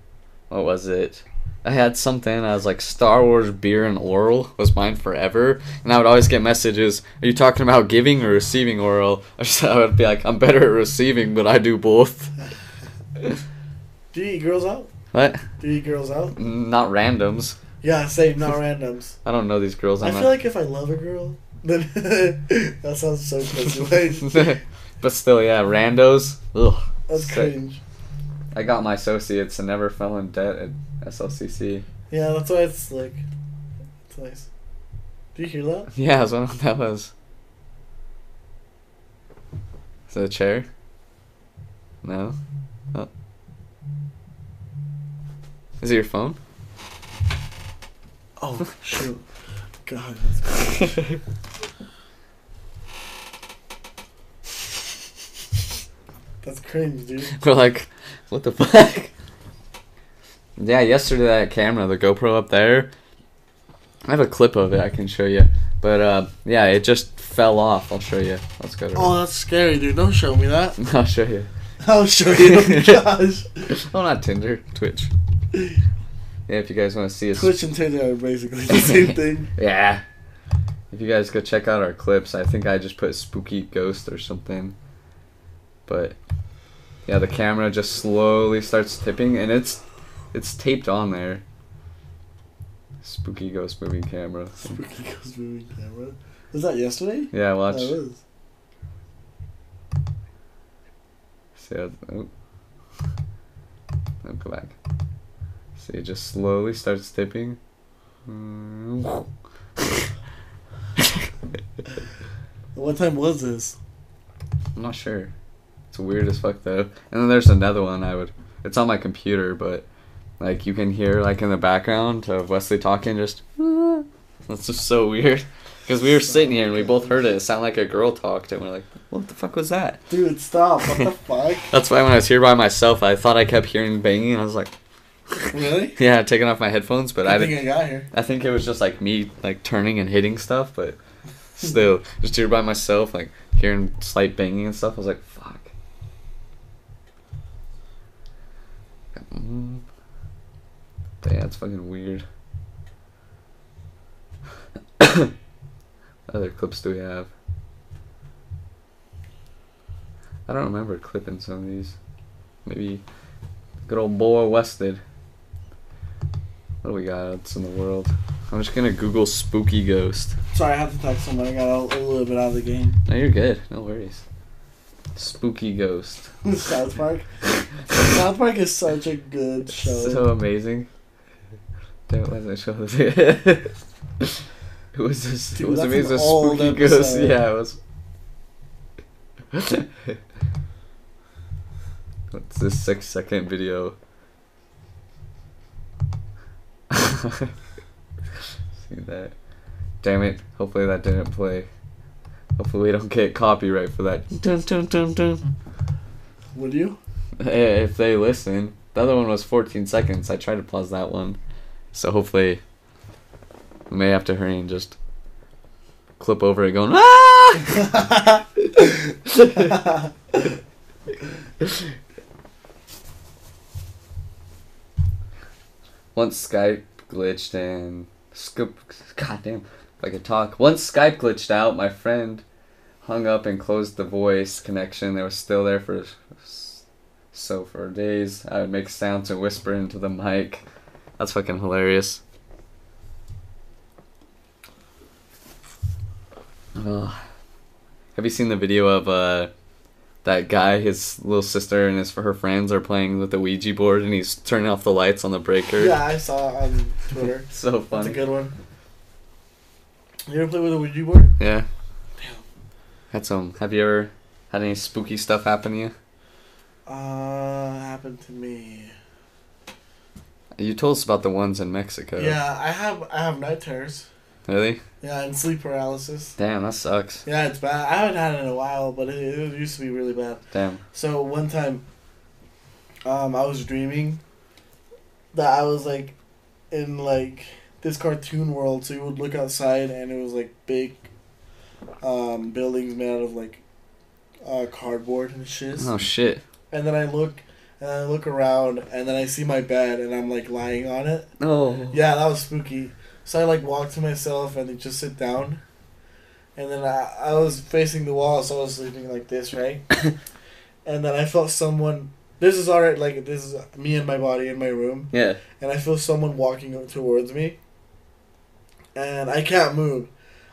Speaker 2: what was it? I had something. I was like Star Wars beer and oral was mine forever, and I would always get messages. Are you talking about giving or receiving oral? I just, I would be like, I'm better at receiving, but I do both.
Speaker 3: Do you eat girls out?
Speaker 2: What?
Speaker 3: Do you eat girls out?
Speaker 2: Not randoms.
Speaker 3: Yeah, same. Not randoms.
Speaker 2: I don't know these girls.
Speaker 3: I
Speaker 2: I'm
Speaker 3: feel like if I love a girl, then that sounds so
Speaker 2: not. but still, yeah, randos. Ugh.
Speaker 3: That's
Speaker 2: Sick.
Speaker 3: cringe.
Speaker 2: I got my associates and never fell in debt at SLCC.
Speaker 3: Yeah, that's why it's like, it's nice. Do you hear that?
Speaker 2: Yeah, I was wondering what that was. Is it a chair? No. Oh. Is it your phone?
Speaker 3: Oh shoot! God, that's cringe. That's cringe, dude.
Speaker 2: We're like, what the fuck? Yeah, yesterday that camera, the GoPro up there. I have a clip of it I can show you, but uh, yeah, it just fell off. I'll show you. Let's go to.
Speaker 3: Oh, that's scary, dude. Don't show me that.
Speaker 2: I'll show you.
Speaker 3: I'll show you. Gosh.
Speaker 2: Oh, not Tinder, Twitch. Yeah, if you guys want to see us.
Speaker 3: Twitch and Tinder are basically the same thing.
Speaker 2: Yeah. If you guys go check out our clips, I think I just put spooky ghost or something. But yeah, the camera just slowly starts tipping and it's it's taped on there. Spooky ghost moving camera.
Speaker 3: Spooky Ghost moving camera. Was that yesterday?
Speaker 2: Yeah, watch.
Speaker 3: That was.
Speaker 2: See how, oh. oh, go back. See, it just slowly starts tipping.
Speaker 3: What time was this?
Speaker 2: I'm not sure. It's weird as fuck though. And then there's another one I would. It's on my computer, but like you can hear like in the background of Wesley talking. Just that's just so weird. Because we were sitting here and we both heard it. It sounded like a girl talked, and we're like, "What the fuck was that?"
Speaker 3: Dude, stop! What the fuck?
Speaker 2: That's why when I was here by myself, I thought I kept hearing banging. And I was like,
Speaker 3: Really?
Speaker 2: "Yeah," taking off my headphones, but I
Speaker 3: I
Speaker 2: didn't.
Speaker 3: think I got here.
Speaker 2: I think it was just like me like turning and hitting stuff, but still, just here by myself, like hearing slight banging and stuff. I was like, "Fuck." Mm. Damn, that's fucking weird. Other clips do we have? I don't remember clipping some of these. Maybe good old boy Wested. What do we got else in the world? I'm just gonna Google spooky ghost.
Speaker 3: Sorry, I have to talk to someone. I got a, a little bit out of the game.
Speaker 2: No, you're good. No worries. Spooky ghost.
Speaker 3: South Park. South Park is such a good show.
Speaker 2: So amazing. Damn, did I show this? it was this.
Speaker 3: Dude,
Speaker 2: it was amazing. Spooky ghost. Yeah, it was. What's this six second video? See that? Damn it! Hopefully that didn't play. Hopefully we don't get copyright for that. Dun, dun, dun, dun.
Speaker 3: Would you?
Speaker 2: Eh, If they listen, the other one was 14 seconds. I tried to pause that one, so hopefully we may have to hurry and just clip over it going ah. Once Skype glitched and scoop, goddamn, I could talk. Once Skype glitched out, my friend hung up and closed the voice connection. They were still there for so for days. I would make sounds and whisper into the mic. That's fucking hilarious. Ugh. have you seen the video of uh that guy, his little sister and his her friends are playing with the Ouija board and he's turning off the lights on the breaker?
Speaker 3: yeah, I saw it on Twitter.
Speaker 2: So funny.
Speaker 3: That's a good one. You ever play with a Ouija board?
Speaker 2: Yeah.
Speaker 3: Damn.
Speaker 2: Had some. Have you ever had any spooky stuff happen to you?
Speaker 3: Uh, happened to me.
Speaker 2: You told us about the ones in Mexico.
Speaker 3: Yeah, I have I have night terrors.
Speaker 2: Really?
Speaker 3: Yeah, and sleep paralysis.
Speaker 2: Damn, that sucks.
Speaker 3: Yeah, it's bad. I haven't had it in a while, but it, it used to be really bad.
Speaker 2: Damn.
Speaker 3: So one time, um, I was dreaming that I was like in like this cartoon world. So you would look outside and it was like big um, buildings made out of like uh, cardboard and shit.
Speaker 2: Oh shit.
Speaker 3: And then I look and I look around and then I see my bed and I'm like lying on it.
Speaker 2: Oh.
Speaker 3: Yeah, that was spooky. So I like walk to myself and just sit down. And then I, I was facing the wall, so I was sleeping like this, right? and then I felt someone. This is alright, like this is me and my body in my room,
Speaker 2: Yeah.
Speaker 3: and I feel someone walking up towards me. And I can't move.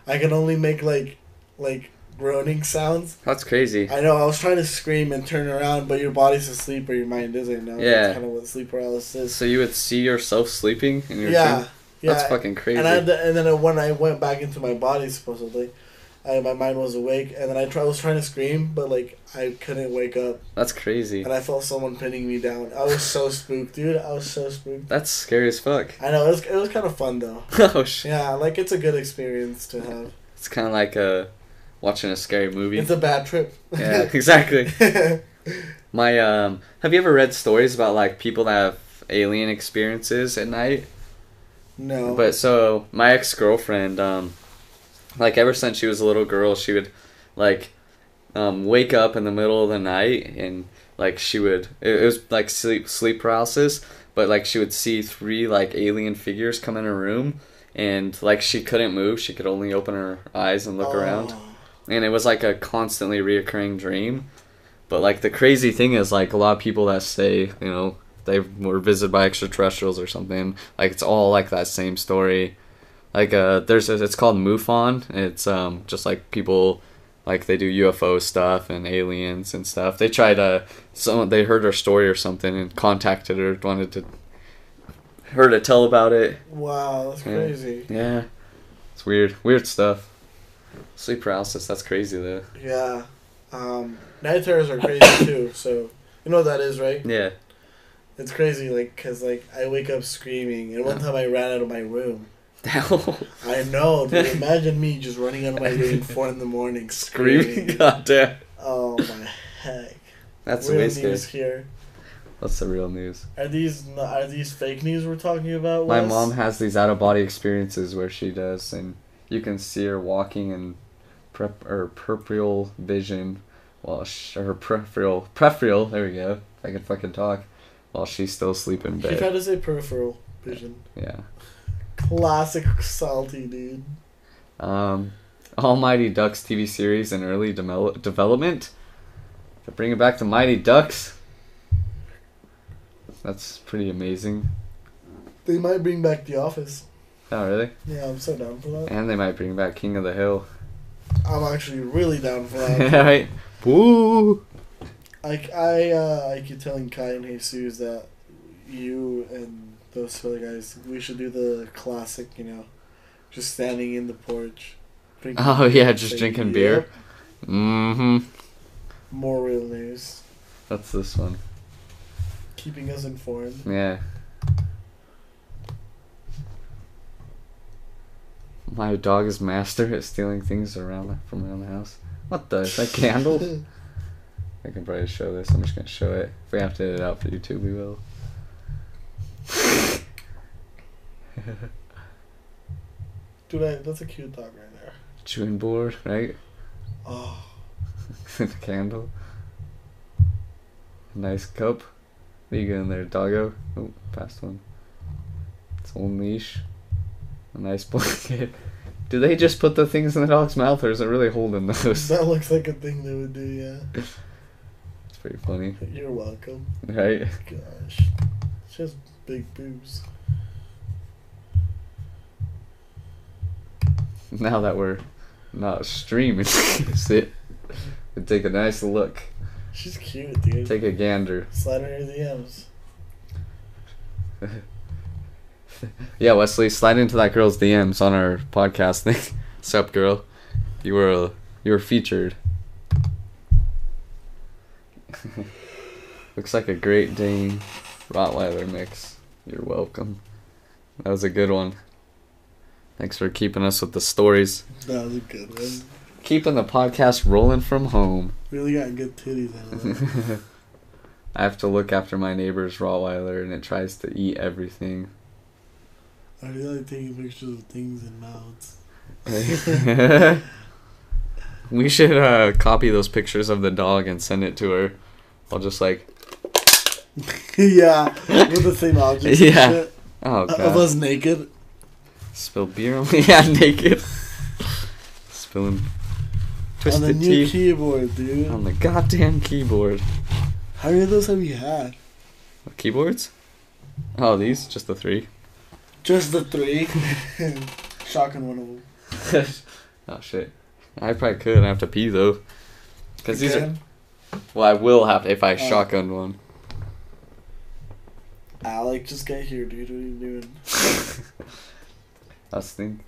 Speaker 3: I can only make like, like groaning sounds.
Speaker 2: That's crazy.
Speaker 3: I know. I was trying to scream and turn around, but your body's asleep or your mind isn't. No,
Speaker 2: Yeah.
Speaker 3: That's kind of what sleep paralysis is.
Speaker 2: So you would see yourself sleeping in your
Speaker 3: Yeah,
Speaker 2: dream?
Speaker 3: yeah.
Speaker 2: That's fucking crazy.
Speaker 3: And I and then when I went back into my body, supposedly, I, my mind was awake, and then I try, was trying to scream, but like I couldn't wake up,
Speaker 2: That's crazy.
Speaker 3: and I felt someone pinning me down. I was so spooked, dude. I was so spooked.
Speaker 2: That's scary as fuck.
Speaker 3: I know it was it was kind of fun though.
Speaker 2: oh shit.
Speaker 3: Yeah, like it's a good experience to have.
Speaker 2: It's kind of like uh, watching a scary movie.
Speaker 3: It's a bad trip.
Speaker 2: yeah, exactly. My um, have you ever read stories about like people that have alien experiences at night?
Speaker 3: no.
Speaker 2: But so my ex girlfriend, um, like ever since she was a little girl, she would like um, wake up in the middle of the night and like she would it, it was like sleep sleep paralysis, but like she would see three like alien figures come in her room and like she couldn't move, she could only open her eyes and look around. And it was like a constantly reoccurring dream. But like the crazy thing is like a lot of people that say, you know, they were visited by extraterrestrials or something, like it's all like that same story. Like uh there's a, it's called MUFON. It's um just like people like they do UFO stuff and aliens and stuff. They tried to someone they heard her story or something and contacted her, wanted to her to tell about it.
Speaker 3: Wow, that's
Speaker 2: Yeah.
Speaker 3: crazy.
Speaker 2: Yeah. It's weird. Weird stuff. Sleep paralysis, that's crazy though.
Speaker 3: Yeah. Um, night terrors are crazy too. So you know what that is, right?
Speaker 2: Yeah.
Speaker 3: It's crazy, like, cause like I wake up screaming, and one time I ran out of my room, I know. Dude. Imagine me just running out of my room four in the morning
Speaker 2: Screaming,
Speaker 3: screaming.
Speaker 2: goddamn.
Speaker 3: Oh my heck!
Speaker 2: That's
Speaker 3: Real news here.
Speaker 2: What's the real news?
Speaker 3: Are these are these fake news we're talking about?
Speaker 2: My mom has these out of body experiences where she does, and you can see her walking in prep or peripheral vision, while sh- or her peripheral peripheral. There we go. I can fucking talk, while she's still sleeping. in
Speaker 3: She tried to say peripheral vision.
Speaker 2: Yeah.
Speaker 3: Classic salty dude.
Speaker 2: Um, Almighty Ducks TV series in early demel- development. They're bringing back the Mighty Ducks. That's pretty amazing.
Speaker 3: They might bring back The Office.
Speaker 2: Oh, really?
Speaker 3: Yeah, I'm so down for that.
Speaker 2: And they might bring back King of the Hill.
Speaker 3: I'm actually really down for that.
Speaker 2: right? Woo!
Speaker 3: Like I, uh, I keep telling Kai and Jesus that you and those other guys, we should do the classic, you know, just standing in the porch. drinking
Speaker 2: Oh, yeah, just drinking beer.
Speaker 3: "Yep,
Speaker 2: Mm-hmm.
Speaker 3: More real news,
Speaker 2: That's this one.
Speaker 3: keeping us informed.
Speaker 2: Yeah. My dog is master at stealing things around the, from around the house. What the? Is that candle? I can probably show this. I'm just gonna show it. If we have to edit it out for YouTube, we will.
Speaker 3: Dude, I, that's a cute dog right there.
Speaker 2: Chewing board, right?
Speaker 3: Oh,
Speaker 2: the candle. Nice cup. What you got in there, doggo? Oh, past one. Its own leash. A nice blanket. Do they just put the things in the dog's mouth, or is it really holding those?
Speaker 3: that looks like a thing they would do. Yeah,
Speaker 2: It's pretty funny,
Speaker 3: you're welcome.
Speaker 2: right?
Speaker 3: Gosh, it's just big boobs.
Speaker 2: Now that we're not streaming, sit and take a nice look.
Speaker 3: She's cute, dude.
Speaker 2: Take a gander.
Speaker 3: Slide her DMs.
Speaker 2: Yeah, Wesley, slide into that girl's DMs on our podcast thing. Sup, girl? You were uh, you were featured. Looks like a Great Dane Rottweiler mix. You're welcome. That was a good one. Thanks for keeping us with the stories.
Speaker 3: That was a good one.
Speaker 2: Keeping the podcast rolling from home.
Speaker 3: Really got good titties out of that.
Speaker 2: I have to look after my neighbor's Rottweiler and it tries to eat everything.
Speaker 3: I really like taking pictures of things in mouths.
Speaker 2: we should uh, copy those pictures of the dog and send it to her. I'll just like,
Speaker 3: yeah, with the same objects.
Speaker 2: Yeah.
Speaker 3: And
Speaker 2: oh
Speaker 3: Of
Speaker 2: god,
Speaker 3: us naked.
Speaker 2: spill beer on me. yeah, naked, spilling
Speaker 3: on the
Speaker 2: twisted
Speaker 3: new keyboard, dude.
Speaker 2: on the goddamn keyboard.
Speaker 3: How many of those have you had?
Speaker 2: Keyboards? Oh, these? Just the three?
Speaker 3: Just the three. Shocking one of them.
Speaker 2: oh shit. I probably could. I have to pee though. Cause these are. Well, I will have if I
Speaker 3: Oh.
Speaker 2: shotgun one.
Speaker 3: Alec, just get here, dude. What are you doing?
Speaker 2: I was think,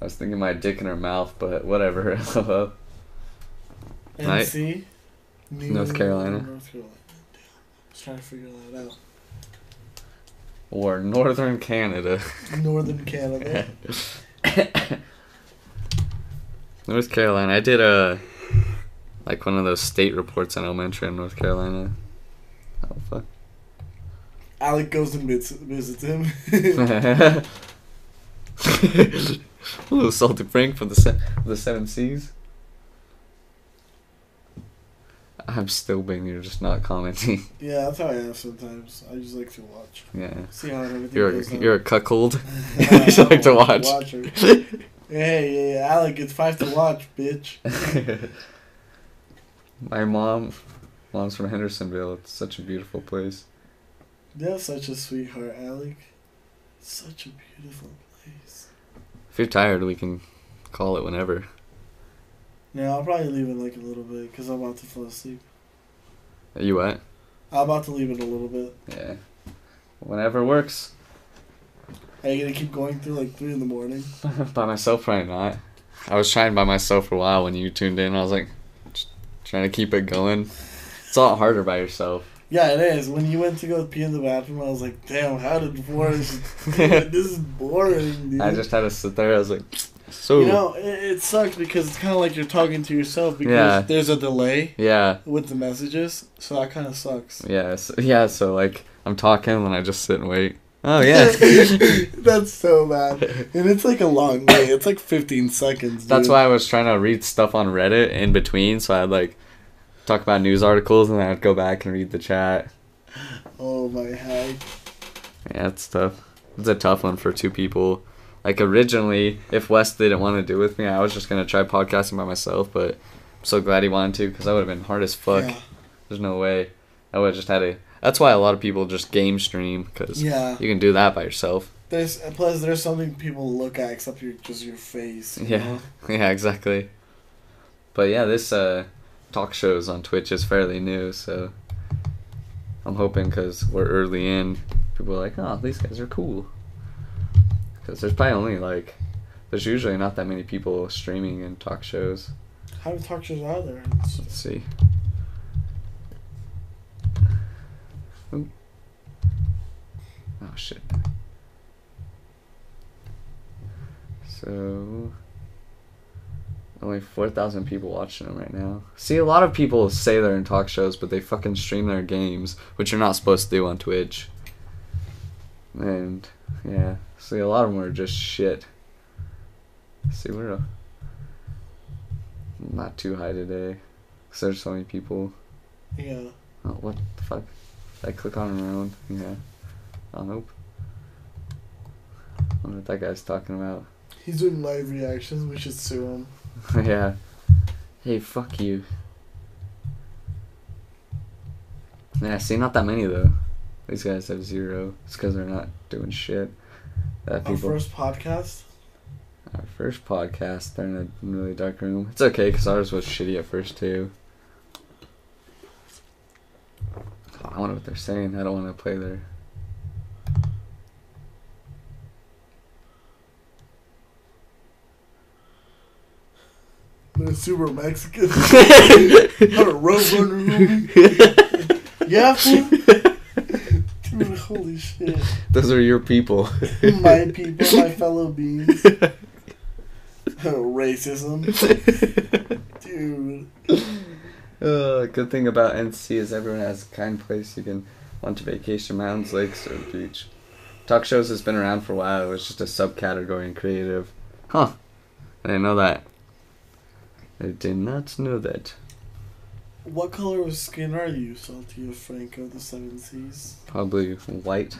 Speaker 2: I was thinking my dick in her mouth, but whatever.
Speaker 3: NC?
Speaker 2: North Carolina.
Speaker 3: North Carolina. Damn. I was trying to figure that out.
Speaker 2: Or Northern Canada.
Speaker 3: Northern Canada.
Speaker 2: North Carolina. I did a like one of those state reports in elementary in North Carolina. Oh fuck.
Speaker 3: Alec goes and visits, visits him.
Speaker 2: a little salty prank for the se- the seven seas. I'm still being you're just not commenting.
Speaker 3: yeah, that's how I am sometimes. I just like to watch.
Speaker 2: Yeah.
Speaker 3: See how everything
Speaker 2: You're
Speaker 3: goes
Speaker 2: a, you're a cuckold.
Speaker 3: Yeah,
Speaker 2: you just
Speaker 3: I
Speaker 2: like to watch.
Speaker 3: watcher. Hey, yeah, Alec, it's five to watch, bitch.
Speaker 2: My mom, mom's from Hendersonville. It's such a beautiful place.
Speaker 3: You're such a sweetheart, Alec. Such a beautiful place.
Speaker 2: If you're tired, we can call it whenever.
Speaker 3: Yeah, I'll probably leave it like a little bit because I'm about to fall asleep.
Speaker 2: Are you what?
Speaker 3: I'm about to leave it a little bit.
Speaker 2: Yeah. Whenever works.
Speaker 3: Are you gonna keep going through like three in the morning?
Speaker 2: by myself, probably not. I was trying by myself for a while when you tuned in. I was like, trying to keep it going. It's a lot harder by yourself.
Speaker 3: Yeah, it is. When you went to go pee in the bathroom, I was like, "Damn, how did Forrest? this is boring, dude."
Speaker 2: I just had to sit there. I was like, so
Speaker 3: you know, it, it sucks because it's kind of like you're talking to yourself because
Speaker 2: Yeah.
Speaker 3: there's a delay
Speaker 2: yeah,
Speaker 3: with the messages, so that kind of sucks.
Speaker 2: yeah, so, yeah. So like, I'm talking and I just sit and wait. Oh yeah.
Speaker 3: That's so bad, and it's like a long way. It's like 15 seconds.
Speaker 2: That's why I was trying to read stuff on Reddit in between, so I'd like talk about news articles and then I'd go back and read the chat.
Speaker 3: Oh my heck.
Speaker 2: Yeah, it's tough. It's a tough one for two people. Like originally, if Wes didn't want to do it with me, I was just gonna try podcasting by myself. But I'm so glad he wanted to because that would have been hard as fuck.
Speaker 3: Yeah.
Speaker 2: There's no way. I would have just had a. That's why a lot of people just game stream because
Speaker 3: Yeah.
Speaker 2: you can do that by yourself.
Speaker 3: There's plus there's something people look at except your just your face. you
Speaker 2: Yeah.
Speaker 3: know?
Speaker 2: Yeah, exactly. But yeah, this uh, talk shows on Twitch is fairly new, so I'm hoping because we're early in, people are like, oh, these guys are cool. Because there's probably only like, there's usually not that many people streaming in talk shows.
Speaker 3: How many talk shows are there?
Speaker 2: Let's see. Oop. Oh shit. So only four thousand people watching them right now. See, a lot of people say they're in talk shows, but they fucking stream their games, which you're not supposed to do on Twitch. And yeah, see, a lot of them are just shit. see, we're uh, not too high today, cause there's so many people.
Speaker 3: Yeah.
Speaker 2: Oh, what the fuck? Did I click on around? Yeah. Oh, nope. I wonder what that guy's talking about.
Speaker 3: He's doing live reactions. We should sue him.
Speaker 2: yeah. Hey, fuck you. Yeah, see, not that many though. These guys have zero. It's because they're not doing shit. That
Speaker 3: Our first podcast.
Speaker 2: Our first podcast, they're in a really dark room. It's okay because ours was shitty at first too. I wonder what they're saying. I don't want to play their.
Speaker 3: The super Mexican. Not a Roadrunner movie. Yeah, fool. Dude, holy shit.
Speaker 2: Those are your people.
Speaker 3: My people, my fellow beings. Racism. Dude.
Speaker 2: Uh, good thing about NC is everyone has a kind place you can want to vacation, mountains, lakes, or beach. Talk shows has been around for a while. It was just a subcategory in creative. Huh. I didn't know that. I did not know that.
Speaker 3: What color of skin are you, Salty of Franco the Seven Seas?
Speaker 2: Probably white.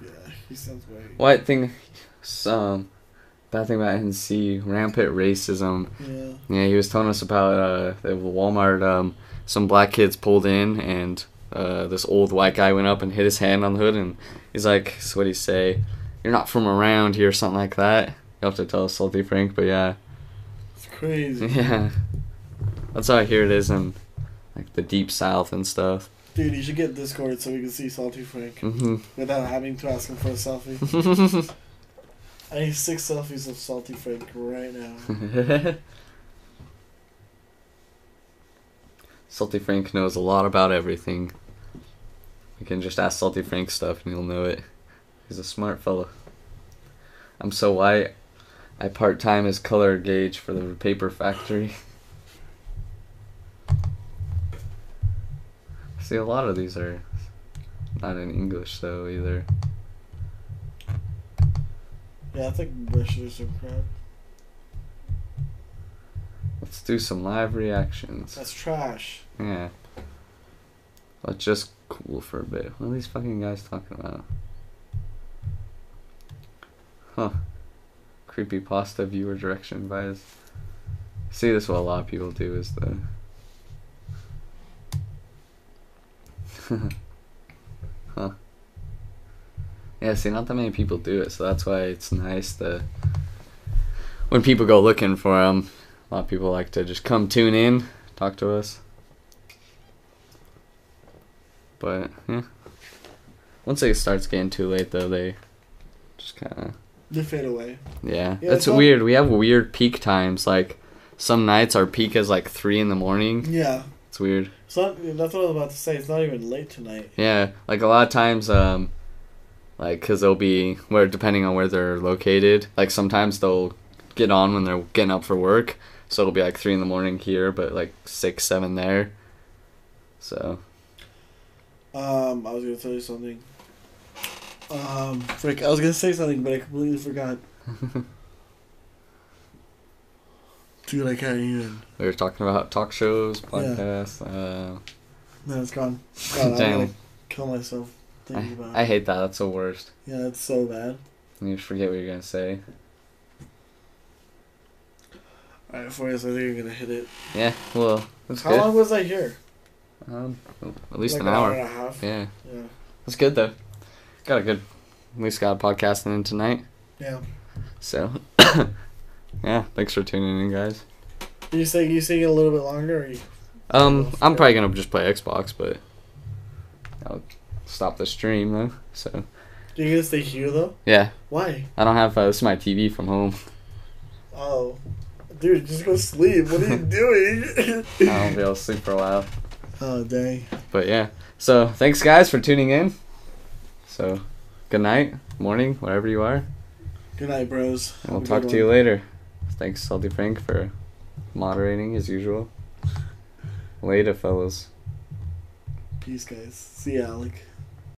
Speaker 3: Yeah, he sounds white.
Speaker 2: White thing, some bad thing about NC, rampant racism.
Speaker 3: Yeah.
Speaker 2: Yeah, he was telling us about uh, the Walmart. Um, some black kids pulled in, and uh, this old white guy went up and hit his hand on the hood, and he's like, "So what do you say? You're not from around here, or something like that." You have to tell us, Salty Frank, but yeah,
Speaker 3: It's crazy.
Speaker 2: yeah, that's how I hear it is in like the deep south and stuff.
Speaker 3: Dude, you should get Discord so we can see Salty Frank
Speaker 2: hmm
Speaker 3: without having to ask him for a selfie. I need six selfies of Salty Frank right now.
Speaker 2: Salty Frank knows a lot about everything. You can just ask Salty Frank stuff and he'll know it. He's a smart fellow. I'm so white. I part time as color gauge for the paper factory. See, a lot of these are not in English though either.
Speaker 3: Yeah, I think or some crap.
Speaker 2: Let's do some live reactions.
Speaker 3: That's trash.
Speaker 2: Yeah. Let's just cool for a bit. What are these fucking guys talking about? Huh. Creepy pasta viewer direction bias. See, this is what a lot of people do is the. huh. Yeah, see, not that many people do it, so that's why it's nice to. When people go looking for them, a lot of people like to just come tune in, talk to us. But yeah, once it starts getting too late, though, they just kind of
Speaker 3: They fade away.
Speaker 2: yeah.
Speaker 3: Yeah,
Speaker 2: That's
Speaker 3: it's all-
Speaker 2: weird. We have weird peak times. Like some nights our peak is like three in the morning.
Speaker 3: Yeah.
Speaker 2: It's weird.
Speaker 3: It's not. That's what I was about to say. It's not even late tonight.
Speaker 2: Yeah, like a lot of times, um, like because they'll be where depending on where they're located. Like sometimes they'll get on when they're getting up for work, so it'll be like three in the morning here, but like six, seven there. So
Speaker 3: Um, I was gonna tell you something. Um, frick, I was gonna say something, but I completely forgot. Dude, I can't even.
Speaker 2: we were talking about talk shows, podcasts. Uh,
Speaker 3: No, it's gone. God, I'm
Speaker 2: Damn.
Speaker 3: gonna kill myself thinking about.
Speaker 2: I hate that. That's the worst.
Speaker 3: yeah, it's so bad.
Speaker 2: You forget what you're gonna say.
Speaker 3: All right, for us, I think you're gonna hit it.
Speaker 2: Yeah, well, that's
Speaker 3: How
Speaker 2: good.
Speaker 3: long was I here?
Speaker 2: Um, at least
Speaker 3: like
Speaker 2: an hour.
Speaker 3: and a half.
Speaker 2: Yeah,
Speaker 3: Yeah.
Speaker 2: that's good though. Got a good. At least got a podcasting in tonight.
Speaker 3: Yeah.
Speaker 2: So, yeah, thanks for tuning in, guys.
Speaker 3: You say you it a little bit longer? Or you...
Speaker 2: Um, I'm probably gonna just play Xbox, but I'll stop the stream though. So
Speaker 3: You gonna stay here though?
Speaker 2: yeah,
Speaker 3: Why?
Speaker 2: I don't have uh, this is my TV from home.
Speaker 3: Oh, dude, just go sleep. What are you doing?
Speaker 2: I won't be able to sleep for a while.
Speaker 3: oh dang.
Speaker 2: But yeah, so thanks guys for tuning in. So, good night, morning, wherever you are,
Speaker 3: Good night, bros.
Speaker 2: and we'll talk to you later. Thanks, Salty Frank, for moderating as usual. Later, fellas.
Speaker 3: Peace, guys. See ya, Alec.